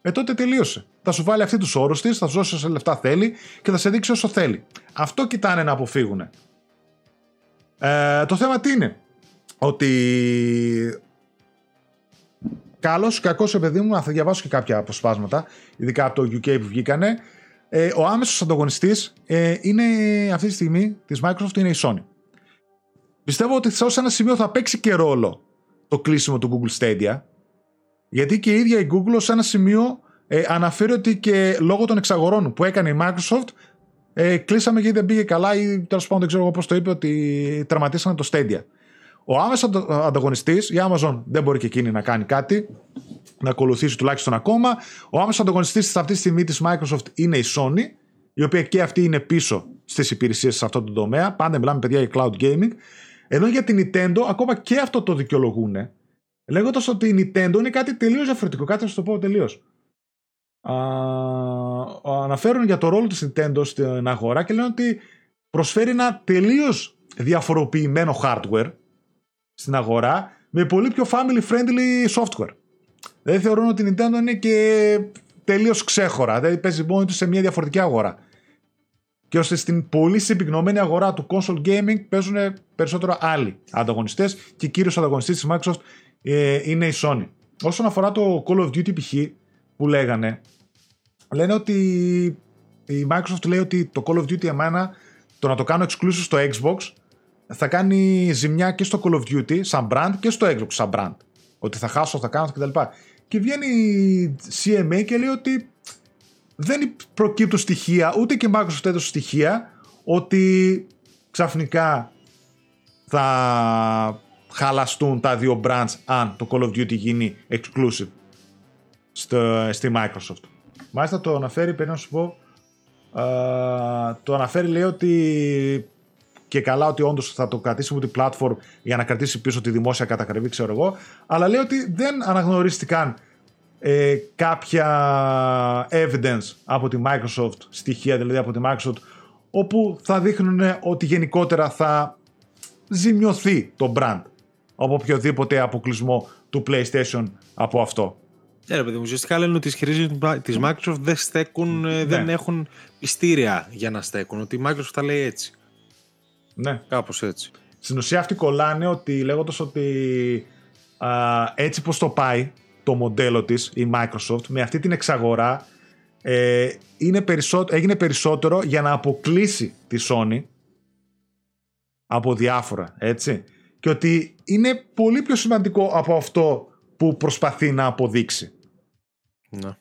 ε τότε τελείωσε. Θα σου βάλει αυτή τους όρους της, θα σου δώσει όσα λεφτά θέλει και θα σε δείξει όσο θέλει. Αυτό κοιτάνε να αποφύγουν. Ε, το θέμα τι είναι; Ότι καλός ή κακός παιδί μου, θα διαβάσω και κάποια αποσπάσματα, ειδικά από το UK που βγήκανε. Ε, ο άμεσος ανταγωνιστής ε, είναι αυτή τη στιγμή της Microsoft είναι η Sony. Πιστεύω ότι σε ένα σημείο θα παίξει και ρόλο το κλείσιμο του Google Stadia. Γιατί και η ίδια η Google σε ένα σημείο ε, αναφέρει ότι και λόγω των εξαγορών που έκανε η Microsoft ε, κλείσαμε γιατί δεν πήγε καλά ή τέλος πάντων δεν ξέρω εγώ πώς το είπε ότι τερματίσανε το Stadia. Ο άμεσος ανταγωνιστής, η Amazon δεν μπορεί και εκείνη να κάνει κάτι, να ακολουθήσει τουλάχιστον ακόμα. Ο άμεσος ανταγωνιστής αυτή τη στιγμή της Microsoft είναι η Sony, η οποία και αυτή είναι πίσω στις υπηρεσίες σε αυτό το τομέα. Πάντα μιλάμε παιδιά για cloud gaming. Ενώ για την Nintendo ακόμα και αυτό το δικαιολογούν, λέγοντας ότι η Nintendo είναι κάτι τελείως διαφορετικό. Κάτι να σου το πω τελείως. Αναφέρουν για το ρόλο της Nintendo στην αγορά και λένε ότι προσφέρει ένα τελείως διαφοροποιημένο hardware στην αγορά με πολύ πιο family friendly software. Δεν θεωρούν ότι η Nintendo είναι και τελείως ξέχωρα. Δηλαδή παίζει μόνη τους σε μια διαφορετική αγορά. Και ώστε στην πολύ συμπυκνωμένη αγορά του console gaming παίζουν περισσότερο άλλοι ανταγωνιστές και κύριο ανταγωνιστή της Microsoft ε, είναι η Sony. Όσον αφορά το Call of Duty π.χ. που λέγανε, λένε ότι η Microsoft λέει ότι το Call of Duty εμένα το να το κάνω exclusive στο Xbox θα κάνει ζημιά και στο Call of Duty σαν brand και στο Xbox σαν brand. Ότι θα χάσω, θα κάνω κτλ. Και βγαίνει η CMA και λέει ότι δεν προκύπτουν στοιχεία, ούτε και η Microsoft έδωσε στοιχεία, ότι ξαφνικά θα χαλαστούν τα δύο brands αν το Call of Duty γίνει exclusive στο, στη Microsoft. Μάλιστα το αναφέρει, πρέπει να σου πω, το αναφέρει λέει ότι και καλά ότι όντως θα το κρατήσει από την platform για να κρατήσει πίσω τη δημόσια κατακρεβή, ξέρω εγώ, αλλά λέει ότι δεν αναγνωρίστηκαν ε, κάποια evidence από τη Microsoft, στοιχεία δηλαδή από τη Microsoft, όπου θα δείχνουν ότι γενικότερα θα ζημιωθεί το brand από οποιοδήποτε αποκλεισμό του PlayStation από αυτό. Ναι, ρε παιδί μου, ουσιαστικά λένε ότι οι ισχυρισμοί της Microsoft δεν στέκουν, ε, ναι. δεν έχουν πιστήρια για να στέκουν. Ότι η Microsoft τα λέει έτσι. Ναι. Κάπως έτσι. Στην ουσία αυτοί κολλάνε ότι λέγοντας ότι α, έτσι πως το πάει το μοντέλο της η Microsoft με αυτή την εξαγορά ε, είναι έγινε περισσότερο για να αποκλείσει τη Sony από διάφορα, έτσι. Και ότι είναι πολύ πιο σημαντικό από αυτό που προσπαθεί να αποδείξει. Ναι.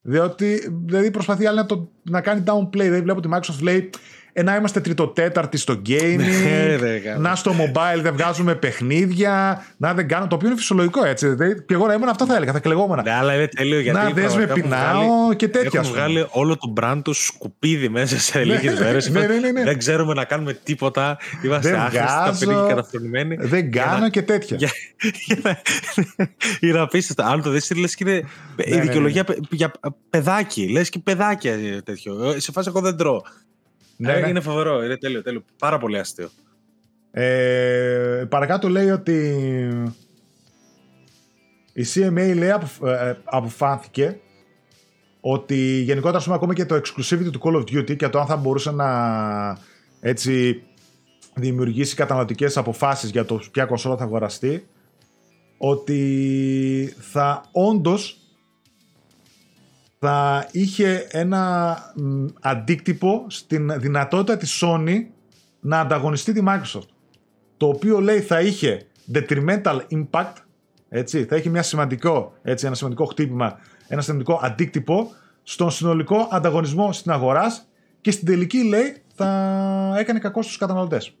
Διότι δηλαδή προσπαθεί άλλη να, το, να κάνει downplay. Δηλαδή βλέπω ότι η Microsoft λέει ε, να είμαστε τριτοτέταρτοι στο gaming, Ναι, να στο mobile δεν βγάζουμε παιχνίδια, να δεν κάνω. Το οποίο είναι φυσιολογικό έτσι. Δηλαδή, και εγώ να ήμουν αυτό θα έλεγα, θα κλεγόμουν. Ναι, αλλά είναι τέλειο γιατί. Να δες με πραγματικά έχουν πεινάω βγάλει- και τέτοια. ας Έχουν πούμε. βγάλει όλο το brand του σκουπίδι μέσα σε λίγες μέρες. ναι, ναι, ναι, ναι. Δεν ξέρουμε να κάνουμε τίποτα. Είμαστε Δεν άχρηστοι, βγάζω, ταπεινοί και καταφρονημένοι. Δεν Για κάνω να- και τέτοια. Για, για να, είναι απίστευτο. Αν το δεις, λες και είναι ναι, η ναι. δικαιολογία παι- για παιδάκι. Λες και παιδάκια ε, τέτοιο. Ε, Σε φάση εγώ δεν τρώω. Ναι, Ε, ναι. Είναι φοβερό, είναι τέλειο, τέλειο. Πάρα πολύ αστείο. Ε, παρακάτω λέει ότι η CMA λέει αποφ- ε, αποφάνθηκε ότι γενικότερα ας πούμε, ακόμη και το exclusivity του Call of Duty και το αν θα μπορούσε να έτσι δημιουργήσει καταναλωτικές αποφάσεις για το ποια κονσόλα θα αγοραστεί ότι θα όντως θα είχε ένα μ, αντίκτυπο στην δυνατότητα της Sony να ανταγωνιστεί τη Microsoft. Το οποίο λέει θα είχε detrimental impact, έτσι, θα είχε μια σημαντικό, έτσι, ένα σημαντικό χτύπημα, ένα σημαντικό αντίκτυπο στον συνολικό ανταγωνισμό στην αγοράς και στην τελική λέει θα έκανε κακό στους καταναλωτές.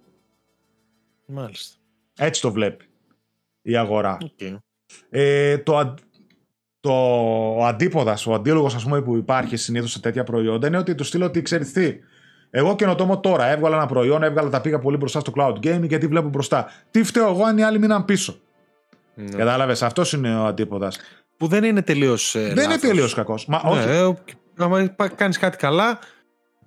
Μάλιστα. Έτσι το βλέπει η αγορά. Okay. Ε, το, αν- το ο αντίποδας, ο αντίλογος ας πούμε που υπάρχει συνήθως σε τέτοια προϊόντα είναι ότι του στείλω ότι ξέρεις τι, εγώ καινοτόμο τώρα, έβγαλα ένα προϊόν, έβγαλα τα πήγα πολύ μπροστά στο cloud gaming γιατί βλέπω μπροστά. Τι φταίω εγώ αν οι άλλοι μείναν πίσω; Ναι. Κατάλαβες, αυτός είναι ο αντίποδας. Που δεν είναι τελείως. Δεν είναι τελείως κακός. Μα όχι. Ναι, ε, άμα κάνεις κάτι καλά,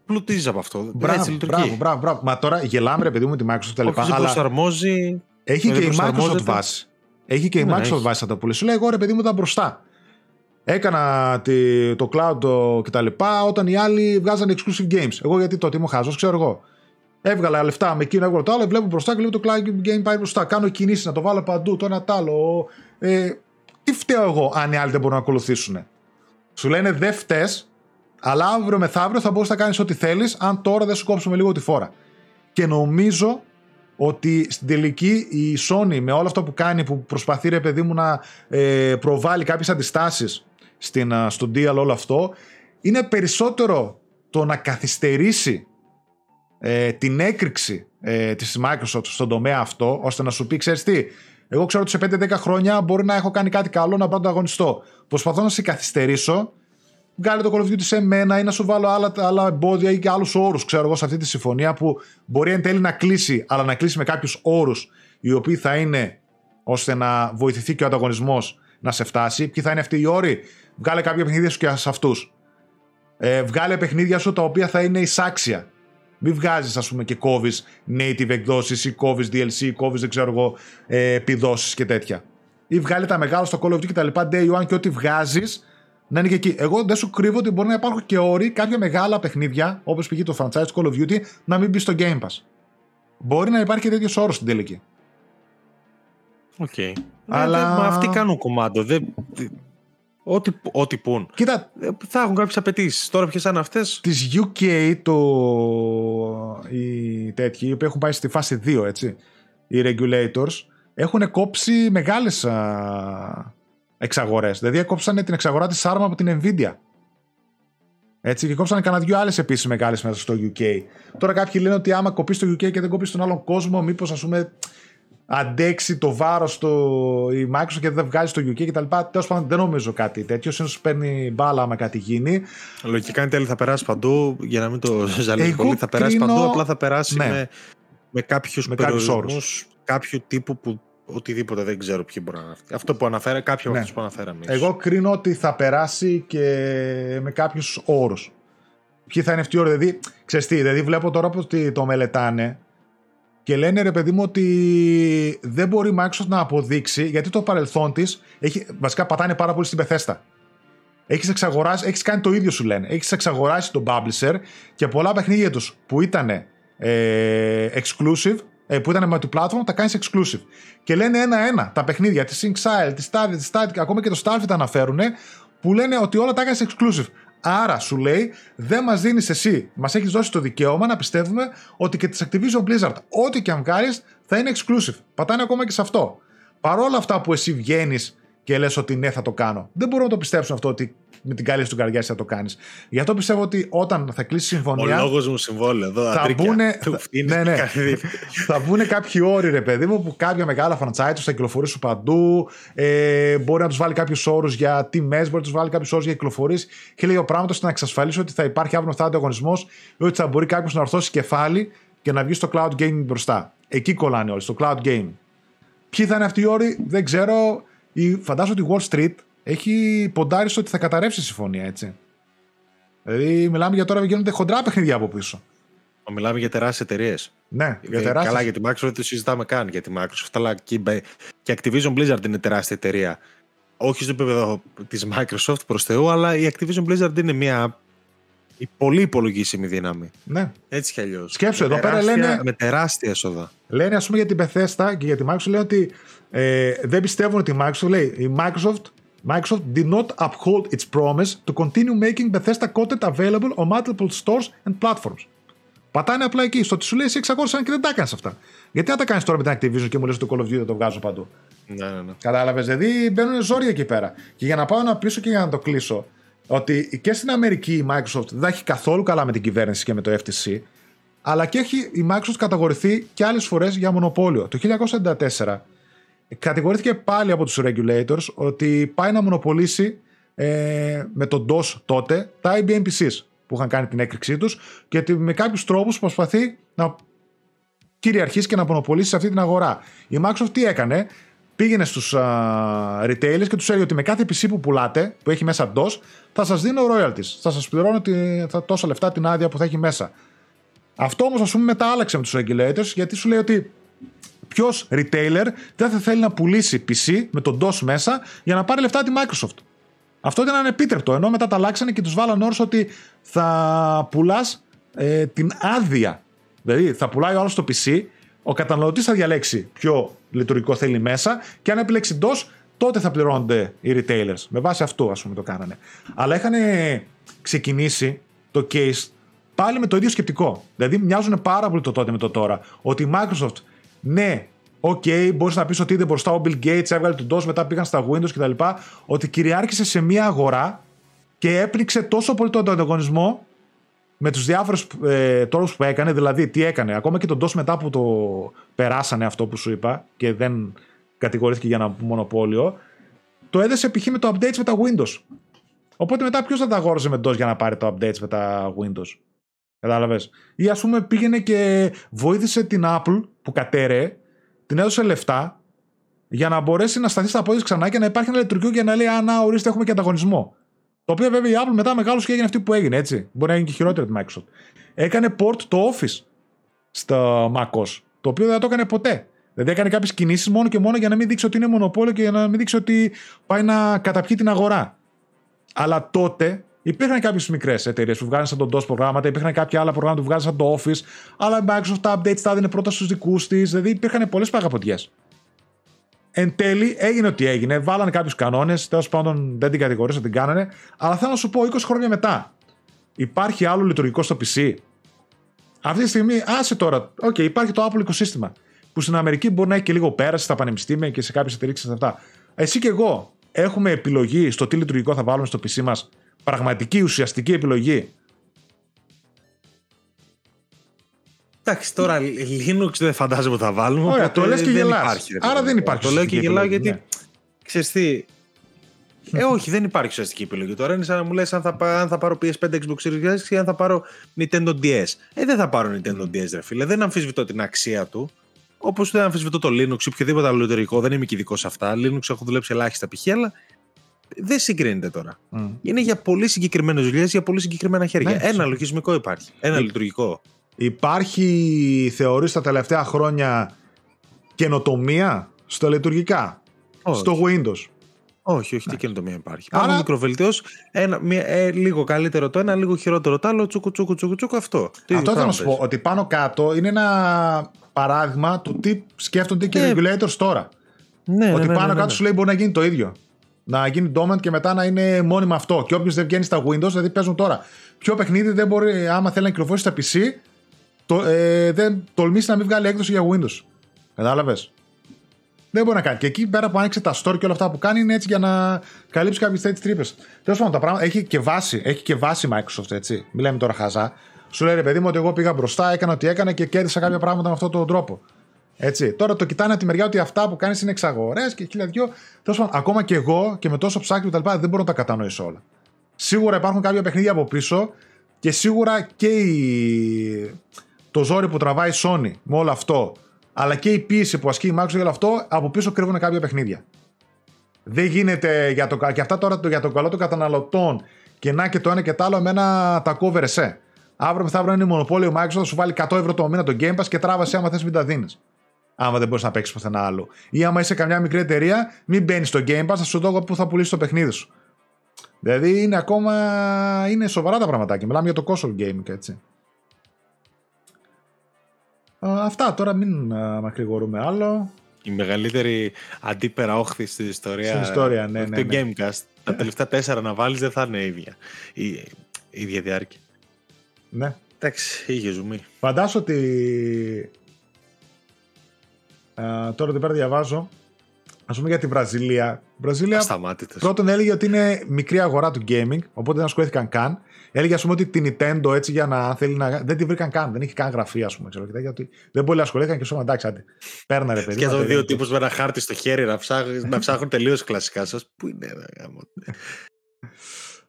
πλουτίζεις από αυτό. Έτσι Μπράβο, λειτουργεί. μπράβο, μπράβο, μπράβο. Μα τώρα γελάμε ρε παιδί μου με τη Microsoft και τα λοιπά, Όποιος δεν αλλά προσαρμόζει. έχει δεν και η Microsoft προσαρμόζεται. βάση. Έχει και η Ναι, Microsoft έχει. βάση θα το πουλήσει. Σου λέει εγώ ρε παιδί μου ήταν μπροστά. Έκανα τη, το cloud το, και τα λοιπά όταν οι άλλοι βγάζανε exclusive games. Εγώ γιατί τότε είμαι χάζος, ξέρω εγώ. Έβγαλα λεφτά με εκείνο, έβγαλα το άλλο, βλέπω μπροστά και λέω το cloud game πάει μπροστά. Κάνω κινήσεις να το βάλω παντού, το ένα τ' άλλο. Ε, τι φταίω εγώ αν οι άλλοι δεν μπορούν να ακολουθήσουν. Σου λένε δεν φταίς, αλλά αύριο μεθαύριο θα μπορείς να κάνεις ό,τι θέλεις αν τώρα δεν σου κόψουμε λίγο τη φόρα. Και νομίζω ότι στην τελική η Sony με όλο αυτό που κάνει που προσπαθεί ρε παιδί μου να ε, προβάλλει κάποιες αντιστάσεις στην, α, στον deal όλο αυτό είναι περισσότερο το να καθυστερήσει ε, την έκρηξη ε, της Microsoft στον τομέα αυτό ώστε να σου πει ξέρεις τι εγώ ξέρω ότι σε 5-10 χρόνια μπορεί να έχω κάνει κάτι καλό να πάω να αγωνιστώ προσπαθώ να σε καθυστερήσω βγάλε το Call of Duty σε μένα ή να σου βάλω άλλα, άλλα εμπόδια ή και άλλους όρους, ξέρω εγώ, σε αυτή τη συμφωνία που μπορεί εν τέλει να κλείσει, αλλά να κλείσει με κάποιους όρους οι οποίοι θα είναι ώστε να βοηθηθεί και ο ανταγωνισμός να σε φτάσει. Ποιοι θα είναι αυτοί οι όροι, βγάλε κάποια παιχνίδια σου και σε αυτούς. Ε, βγάλε παιχνίδια σου τα οποία θα είναι εισάξια. Μην βγάζεις, ας πούμε, και κόβεις native εκδόσεις ή κόβεις DLC ή κόβεις, δεν ξέρω εγώ, ε, επιδόσεις και τέτοια. Ή βγάλε τα μεγάλα στο Call of Duty και τα λοιπά, day one και ό,τι βγάζεις να είναι και εκεί. Εγώ δεν σου κρύβω ότι μπορεί να υπάρχουν και όροι κάποια μεγάλα παιχνίδια, όπως π.χ. το franchise του Call of Duty, να μην μπει στο Game Pass. Μπορεί να υπάρχει και τέτοιος όρος στην τελική. Οκ. Αλλά- Αλλά... Μα αυτοί κάνουν κομμάτι. Δεν... Ό,τι, ό,τι πουν. Κοίτα, Ε, Θα έχουν κάποιες απαιτήσεις. Τώρα ποιες είναι αυτές; της UK το... οι τέτοιοι, οι οποίοι έχουν πάει στη φάση 2, έτσι, οι regulators, έχουν κόψει μεγάλες α, εξαγορές. Δηλαδή έκοψαν την εξαγορά της ARM από την Nvidia. Έτσι, και κόψανε κανένα δυο άλλες επίσης μεγάλες μέσα στο UK. Τώρα κάποιοι λένε ότι άμα κοπείς στο UK και δεν κοπείς στον άλλον κόσμο, μήπως ας πούμε αντέξει το βάρος το η Microsoft και δεν βγάζει στο UK κτλ. Τέλος πάντων, δεν νομίζω κάτι τέτοιο. Συνήθω παίρνει μπάλα άμα κάτι γίνει. Λογικά εν τέλει θα περάσει παντού, για να μην το ζαλίζει Εγώ πολύ. Θα περάσει κρίνω- παντού, απλά θα περάσει Ναι. με, με κάποιους Με κάποιους περιορισμούς κάποιου τύπου που οτιδήποτε δεν ξέρω ποιοι μπορεί να είναι αυτοί. Αυτό που αναφέρα, κάποιοι από Ναι. αυτούς που αναφέραμε. Εγώ κρίνω ότι θα περάσει και με κάποιους όρους. Ποιοι θα είναι αυτοί οι όροι, δηλαδή, ξέρεις τι, δηλαδή βλέπω τώρα που το μελετάνε και λένε ρε παιδί μου ότι δεν μπορεί η Microsoft να αποδείξει γιατί το παρελθόν της έχει, βασικά πατάνε πάρα πολύ στην πεθέστα. Έχεις εξαγοράσει, έχεις κάνει το ίδιο σου λένε. Έχεις εξαγοράσει τον publisher και πολλά παιχνίδια τους που ήταν ε, exclusive, ε, που ήταν multi-platform, τα κάνεις exclusive. Και λένε ένα-ένα τα παιχνίδια, τη Sync τη Starfield, τη Static, ακόμα και το Starfield τα αναφέρουν, που λένε ότι όλα τα έκανε exclusive. Άρα σου λέει, δεν μας δίνεις εσύ, μας έχεις δώσει το δικαίωμα να πιστεύουμε ότι και τη Activision Blizzard, ό,τι και αν βγάλει, θα είναι exclusive. Πατάνε ακόμα και σε αυτό. Παρόλα αυτά που εσύ βγαίνεις και λες ότι ναι θα το κάνω. Δεν μπορούμε να το πιστέψουν αυτό ότι με την καλή του καρδιά θα το κάνεις. Γι' αυτό πιστεύω ότι όταν θα κλείσει συμφωνία. Ο λόγος μου συμβόλαιο εδώ. Θα μπουν, <laughs> ναι, ναι, <laughs> θα μπουν κάποιοι όροι, ρε παιδί μου, που κάποια μεγάλα franchise θα κυκλοφορήσουν παντού. Ε, μπορεί να τους βάλει κάποιους όρους για τιμές, μπορεί να τους βάλει κάποιους όρους για κυκλοφορίες. Και λέει ο πράγμα ώστε να εξασφαλίσει ότι θα υπάρχει αύριο θα ανταγωνισμό ή ότι θα μπορεί κάποιος να ορθώσει κεφάλι και να βγει στο cloud gaming μπροστά. Εκεί κολλάνε όλοι, στο cloud gaming. Ποιοι θα είναι αυτοί οι όροι, δεν ξέρω. Φαντάζομαι ότι Wall Street έχει ποντάρει στο ότι θα καταρρεύσει η συμφωνία, έτσι. Δηλαδή, μιλάμε για τώρα γίνονται χοντρά παιχνίδια από πίσω. Μιλάμε για τεράστιες εταιρείες. Ναι, για τεράστιες. Καλά, για τη Microsoft δεν το συζητάμε καν. Για τη Microsoft, αλλά και, και Activision Blizzard είναι τεράστια εταιρεία. Όχι στο επίπεδο της Microsoft προς Θεού, αλλά η Activision Blizzard είναι μια πολύ υπολογίσιμη δύναμη. Ναι. Έτσι κι αλλιώς. Σκέψου εδώ πέρα λένε. Με τεράστια έσοδα. Λένε, ας πούμε, για την Bethesda και για τη Microsoft, λέει ότι ε, δεν πιστεύουν ότι η Microsoft λέει η Microsoft Microsoft did not uphold its promise to continue making Bethesda content available on multiple stores and platforms. Πατάνε απλά εκεί, στο ότι σου λέει εσύ εξακόρωσαν και δεν τα έκανες αυτά. Γιατί να τα κάνεις τώρα με την Activision και μου λε ότι το Call of Duty θα το βγάζω παντού; Ναι, ναι, ναι. Κατάλαβες, δηλαδή μπαίνουν ζόρια εκεί πέρα. Και για να πάω να πίσω και για να το κλείσω, ότι και στην Αμερική η Microsoft δεν έχει καθόλου καλά με την κυβέρνηση και με το FTC, αλλά και έχει η Microsoft καταγορηθεί και άλλες φορές για μονοπόλιο. Το 1994 κατηγορήθηκε πάλι από τους regulators ότι πάει να μονοπολίσει ε, με τον DOS τότε τα IBM PCs που είχαν κάνει την έκρηξή τους και ότι με κάποιους τρόπους προσπαθεί να κυριαρχήσει και να μονοπολίσει σε αυτή την αγορά. Η Microsoft τι έκανε, πήγαινε στους uh, retailers και τους έλεγε ότι με κάθε PC που πουλάτε, που έχει μέσα DOS, θα σας δίνω royalties, θα σας πληρώνω τη, θα, τόσα λεφτά την άδεια που θα έχει μέσα. Αυτό όμως ας πούμε μετά άλλαξε με τους regulators γιατί σου λέει ότι ποιος retailer δεν θα θέλει να πουλήσει PC με τον DOS μέσα για να πάρει λεφτά τη Microsoft. Αυτό ήταν ανεπίτρεπτο. Ενώ μετά τα αλλάξανε και τους βάλαν όρου ότι θα πουλάς ε, την άδεια. Δηλαδή θα πουλάει ο άλλος το PC, ο καταναλωτής θα διαλέξει ποιο λειτουργικό θέλει μέσα και αν επιλέξει DOS, τότε θα πληρώνονται οι retailers. Με βάση αυτό, ας πούμε, το κάνανε. Αλλά είχαν ξεκινήσει το case πάλι με το ίδιο σκεπτικό. Δηλαδή μοιάζουν πάρα πολύ το τότε με το τώρα. Ότι η Microsoft ναι, OK, okay, μπορείς να πεις ότι είδε μπροστά ο Bill Gates, έβγαλε τον DOS, μετά πήγαν στα Windows κτλ. Ότι κυριάρχησε σε μια αγορά και έπνιξε τόσο πολύ τον ανταγωνισμό με τους διάφορους ε, τρόπους που έκανε. Δηλαδή, τι έκανε, ακόμα και τον DOS μετά που το περάσανε αυτό που σου είπα και δεν κατηγορήθηκε για ένα μονοπόλιο, το έδεσε π.χ. με το updates με τα Windows. Οπότε μετά ποιος θα τα αγόρασε με DOS για να πάρει το updates με τα Windows. Κατάλαβες; Ή ας πούμε πήγαινε και βοήθησε την Apple που κατέρεε, την έδωσε λεφτά για να μπορέσει να σταθεί στα πόδια ξανά και να υπάρχει ένα λειτουργικό για να λέει Α, να ορίστε, έχουμε και ανταγωνισμό. Το οποίο βέβαια η Apple μετά μεγάλο και έγινε αυτή που έγινε, έτσι. Μπορεί να γίνει και χειρότερη τη Microsoft. Έκανε port το Office στο MacOS. Το οποίο δεν το έκανε ποτέ. Δηλαδή έκανε κάποιες κινήσεις μόνο και μόνο για να μην δείξει ότι είναι μονοπόλιο και για να μην δείξει ότι πάει να καταπιεί την αγορά. Αλλά τότε Υπήρχαν κάποιες μικρές εταιρείες που βγάζαν σαν τον DOS προγράμματα, υπήρχαν κάποια άλλα προγράμματα που βγάζαν σαν το Office, αλλά η Microsoft τα updates τα έδινε πρώτα στους δικούς της, δηλαδή υπήρχαν πολλές παγαποντιές. Εν τέλει έγινε ό,τι έγινε, βάλανε κάποιους κανόνες, τέλος πάντων δεν την κατηγορήσα, την κάνανε, αλλά θέλω να σου πω 20 χρόνια μετά, υπάρχει άλλο λειτουργικό στο PC. Αυτή τη στιγμή, άσε τώρα, OK, okay, υπάρχει το Apple οικοσύστημα, που στην Αμερική μπορεί να έχει και λίγο πέραση στα πανεπιστήμια και σε κάποιες εταιρείες αυτά. Εσύ και εγώ έχουμε επιλογή στο τι λειτουργικό θα βάλουμε στο PC μας πραγματική ουσιαστική επιλογή. Εντάξει, τώρα Linux δεν φαντάζομαι ότι θα βάλουμε. Ωραία, το λες και γελάς. Άρα δεν υπάρχει Το λέω και γελάω γιατί, ναι. ξέρεις τι, ε, όχι, δεν υπάρχει ουσιαστική επιλογή. Τώρα είναι σαν να μου λες αν, θα, αν θα πάρω PS5 Xbox Series X ή αν θα πάρω Nintendo DS. Ε, δεν θα πάρω Nintendo DS, ρε φίλε. Δεν αμφισβητώ την αξία του. Όπως δεν αμφισβητώ το Linux ή οποιοδήποτε άλλο λειτουργικό. Δεν είμαι και ειδικός σε αυτά. Linux έχω δουλέψει ελάχιστα π.χ. αλλά δεν συγκρίνεται τώρα. Mm. Είναι για πολύ συγκεκριμένες δουλειές, για πολύ συγκεκριμένα χέρια. Ναι, ένα λογισμικό υπάρχει. Ένα λειτουργικό. Υπάρχει, θεωρείς τα τελευταία χρόνια καινοτομία στα λειτουργικά, στο Windows; Όχι, όχι, τι καινοτομία υπάρχει. Άρα... Πάνω μικροβελτιώσει, ε, λίγο καλύτερο το ένα, λίγο χειρότερο το άλλο, τσούκου, τσούκου, τσούκου, τσούκου αυτό. Τι αυτό θέλω να σου πω, ότι πάνω κάτω είναι ένα παράδειγμα του τι σκέφτονται και οι ναι. regulators τώρα. Ναι, ότι ναι, ναι, πάνω κάτω σου λέει μπορεί να γίνει το ίδιο να γίνει dormant και μετά να είναι μόνιμα αυτό. Και όποιος δεν βγαίνει στα Windows, δηλαδή παίζουν τώρα. Ποιο παιχνίδι δεν μπορεί, άμα θέλει να κυκλοφορήσει στα PC, το, ε, δεν τολμήσει να μην βγάλει έκδοση για Windows. Κατάλαβες; Δεν μπορεί να κάνει. Και εκεί πέρα που άνοιξε τα store και όλα αυτά που κάνει είναι έτσι για να καλύψει κάποιες τέτοιες τρύπες. Τέλος πάντων, τα πράγματα έχει και βάση. Έχει και βάση Microsoft, έτσι. Μιλάμε τώρα χαζά. Σου λέει ρε παιδί μου ότι εγώ πήγα μπροστά, έκανα ό,τι έκανα και κέρδισα κάποια πράγματα με αυτόν τον τρόπο. Έτσι. Τώρα το κοιτάνε από τη μεριά ότι αυτά που κάνεις είναι εξαγορές και χίλια δυο. Τέλος πάντων, ακόμα και εγώ και με τόσο ψάχνει και δεν μπορώ να τα κατανοήσω όλα. Σίγουρα υπάρχουν κάποια παιχνίδια από πίσω και σίγουρα και η... το ζόρι που τραβάει η Sony με όλο αυτό, αλλά και η πίεση που ασκεί η Microsoft για όλο αυτό, από πίσω κρύβουν κάποια παιχνίδια. Δεν γίνεται για το, και αυτά τώρα για το καλό των καταναλωτών και να και το ένα και το άλλο, εμένα τα cover εσέ. Αύριο μεθαύριο είναι μονοπόλιο Microsoft, θα σου βάλει 100 ευρώ το μήνα το Game Pass και τράβασε άμα θες μην τα δίνεις. Άμα δεν μπορείς να παίξεις πουθενά άλλο. Ή άμα είσαι καμιά μικρή εταιρεία, μην μπαίνεις στο Game Pass, θα σου δω που θα πουλήσει το παιχνίδι σου. Δηλαδή είναι ακόμα. είναι σοβαρά τα πραγματάκια. Μιλάμε για το console gaming, έτσι. Αυτά τώρα μην μακρηγορούμε άλλο. Η μεγαλύτερη αντίπερα όχθη στην ιστορία. Στην ιστορία, ναι, ναι. Το ναι. Gamecast. Τα τελευταία τέσσερα να βάλεις δεν θα είναι ίδια. Η, η ίδια διάρκεια. Ναι. Εντάξει, είχε ζουμί. Φαντάσου ότι. Τώρα εδώ πέρα διαβάζω Α πούμε για τη Βραζιλία. Η Βραζιλία Ασταμάτητες. πρώτον έλεγε ότι είναι μικρή αγορά του gaming, οπότε δεν ασχολήθηκαν καν. Έλεγε ας πούμε ότι την Nintendo έτσι για να θέλει να. Δεν τη βρήκαν καν, δεν είχε καν γραφή, ας πούμε. Ξέρω, γιατί δεν πολύ ασχολήθηκαν και σου εντάξει, άντε. Παίρνα ρε παιδί. Και εδώ δύο τύπους με ένα χάρτη στο χέρι να ψάχνουν, να ψάχνουν τελείως κλασικά σας. Πού είναι,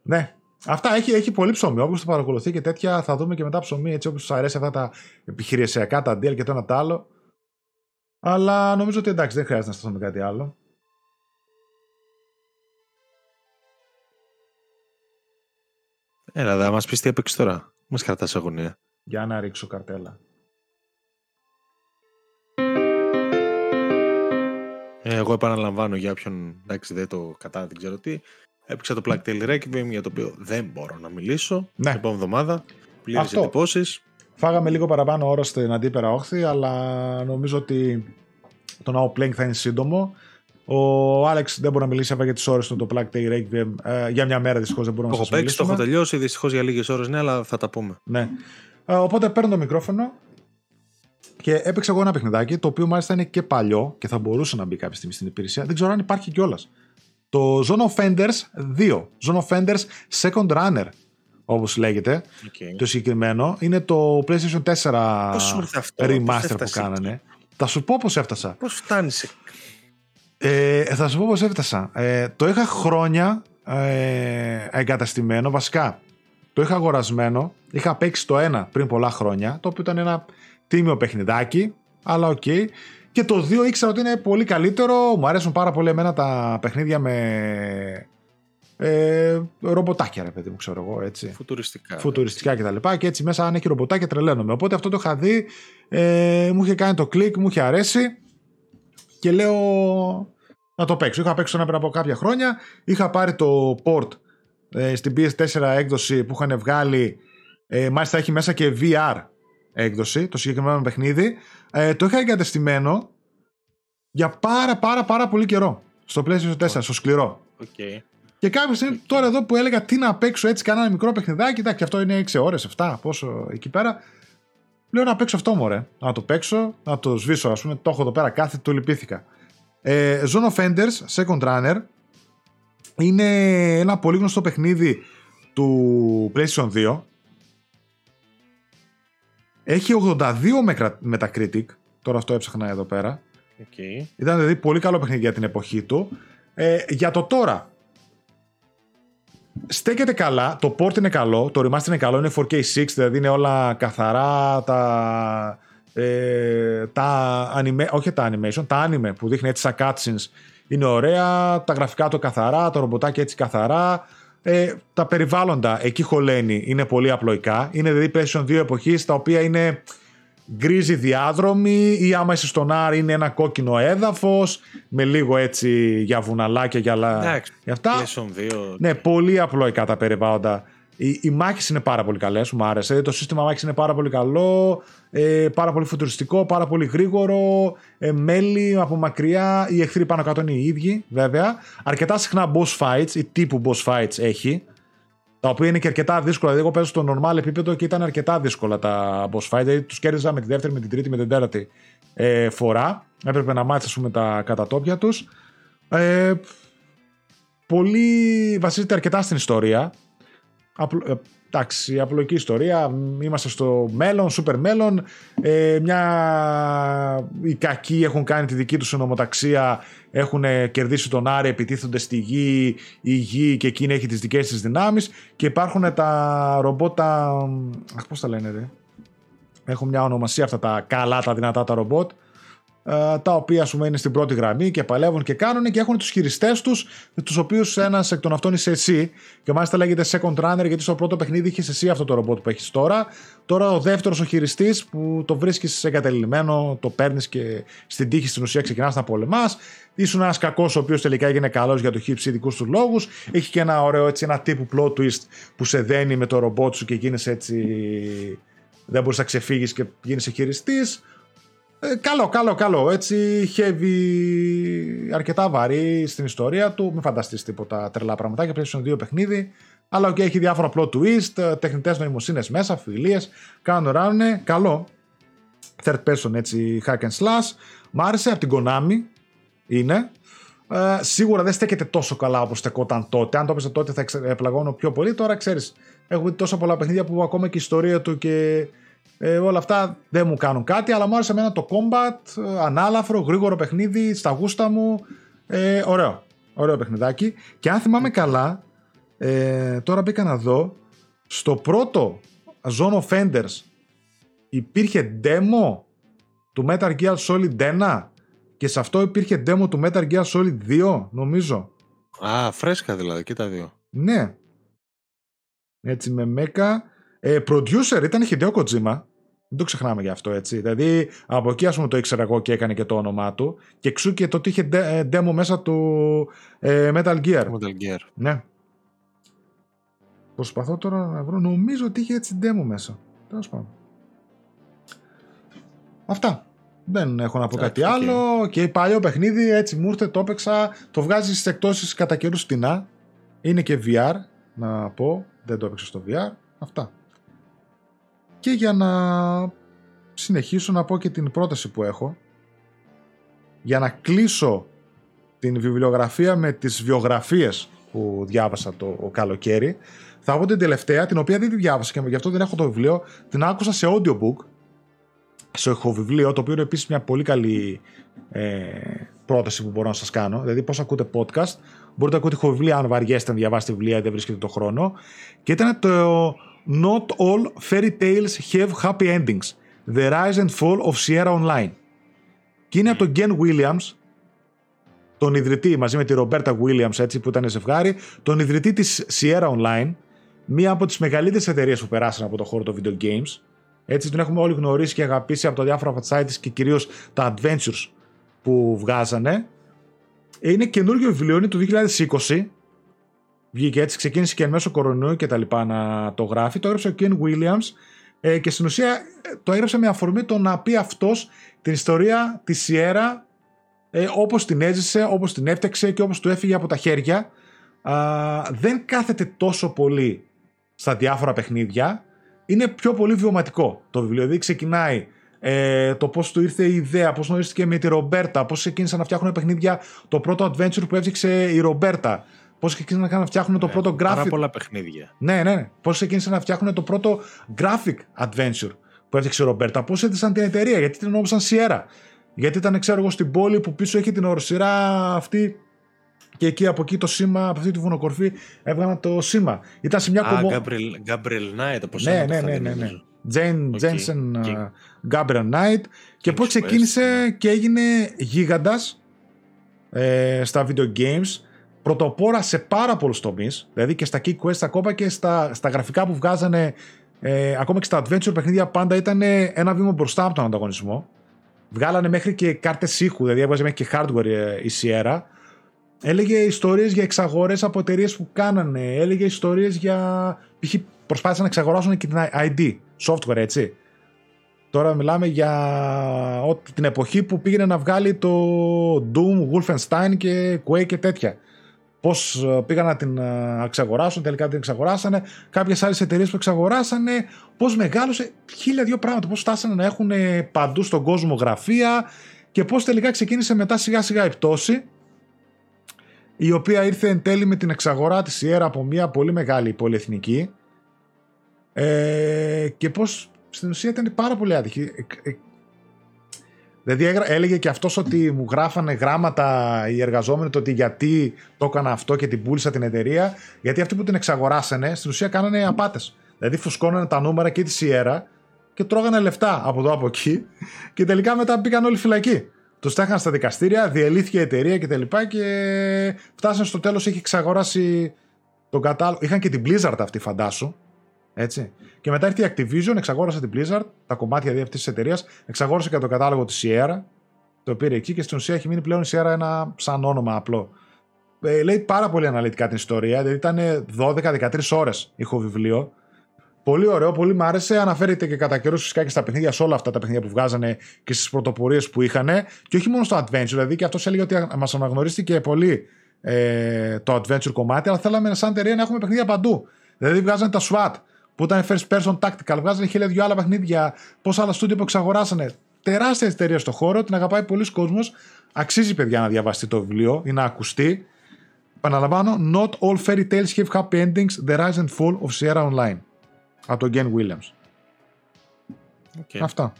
Ναι, Αυτά έχει, έχει πολύ ψωμί. Όποιο το παρακολουθεί και τέτοια, θα δούμε και μετά ψωμί έτσι όπως τους αρέσει αυτά τα επιχειρησιακά, τα deal και το ένα το άλλο. Αλλά νομίζω ότι εντάξει, δεν χρειάζεται να σταθούμε κάτι άλλο. Έλα, θα μας πεις τι έπαιξες τώρα. Μας κρατάς αγωνία. Για να ρίξω καρτέλα. Ε, εγώ επαναλαμβάνω για όποιον εντάξει δεν το κατά δεν ξέρω τι. Έπαιξα το Black Tail Requiem για το οποίο δεν μπορώ να μιλήσω. Ναι. Την επόμενη εβδομάδα. Πλήρες εντυπώσεις. Φάγαμε λίγο παραπάνω ώρα στην αντίπερα όχθη, αλλά νομίζω ότι το Now Playing θα είναι σύντομο. Ο Άλεξ δεν μπορεί να μιλήσει για τις ώρες του το Plague Day Requiem. Ε, για μια μέρα δυστυχώς δεν μπορούμε να σας μιλήσουμε. Το έχω τελειώσει δυστυχώς για λίγες ώρες, ναι, αλλά θα τα πούμε. Ναι. Ε, οπότε παίρνω το μικρόφωνο και έπαιξα εγώ ένα παιχνιδάκι το οποίο μάλιστα είναι και παλιό και θα μπορούσε να μπει κάποια στιγμή στην υπηρεσία. Δεν ξέρω αν υπάρχει κιόλας. Το Zone of Fenders 2. Zone of Fenders Second Runner όπως λέγεται. Okay. Το συγκεκριμένο είναι το PlayStation 4 remaster που κάνανε. Θα σου πω πώς έφτασα. Πώς φτάνεις. Ε, θα σου πω πώς έφτασα. Ε, το είχα χρόνια ε, εγκαταστημένο. Βασικά, το είχα αγορασμένο. Είχα παίξει το ένα πριν πολλά χρόνια, το οποίο ήταν ένα τίμιο παιχνιδάκι, αλλά OK. Okay. Και το 2 ήξερα ότι είναι πολύ καλύτερο. Μου αρέσουν πάρα πολύ εμένα τα παιχνίδια με ε, ρομποτάκια, ρε παιδί μου, ξέρω εγώ. Έτσι. Φουτουριστικά. Φουτουριστικά κτλ. Και, και έτσι μέσα, αν έχει ρομποτάκια, τρελαίνομαι. Οπότε αυτό το είχα δει, ε, μου είχε κάνει το κλικ, μου είχε αρέσει και λέω να το παίξω. Είχα παίξει ένα πριν από κάποια χρόνια. Είχα πάρει το port ε, στην PS4 έκδοση που είχαν βγάλει. Ε, μάλιστα έχει μέσα και VR έκδοση, το συγκεκριμένο παιχνίδι. Ε, το είχα εγκατεστημένο για πάρα πάρα πάρα πολύ καιρό. Στο PlayStation 4, στο σκληρό. Okay. Και κάποια στιγμή τώρα εδώ που έλεγα τι να παίξω έτσι, κανένα μικρό παιχνιδάκι, εντάξει, αυτό είναι 6 ώρες, 7, πόσο εκεί πέρα. Λέω να παίξω αυτό μωρέ. Να το παίξω, να το σβήσω, ας πούμε. Το έχω εδώ πέρα, κάθε το λυπήθηκα. Ε, Zone of Enders, Second Runner. Είναι ένα πολύ γνωστό παιχνίδι του PlayStation 2. Έχει 82 Metacritic. Τώρα αυτό έψαχνα εδώ πέρα. Okay. Ήταν δηλαδή πολύ καλό παιχνίδι για την εποχή του. Ε, για το τώρα, στέκεται καλά, το port είναι καλό, το remaster είναι καλό, είναι 4K6, δηλαδή είναι όλα καθαρά, τα, ε, τα anime, όχι τα animation, τα anime που δείχνει έτσι σαν cutscenes είναι ωραία, τα γραφικά του καθαρά, το ρομποτάκι έτσι καθαρά, ε, τα περιβάλλοντα εκεί χωλαίνει, είναι πολύ απλοϊκά, είναι δηλαδή PlayStation 2 εποχής τα οποία είναι γκρίζι διάδρομη ή άμα είσαι στον Άρη είναι ένα κόκκινο έδαφος με λίγο έτσι για βουναλάκια για, λα... για αυτά. Ναι, πολύ απλοϊκά τα περιβάλλοντα. Οι, οι μάχες είναι πάρα πολύ καλές, μου άρεσε. Το σύστημα μάχης είναι πάρα πολύ καλό, ε, πάρα πολύ φουτουριστικό, πάρα πολύ γρήγορο. Ε, μέλη από μακριά, οι εχθροί πάνω κάτω είναι οι ίδιοι, βέβαια. Αρκετά συχνά boss fights ή τύπου boss fights έχει τα οποία είναι και αρκετά δύσκολα. Δηλαδή, εγώ παίζω στο normal επίπεδο και ήταν αρκετά δύσκολα τα boss fight. Δηλαδή, τους κέρδιζα με τη δεύτερη, με την τρίτη, με την τέταρτη ε, φορά. Έπρεπε να μάθεις με τα κατατόπια τους. Ε, πολύ βασίζεται αρκετά στην ιστορία. Ε, εντάξει, απλοϊκή ιστορία. Είμαστε στο μέλλον, σούπερ μέλλον. Ε, μια... Οι κακοί έχουν κάνει τη δική τους νομοταξία. Έχουν κερδίσει τον Άρη, επιτίθονται στη γη. Η γη και εκείνη έχει τις δικές της δυνάμεις. Και υπάρχουν τα ρομπότ. Τα... Αχ, πώς τα λένε, ρε. Έχουν μια ονομασία αυτά τα καλά, τα δυνατά τα ρομπότ. Ε, τα οποία ας πούμε είναι στην πρώτη γραμμή και παλεύουν και κάνουν και έχουν τους χειριστές τους τους οποίους ένας εκ των αυτών είσαι εσύ και μάλιστα λέγεται second runner γιατί στο πρώτο παιχνίδι είχες εσύ αυτό το ρομπότ που έχεις τώρα τώρα ο δεύτερος ο χειριστής που το βρίσκεις εγκατελειμμένο το παίρνεις και στην τύχη στην ουσία ξεκινάς να πολεμάς Ήσουν ένας κακός ο οποίος τελικά έγινε καλός για το χύψη ειδικούς τους λόγους. Έχει και ένα ωραίο έτσι, ένα τύπου plot twist που σε δένει με το ρομπότ σου και γίνεσαι έτσι. Δεν μπορείς να ξεφύγεις και γίνεσαι χειριστής. Ε, καλό, καλό, καλό. Έτσι, heavy, αρκετά βαρύ στην ιστορία του. Μην φανταστείς τίποτα τρελά πραγματάκια. Πρέπει δύο παιχνίδι. Αλλά okay, έχει διάφορα plot twist, ε, τεχνητές νοημοσύνες μέσα, φιλίες. Κάνουν ράνε. Καλό. Third person έτσι, hack and slash. Μ' άρεσε από την Konami. Είναι. Ε, σίγουρα δεν στέκεται τόσο καλά όπως στεκόταν τότε. Αν το έπαιζε τότε θα πλαγώνω πιο πολύ. Τώρα ξέρεις, έχουμε τόσα πολλά παιχνίδια που ακόμα και η ιστορία του και ε, όλα αυτά δεν μου κάνουν κάτι, αλλά μου άρεσε εμένα το combat, ε, ανάλαφρο, γρήγορο παιχνίδι, στα γούστα μου. Ε, ωραίο. Ωραίο παιχνιδάκι. Και αν θυμάμαι καλά, ε, τώρα μπήκα να δω, στο πρώτο Zone of Enders υπήρχε demo του Metal Gear Solid 1 και σε αυτό υπήρχε demo του Metal Gear Solid 2, νομίζω. Α, φρέσκα δηλαδή, και τα δύο. Ναι. Έτσι με μέκα ε, producer ήταν η Hideo Kojima. Δεν το ξεχνάμε γι' αυτό έτσι. Δηλαδή από εκεί ας πούμε το ήξερα εγώ και έκανε και το όνομά του. Και εξού και το ότι είχε ε, demo μέσα του ε, Metal Gear. Metal Gear. Ναι. Προσπαθώ τώρα να βρω. Νομίζω ότι είχε έτσι demo μέσα. Τέλος πάντων. Αυτά. Δεν έχω να πω κάτι άλλο. Και παλιό παιχνίδι έτσι μου ήρθε, το έπαιξα. Το βγάζεις στι εκτόσεις κατά καιρούς φτηνά. Είναι και VR, να πω. Δεν το έπαιξα στο VR. Αυτά. Και για να συνεχίσω να πω και την πρόταση που έχω, για να κλείσω την βιβλιογραφία με τις βιογραφίες που διάβασα το καλοκαίρι, θα πω την τελευταία, την οποία δεν τη διάβασα και γι' αυτό δεν έχω το βιβλίο, την άκουσα σε audiobook, σε ηχοβιβλίο, το οποίο είναι επίσης μια πολύ καλή ε, πρόταση που μπορώ να σας κάνω. Δηλαδή πώς ακούτε podcast, μπορείτε να ακούτε ηχοβιβλία αν βαριέστε να διαβάσετε βιβλία ή δεν βρίσκετε το χρόνο. Και ήταν το Not all fairy tales have happy endings. The Rise and Fall of Sierra Online. Και είναι από τον Gen Williams, τον ιδρυτή μαζί με τη Ρομπέρτα Williams έτσι, που ήταν ζευγάρι, τον ιδρυτή της Sierra Online, μία από τις μεγαλύτερες εταιρείες που περάσαν από το χώρο των video games. Έτσι τον έχουμε όλοι γνωρίσει και αγαπήσει από τα διάφορα sites και κυρίως τα adventures που βγάζανε. Είναι καινούργιο βιβλίο, είναι του 2020 βγήκε έτσι, ξεκίνησε και εν μέσω κορονοϊού και τα λοιπά να το γράφει. Το έγραψε ο Ken Williams ε, και στην ουσία ε, το έγραψε με αφορμή το να πει αυτός την ιστορία της Σιέρα ε, όπως την έζησε, όπως την έφτιαξε και όπως του έφυγε από τα χέρια. Α, δεν κάθεται τόσο πολύ στα διάφορα παιχνίδια. Είναι πιο πολύ βιωματικό το βιβλίο. Δηλαδή ξεκινάει ε, το πώς του ήρθε η ιδέα, πώς γνωρίστηκε με τη Ρομπέρτα, πώς ξεκίνησαν να φτιάχνουν παιχνίδια. Το πρώτο adventure που έφτιαξε η Ρομπέρτα. Πώς ξεκίνησαν να φτιάχνουν το ναι, πρώτο graphic. Πάρα πολλά παιχνίδια. Ναι, ναι. ναι. Πώς ξεκίνησαν να φτιάχνουν το πρώτο graphic adventure που έφτιαξε ο Ρομπέρτα. Πώς έδισαν την εταιρεία, γιατί την ονόμασαν Sierra. Γιατί ήταν, ξέρω εγώ, στην πόλη που πίσω έχει την οροσυρά αυτή και εκεί από εκεί το σήμα, από αυτή τη βουνοκορφή έβγαλαν το σήμα. Ήταν σε μια κομμó. Α, Gabriel Knight, όπως ναι, ναι, ναι, ναι, ναι. Jane okay. Jensen uh, Gabriel Knight. Και πώς ξεκίνησε ναι. και έγινε γίγαντας ε, στα video games πρωτοπόρα σε πάρα πολλούς τομείς, δηλαδή και στα Key Quest ακόμα και στα, στα γραφικά που βγάζανε, ε, ακόμα και στα adventure παιχνίδια πάντα ήταν ένα βήμα μπροστά από τον ανταγωνισμό. Βγάλανε μέχρι και κάρτες ήχου, δηλαδή έβγαζε μέχρι και hardware ε, η Sierra. Έλεγε ιστορίες για εξαγορές από εταιρείες που κάνανε. Έλεγε ιστορίες για. π.χ. προσπάθησαν να εξαγοράσουν και την ID, software έτσι. Τώρα μιλάμε για την εποχή που πήγαινε να βγάλει το Doom, Wolfenstein και Quake και τέτοια. Πώς ε, πήγαν να την ε, εξαγοράσουν, τελικά την εξαγοράσανε, κάποιες άλλες εταιρείες που εξαγοράσανε, πώς μεγάλωσε, χίλια δύο πράγματα, πώς φτάσανε να έχουν παντού στον κόσμο γραφεία και πώς τελικά ξεκίνησε μετά σιγά σιγά η πτώση η οποία ήρθε εν τέλει με την εξαγορά της Sierra από μια πολύ μεγάλη πολυεθνική. Ε, και πώς στην ουσία ήταν πάρα πολύ άτυχη. Ε, ε, δηλαδή έλεγε και αυτός ότι μου γράφανε γράμματα οι εργαζόμενοι το ότι γιατί το έκανα αυτό και την πούλησα την εταιρεία γιατί αυτοί που την εξαγοράσανε στην ουσία κάνανε απάτες. Δηλαδή φουσκώνανε τα νούμερα και της Sierra και τρώγανε λεφτά από εδώ από εκεί και τελικά μετά πήγαν όλοι φυλακοί. Τους τάχαν στα δικαστήρια, διελήθηκε η εταιρεία κτλ. Και, και φτάσανε στο τέλος, είχε εξαγοράσει τον κατάλογο. Είχαν και την Blizzard αυτή, φαντάσου. Έτσι. Και μετά ήρθε η Activision, εξαγόρασε την Blizzard, τα κομμάτια δηλαδή αυτής της εταιρείας, εξαγόρασε και το κατάλογο της Sierra, το πήρε εκεί και στην ουσία έχει μείνει πλέον η Sierra ένα σαν όνομα απλό. Ε, λέει πάρα πολύ αναλυτικά την ιστορία, δηλαδή ήταν 12-13 ώρες ηχο βιβλίο Πολύ ωραίο, πολύ μ' άρεσε. Αναφέρεται και κατά καιρούς φυσικά και στα παιχνίδια, σε όλα αυτά τα παιχνίδια που βγάζανε και στις πρωτοπορίες που είχαν. Και όχι μόνο στο adventure, δηλαδή και αυτός έλεγε ότι μας αναγνωρίστηκε πολύ ε, το adventure κομμάτι, αλλά θέλαμε σαν εταιρεία να έχουμε παιχνίδια παντού. Δηλαδή βγάζανε τα SWAT που ήταν first person tactical, βγάζανε χίλια δυο άλλα παιχνίδια, πόσα άλλα στούντιο που εξαγοράσανε. Τεράστια εταιρεία στο χώρο, την αγαπάει πολλοί κόσμος. Αξίζει, παιδιά, να διαβαστεί το βιβλίο ή να ακουστεί. Παναλαμβάνω, Not all fairy tales have happy endings. The rise and fall of Sierra Online από τον Γκέν Williams. Okay. Αυτά.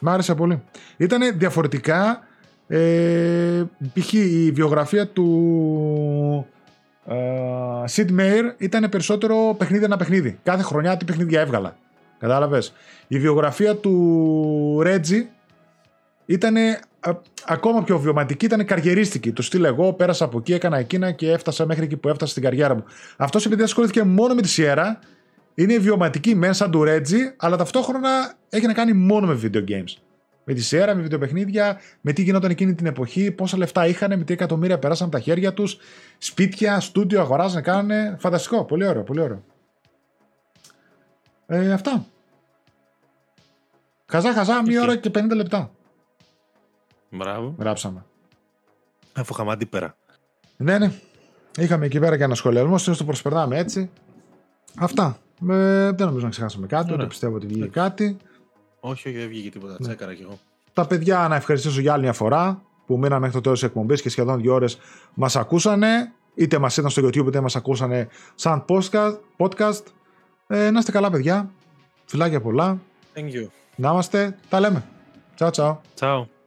Μ' άρεσε πολύ. Ήταν διαφορετικά. Ε, π.χ. η βιογραφία του Σιντ uh, Μέιρ ήταν περισσότερο παιχνίδι ένα παιχνίδι. Κάθε χρονιά τι παιχνίδια έβγαλα. Κατάλαβες; Η βιογραφία του Ρέτζι ήταν ακόμα πιο βιωματική, ήταν καριερίστικη. Του στείλω εγώ, πέρασα από εκεί, έκανα εκείνα και έφτασα μέχρι εκεί που έφτασα στην καριέρα μου. Αυτό επειδή ασχολήθηκε μόνο με τη Sierra, είναι βιωματική μέσα σαν του Reggie, αλλά ταυτόχρονα έχει να κάνει μόνο με video games. Με τη Sierra, με βιντεοπαιχνίδια, με τι γινόταν εκείνη την εποχή, πόσα λεφτά είχαν, με τι εκατομμύρια περάσαν από τα χέρια τους, σπίτια, στούντιο, αγοράζανε, κάνανε. Φανταστικό, πολύ ωραίο, πολύ ωραίο. Ε, αυτά. Χαζά, χαζά, μία ώρα και 50 λεπτά. Μπράβο. Γράψαμε. Αφού είχαμε αντίπερα. Ναι, ναι. Είχαμε εκεί πέρα και ένα σχολιασμό, συνήθω το προσπερνάμε έτσι. Αυτά. Ε, δεν νομίζω να ξεχάσαμε κάτι, δεν πιστεύω ότι βγήκε κάτι. Όχι, όχι, δεν βγήκε τίποτα. Ναι. Τσέκαρα κι εγώ. Τα παιδιά να ευχαριστήσω για άλλη μια φορά που μείναμε μέχρι το τέλος της εκπομπής και σχεδόν δύο ώρες μας ακούσανε. Είτε μας ήταν στο YouTube είτε μας ακούσανε σαν podcast. Ε, να είστε καλά, παιδιά. Φιλάκια πολλά. Thank you. Να είμαστε. Τα λέμε. Ciao, ciao. Ciao.